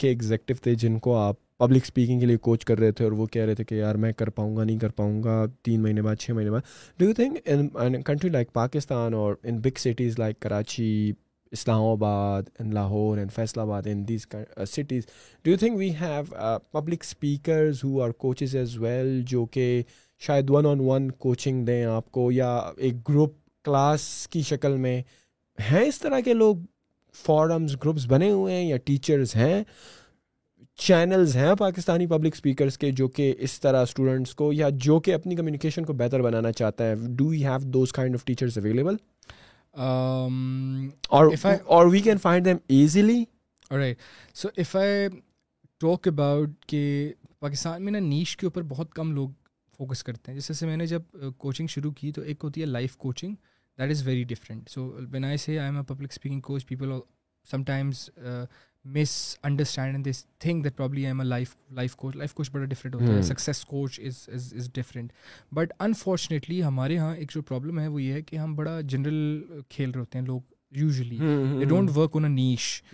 کے ایگزیکٹو تھے جن کو آپ پبلک اسپیکنگ کے لیے کوچ کر رہے تھے اور وہ کہہ رہے تھے کہ یار میں کر پاؤں گا نہیں کر پاؤں گا تین مہینے بعد چھ مہینے بعد do you think in country like Pakistan اور in big cities like Karachi Islamabad in Lahore and Faisalabad in these cities do you think we have public speakers who are coaches as well جو کہ شاید one on one coaching دیں آپ کو یا ایک group class کی شکل میں ہیں اس طرح کے لوگ فارمز گروپس بنے ہوئے ہیں یا ٹیچرز ہیں چینلز ہیں پاکستانی پبلک اسپیکرس کے جو کہ اس طرح اسٹوڈنٹس کو یا جو کہ اپنی کمیونیکیشن کو بہتر بنانا چاہتا ہے do you have those kind of teachers available اور we can find them easily so if I talk about کہ پاکستان میں نا نیچ کے اوپر بہت کم لوگ فوکس کرتے ہیں جس سے میں نے جب کوچنگ uh, شروع کی تو ایک ہوتی ہے life coaching that is very different so when I say I am a public speaking coach people sometimes misunderstand this think that probably I am a life life coach life coach بڑا different ہوتا ہے success coach is is is different but unfortunately ہمارے یہاں ایک جو problem ہے وہ یہ ہے کہ ہم بڑا جنرل کھیل رہے ہوتے ہیں لوگ usually don't work on a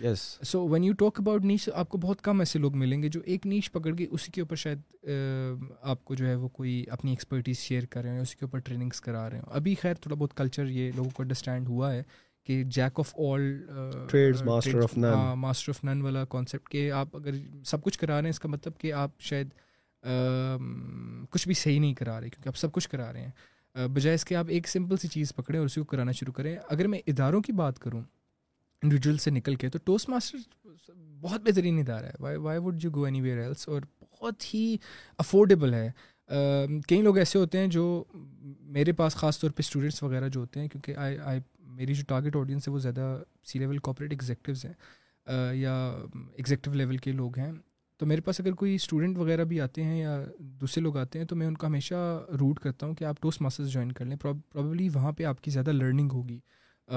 yes so when you talk about niche آپ کو بہت کم ایسے لوگ ملیں گے جو ایک نیش پکڑ کے اسی کے اوپر شاید آپ کو جو ہے وہ کوئی اپنی ایکسپرٹیز شیئر کر رہے ہیں اسی کے اوپر ٹریننگس کرا رہے ہوں ابھی خیر تھوڑا بہت کلچر یہ لوگوں کو انڈرسٹینڈ ہوا ہے کہ jack of all master of none والا کانسیپٹ کہ آپ اگر سب کچھ کرا رہے ہیں اس کا مطلب کہ آپ شاید کچھ بھی صحیح نہیں کرا رہے کیونکہ آپ سب کچھ کرا رہے ہیں بجائے اس کے آپ ایک سمپل سی چیز پکڑیں اور اسی کو کرانا شروع کریں اگر میں اداروں کی بات کروں انڈیویجول سے نکل کے تو ٹوسٹ ماسٹر بہت بہترین ادارہ ہے why why would you go anywhere else اور بہت ہی افورڈیبل ہے کئی لوگ ایسے ہوتے ہیں جو میرے پاس خاص طور پہ اسٹوڈنٹس وغیرہ جو ہوتے ہیں کیونکہ آئی آئی میری جو ٹارگیٹ آڈینس ہے وہ زیادہ سی لیول کوپریٹ ایگزیکٹیوز ہیں یا ایگزیکٹیو لیول کے لوگ ہیں تو میرے پاس اگر کوئی اسٹوڈنٹ وغیرہ بھی آتے ہیں یا دوسرے لوگ آتے ہیں تو میں ان کا ہمیشہ روٹ کرتا ہوں کہ آپ ٹوسٹ ماسٹرز جوائن کر لیں پرابلی پروبیبلی وہاں پہ آپ کی زیادہ لرننگ ہوگی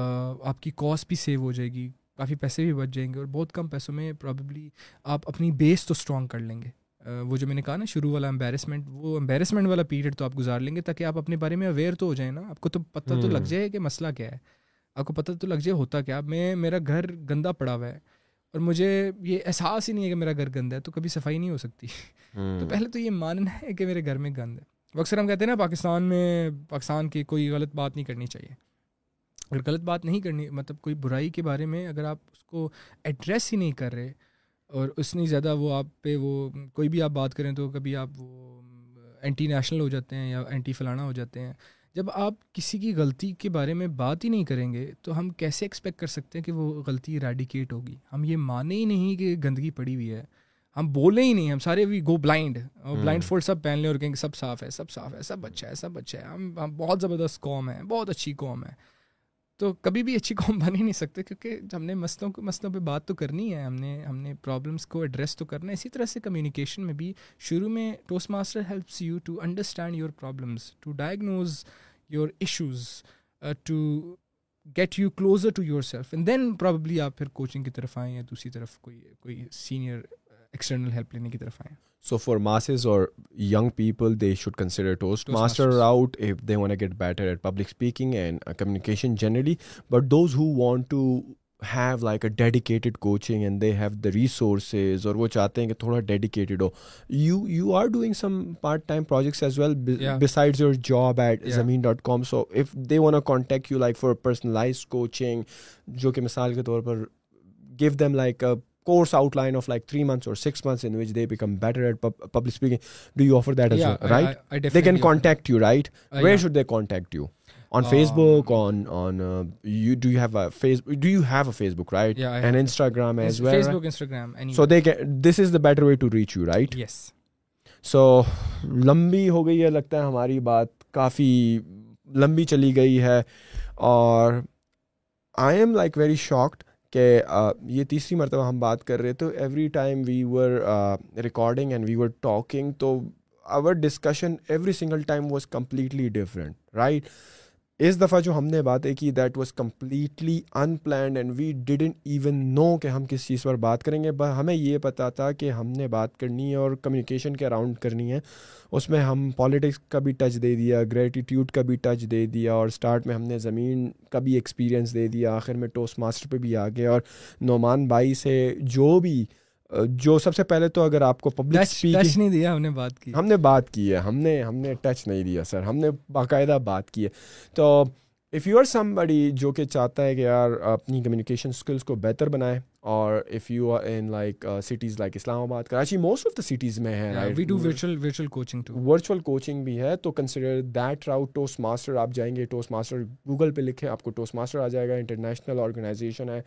آپ کی کاسٹ بھی سیو ہو جائے گی کافی پیسے بھی بچ جائیں گے اور بہت کم پیسوں میں پرابلی آپ اپنی بیس تو اسٹرانگ کر لیں گے وہ جو میں نے کہا نا شروع والا امبیرسمنٹ وہ امبیرسمنٹ والا پیریڈ تو آپ گزار لیں گے تاکہ آپ اپنے بارے میں اویئر تو ہو جائیں نا آپ کو تو پتہ تو لگ جائے کہ مسئلہ کیا ہے آپ کو پتہ تو لگ جائے ہوتا کیا میں میرا گھر گندا پڑا ہوا ہے اور مجھے یہ احساس ہی نہیں ہے کہ میرا گھر گند ہے تو کبھی صفائی نہیں ہو سکتی تو پہلے تو یہ ماننا ہے کہ میرے گھر میں گند ہے وہ اکثر ہم کہتے ہیں نا پاکستان میں پاکستان کی کوئی غلط بات نہیں کرنی چاہیے اگر غلط بات نہیں کرنی مطلب کوئی برائی کے بارے میں اگر آپ اس کو ایڈریس ہی نہیں کر رہے اور اس نے زیادہ وہ آپ پہ وہ کوئی بھی آپ بات کریں تو کبھی آپ وہ اینٹی نیشنل ہو جاتے ہیں یا اینٹی فلانا ہو جاتے ہیں جب آپ کسی کی غلطی کے بارے میں بات ہی نہیں کریں گے تو ہم کیسے ایکسپیکٹ کر سکتے ہیں کہ وہ غلطی ریڈیکیٹ ہوگی ہم یہ مانے ہی نہیں کہ گندگی پڑی ہوئی ہے ہم بولیں ہی نہیں ہم سارے we go blind blindfold سب پہن لیں اور کہیں گے سب صاف ہے سب صاف ہے سب اچھا ہے سب اچھا ہے ہم بہت زبردست قوم ہے بہت اچھی قوم ہے تو کبھی بھی اچھی قوم بن ہی نہیں سکتے کیونکہ ہم نے مسئلوں کو مسئلوں پہ بات تو کرنی ہے ہم نے ہم نے پرابلمس کو ایڈریس تو کرنا ہے اسی طرح سے کمیونیکیشن میں بھی شروع میں Toastmaster helps you to understand your problems to diagnose your issues to get you closer to yourself and then probably آپ پھر کوچنگ کی طرف آئیں یا دوسری طرف کوئی کوئی سینئر ایکسٹرنل ہیلپ لینے کی طرف آئیں سو فار ماسز اور young people they should consider Toastmaster out a get better at public speaking and communication generally but those who want to have like a dedicated coaching and they have the resources اور وہ چاہتے ہیں کہ تھوڑا dedicated who you you are doing some part time projects as well besides your job at Zameen dot com so if they want a contact you like for personalised coaching جو کہ مثال کے طور پر gave them like a course outline of like three months اور six months can contact you right where should they contact you on face you, book Instagram so لمبی ہو گئی ہے لگتا ہے ہماری بات کافی لمبی چلی گئی ہے اور I am like very shocked کہ یہ تیسری مرتبہ ہم بات کر رہے تو every time we were recording and we were talking تو our discussion every single time was completely different right اس دفعہ جو ہم نے باتیں کی that was completely unplanned and we didn't even know کہ ہم کس چیز پر بات کریں گے ہمیں یہ پتہ تھا کہ ہم نے بات کرنی ہے اور کمیونیکیشن کے اراؤنڈ کرنی ہے اس میں ہم پالیٹکس کا بھی ٹچ دے دیا گریٹیٹیوڈ کا بھی ٹچ دے دیا اور اسٹارٹ میں ہم نے زمین کا بھی ایکسپیرئنس دے دیا آخر میں ٹوسٹ ماسٹر پہ بھی آ گیا اور نعمان بھائی سے جو بھی جو سب سے پہلے تو اگر آپ کو ٹچ نہیں دیا ہم نے بات کی ہم نے بات کی ہے ہم نے ہم نے ٹچ نہیں دیا سر ہم نے باقاعدہ بات کی ہے تو if you are somebody جو کہ چاہتا ہے کہ یار اپنی کمیونیکیشن اسکلس کو بہتر بنائے اور if you are in like cities like Islamabad Karachi most of the cities میں ہے ورچوئل کوچنگ بھی ہے تو consider that route Toastmaster آپ جائیں گے ٹوس ماسٹر گوگل پہ لکھے آپ کو ٹوس ماسٹر آ جائے گا انٹرنیشنل آرگنائزیشن ہے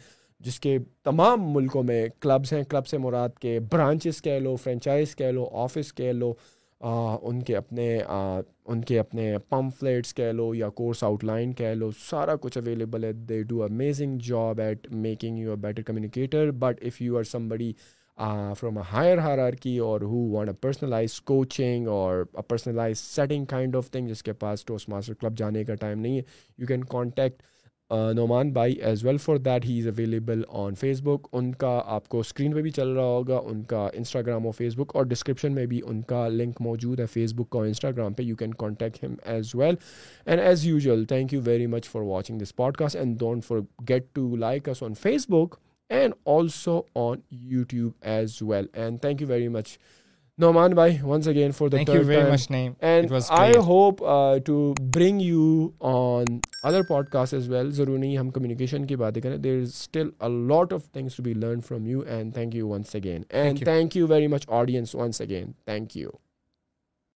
جس کے تمام ملکوں میں کلبز ہیں کلب سے مراد کے برانچز کہہ لو فرینچائز کہہ لو آفس کہہ لو ان کے اپنے ان کے اپنے پمپ فلیٹس کہہ لو یا کورس آؤٹ لائن کہہ لو سارا کچھ اویلیبل ہے they do amazing job at making you a better communicator but if you are somebody from a hierarchy اور who want a personalised coaching اور personalised setting kind of thing جس کے پاس ٹوسٹ ماسٹر کلب جانے کا time نہیں ہے you can contact Noman by as well for that he is available on Facebook ان کا آپ کو اسکرین پہ بھی چل رہا ہوگا ان کا انسٹاگرام اور فیس بک اور ڈسکرپشن میں بھی ان کا لنک موجود ہے فیس بک اور انسٹاگرام پہ you can contact us as well and as usual thank you very much for watching this podcast and don't forget to like us on Facebook and also on YouTube as well and thank you very much Noman بھائی once again forward I hope to bring you on other podcast as well ضروری ہم communication کی باتیں کریں there is still of things learn from you and thank you again thank you very much audience once again thank you